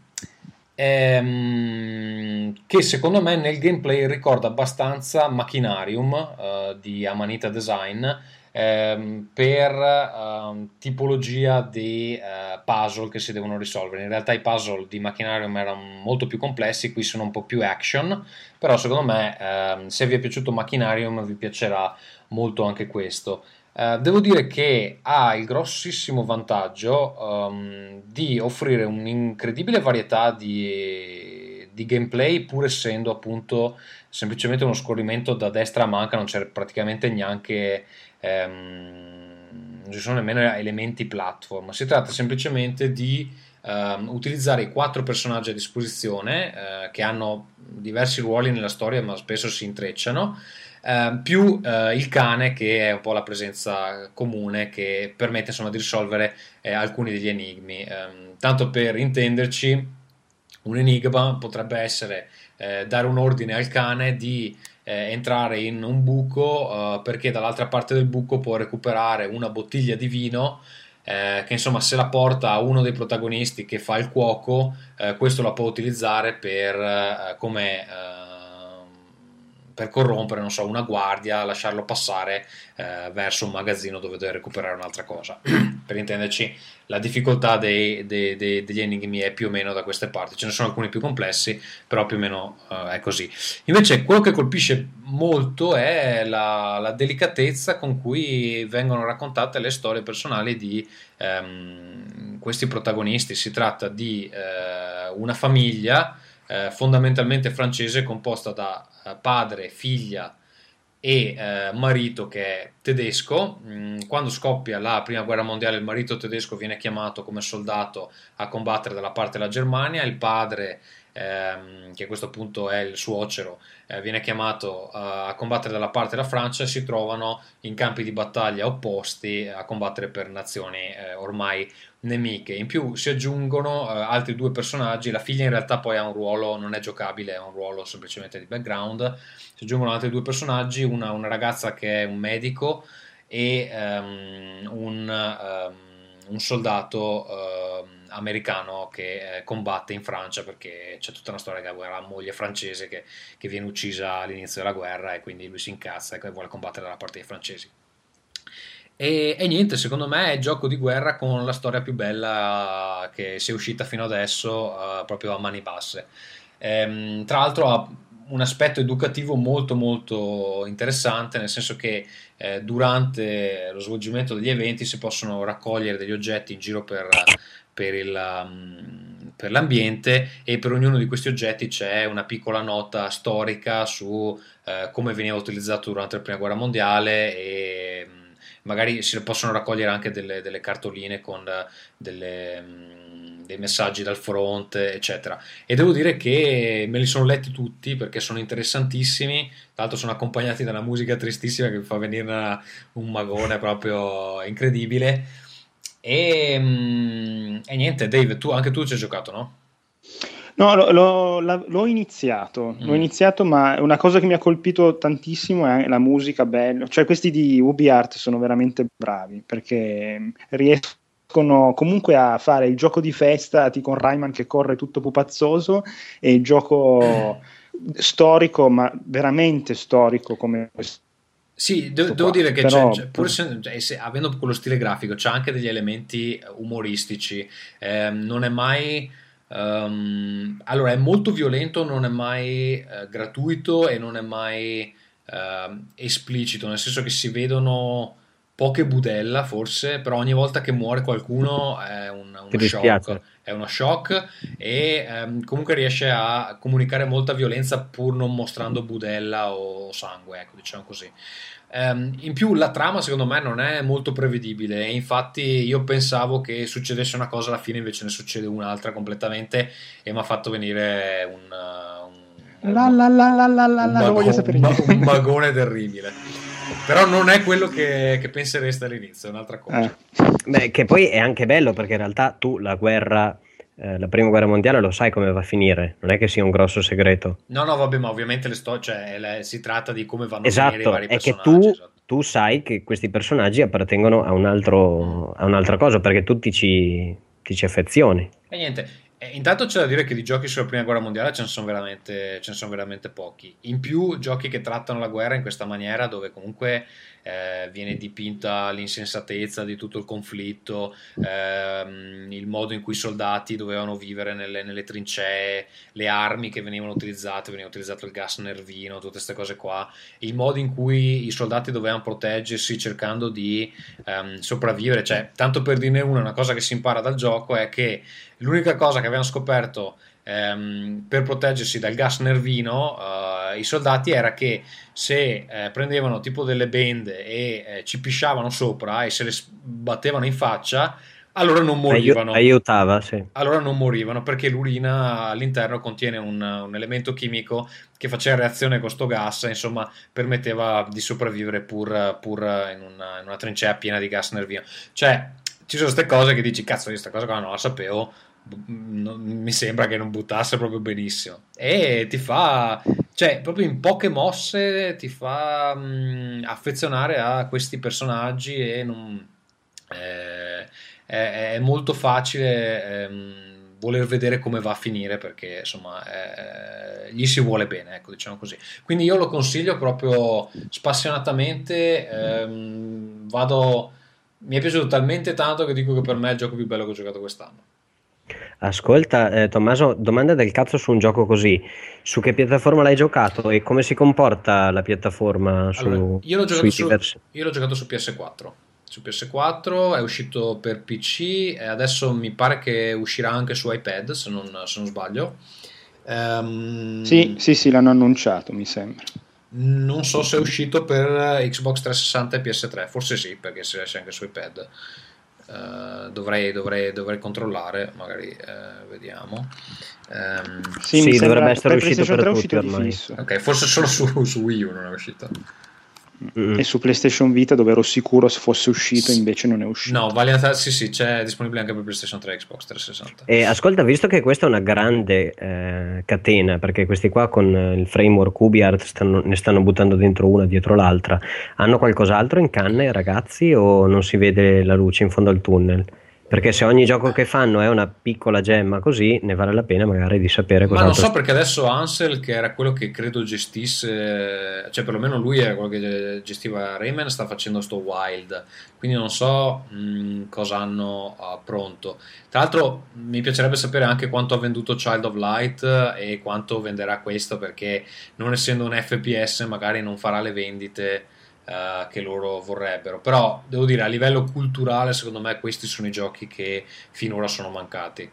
ehm, che secondo me nel gameplay ricorda abbastanza Machinarium eh, di Amanita Design ehm, per ehm, tipologia di eh, puzzle che si devono risolvere. In realtà i puzzle di Machinarium erano molto più complessi, qui sono un po' più action, però secondo me ehm, se vi è piaciuto Machinarium vi piacerà molto anche questo. Eh, devo dire che ha il grossissimo vantaggio ehm, di offrire un'incredibile varietà di, di gameplay, pur essendo appunto semplicemente uno scorrimento da destra a manca, non c'è praticamente neanche ehm, non ci sono nemmeno elementi platform. Si tratta semplicemente di ehm, utilizzare i quattro personaggi a disposizione eh, che hanno diversi ruoli nella storia, ma spesso si intrecciano. eh, più eh, il cane che è un po' la presenza comune che permette insomma di risolvere eh, alcuni degli enigmi. Ehm, tanto per intenderci, un enigma potrebbe essere eh, dare un ordine al cane di eh, entrare in un buco eh, perché dall'altra parte del buco può recuperare una bottiglia di vino eh, che insomma se la porta a uno dei protagonisti che fa il cuoco eh, questo la può utilizzare per eh, come ehm, per corrompere non so una guardia lasciarlo passare eh, verso un magazzino dove deve recuperare un'altra cosa. Per intenderci la difficoltà dei- dei- dei- degli enigmi è più o meno da queste parti. Ce ne sono alcuni più complessi però più o meno eh, è così. Invece quello che colpisce molto è la, la delicatezza con cui vengono raccontate le storie personali di ehm, questi protagonisti. Si tratta di eh, una famiglia eh, fondamentalmente francese composta da eh, padre, figlia e eh, marito che è tedesco. Mm, Quando scoppia la prima guerra mondiale, il marito tedesco viene chiamato come soldato a combattere dalla parte della Germania, il padre, ehm, che a questo punto è il suocero, eh, viene chiamato eh, a combattere dalla parte della Francia si trovano in campi di battaglia opposti a combattere per nazioni eh, ormai nemiche. In più si aggiungono eh, altri due personaggi, la figlia in realtà poi ha un ruolo, non è giocabile, ha un ruolo semplicemente di background, si aggiungono altri due personaggi, una, una ragazza che è un medico e ehm, un, ehm, un soldato ehm, americano che eh, combatte in Francia perché c'è tutta una storia che ha la moglie francese che, che viene uccisa all'inizio della guerra e quindi lui si incazza e vuole combattere dalla parte dei francesi. E, e niente, secondo me è gioco di guerra con la storia più bella che sia uscita fino adesso, eh, proprio a mani basse. Ehm, tra l'altro ha un aspetto educativo molto molto interessante, nel senso che eh, durante lo svolgimento degli eventi si possono raccogliere degli oggetti in giro per, per il, um, per l'ambiente e per ognuno di questi oggetti c'è una piccola nota storica su eh, come veniva utilizzato durante la prima guerra mondiale e mh, magari si possono raccogliere anche delle, delle cartoline con delle, mh, dei messaggi dal fronte, eccetera. E devo dire che me li sono letti tutti perché sono interessantissimi. Tra l'altro, sono accompagnati da una musica tristissima che mi fa venire una- un magone proprio incredibile. E, mm, e niente, Dave, tu, anche tu ci hai giocato, no? No, lo- la- l'ho iniziato, l'ho Mm. iniziato, ma una cosa che mi ha colpito tantissimo è la musica bella. Cioè, questi di UbiArt sono veramente bravi perché mm, riescono comunque a fare il gioco di festa tipo con Rayman che corre tutto pupazzoso e il gioco storico, ma veramente storico come questo. Sì, de- devo dire che però- c'è- pur se- cioè, se- avendo quello stile grafico c'è anche degli elementi umoristici, ehm, non è mai... ehm, allora, è molto violento, non è mai eh, gratuito e non è mai ehm, esplicito, nel senso che si vedono poche budella forse, però ogni volta che muore qualcuno è un, uno shock, dispiace. è uno shock e ehm, comunque riesce a comunicare molta violenza pur non mostrando budella o sangue, ecco, diciamo così. Ehm, in più la trama secondo me non è molto prevedibile e infatti io pensavo che succedesse una cosa alla fine invece ne succede un'altra completamente e mi ha fatto venire un, uh, un- La la la la la la, un la, lo mago- voglio sapere. un un magone terribile. Però non è quello che, che pensereste all'inizio, è un'altra cosa. Eh. Beh, che poi è anche bello perché in realtà tu la guerra, eh, la prima guerra mondiale lo sai come va a finire, non è che sia un grosso segreto. No, no, vabbè, ma ovviamente le sto- cioè, le- si tratta di come vanno a finire i Esatto, vari è che tu, esatto. tu sai che questi personaggi appartengono a, un altro, a un'altra cosa perché tu ti ci, ti ci affezioni. E niente, eh, intanto c'è da dire che di giochi sulla prima guerra mondiale ce ne sono veramente, ce ne sono veramente pochi. In più, giochi che trattano la guerra in questa maniera, dove comunque eh, viene dipinta l'insensatezza di tutto il conflitto, ehm, il modo in cui i soldati dovevano vivere nelle, nelle trincee, le armi che venivano utilizzate, veniva utilizzato il gas nervino, tutte queste cose qua, il modo in cui i soldati dovevano proteggersi cercando di ehm, sopravvivere. Cioè, tanto per dirne una, una cosa che si impara dal gioco è che l'unica cosa che avevano scoperto ehm, per proteggersi dal gas nervino eh, i soldati era che se eh, prendevano tipo delle bende e eh, ci pisciavano sopra e se le battevano in faccia allora non morivano Aiu- aiutava, sì. allora non morivano perché l'urina all'interno contiene un, un elemento chimico che faceva reazione con sto gas, insomma, permetteva di sopravvivere pur, pur in, una, in una trincea piena di gas nervino. Cioè, ci sono queste cose che dici, cazzo, io questa cosa qua non la sapevo, non- mi sembra che non buttasse proprio benissimo. E ti fa, cioè, proprio in poche mosse ti fa mh, affezionare a questi personaggi e non... eh, è, è molto facile ehm, voler vedere come va a finire perché insomma eh, gli si vuole bene, ecco, diciamo così. Quindi io lo consiglio proprio spassionatamente. ehm, vado, mi è piaciuto talmente tanto che dico che per me è il gioco più bello che ho giocato quest'anno. Ascolta, eh, Tommaso, domanda del cazzo su un gioco così. Su che piattaforma l'hai giocato e come si comporta la piattaforma su, Allora, io l'ho su, io l'ho giocato su PS4. Su PS4 è uscito per PC e adesso mi pare che uscirà anche su iPad, se non, se non sbaglio. Ehm, Sì, sì, sì, l'hanno annunciato, mi sembra. Non so se è uscito per Xbox 360 e PS3, forse sì, perché se esce anche su iPad. Eh, dovrei, dovrei, dovrei controllare, magari eh, vediamo. Ehm, Sì, Sì, dovrebbe essere uscito per 3 è tutti uscito ormai. ok, forse solo su, su Wii U non è uscito. Mm. E su PlayStation Vita dove ero sicuro se fosse uscito, invece non è uscito. No, Valiant sì, sì, c'è disponibile anche per PlayStation 3 e Xbox 360. E ascolta, visto che questa è una grande eh, catena, perché questi qua con eh, il framework UbiArt stanno- ne stanno buttando dentro una dietro l'altra, hanno qualcos'altro in canne, ragazzi, o non si vede la luce in fondo al tunnel? Perché se ogni gioco che fanno è una piccola gemma così, ne vale la pena magari di sapere Ma non so perché adesso Ansel, che era quello che credo gestisse, cioè perlomeno lui era quello che gestiva Rayman, sta facendo sto Wild, quindi non so mh, cosa hanno ah, pronto. Tra l'altro mi piacerebbe sapere anche quanto ha venduto Child of Light e quanto venderà questo, perché non essendo un FPS magari non farà le vendite eh, che loro vorrebbero. Però devo dire, a livello culturale, secondo me questi sono i giochi che finora sono mancati.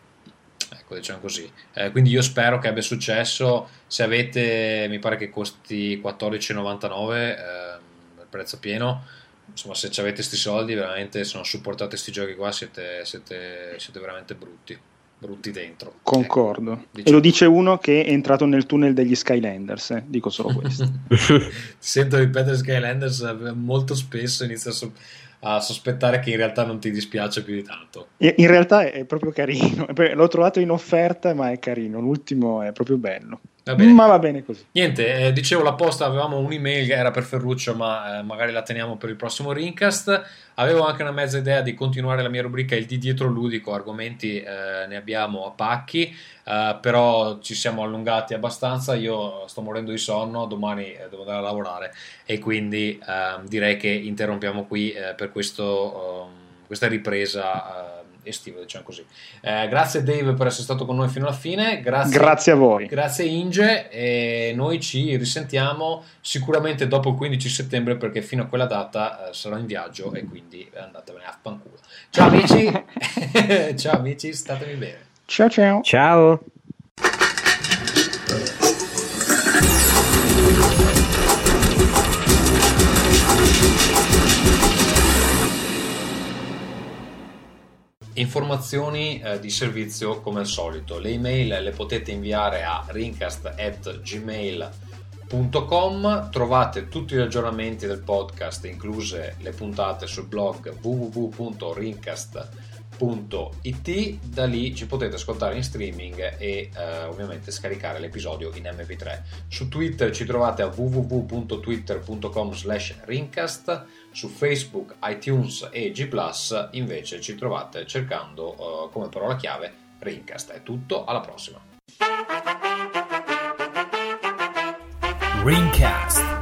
Ecco, diciamo così. Eh, quindi io spero che abbia successo. Se avete, mi pare che costi 14,99 ehm, il prezzo pieno. Insomma, se avete questi soldi, veramente se non supportate questi giochi qua, siete, siete, siete veramente brutti. Brutti dentro. Concordo. Ecco, E diciamo. lo dice uno che è entrato nel tunnel degli Skylanders, eh. dico solo questo. Ti sento ripetere Skylanders eh, molto spesso, inizio a, so- a sospettare che in realtà non ti dispiace più di tanto. E- In realtà è proprio carino, l'ho trovato in offerta ma è carino, l'ultimo è proprio bello. Va. Ma va bene così. Niente, eh, dicevo la posta, avevamo un'email che era per Ferruccio, ma eh, magari la teniamo per il prossimo Rincast. Avevo anche una mezza idea di continuare la mia rubrica Il di dietro ludico, argomenti eh, ne abbiamo a pacchi, eh, però ci siamo allungati abbastanza, io sto morendo di sonno, domani eh, devo andare a lavorare e quindi ehm, direi che interrompiamo qui eh, per questo, ehm, questa ripresa estiva, diciamo così. Eh, grazie Dave per essere stato con noi fino alla fine, grazie Grazie a voi. Grazie Inge e noi ci risentiamo sicuramente dopo il 15 settembre perché fino a quella data eh, sarò in viaggio e quindi andatevene a fanculo. Ciao amici, ciao amici, statemi bene. Ciao ciao. Ciao. Informazioni eh, di servizio come al solito, le email le potete inviare a rincast.gmail.com trovate tutti gli aggiornamenti del podcast, incluse le puntate sul blog www.rincast.it da lì ci potete ascoltare in streaming e eh, ovviamente scaricare l'episodio in mp3 su twitter ci trovate a www.twitter.com slash rincast su Facebook, iTunes e G invece ci trovate cercando eh, come parola chiave Rincast. È tutto, alla prossima. Ringcast.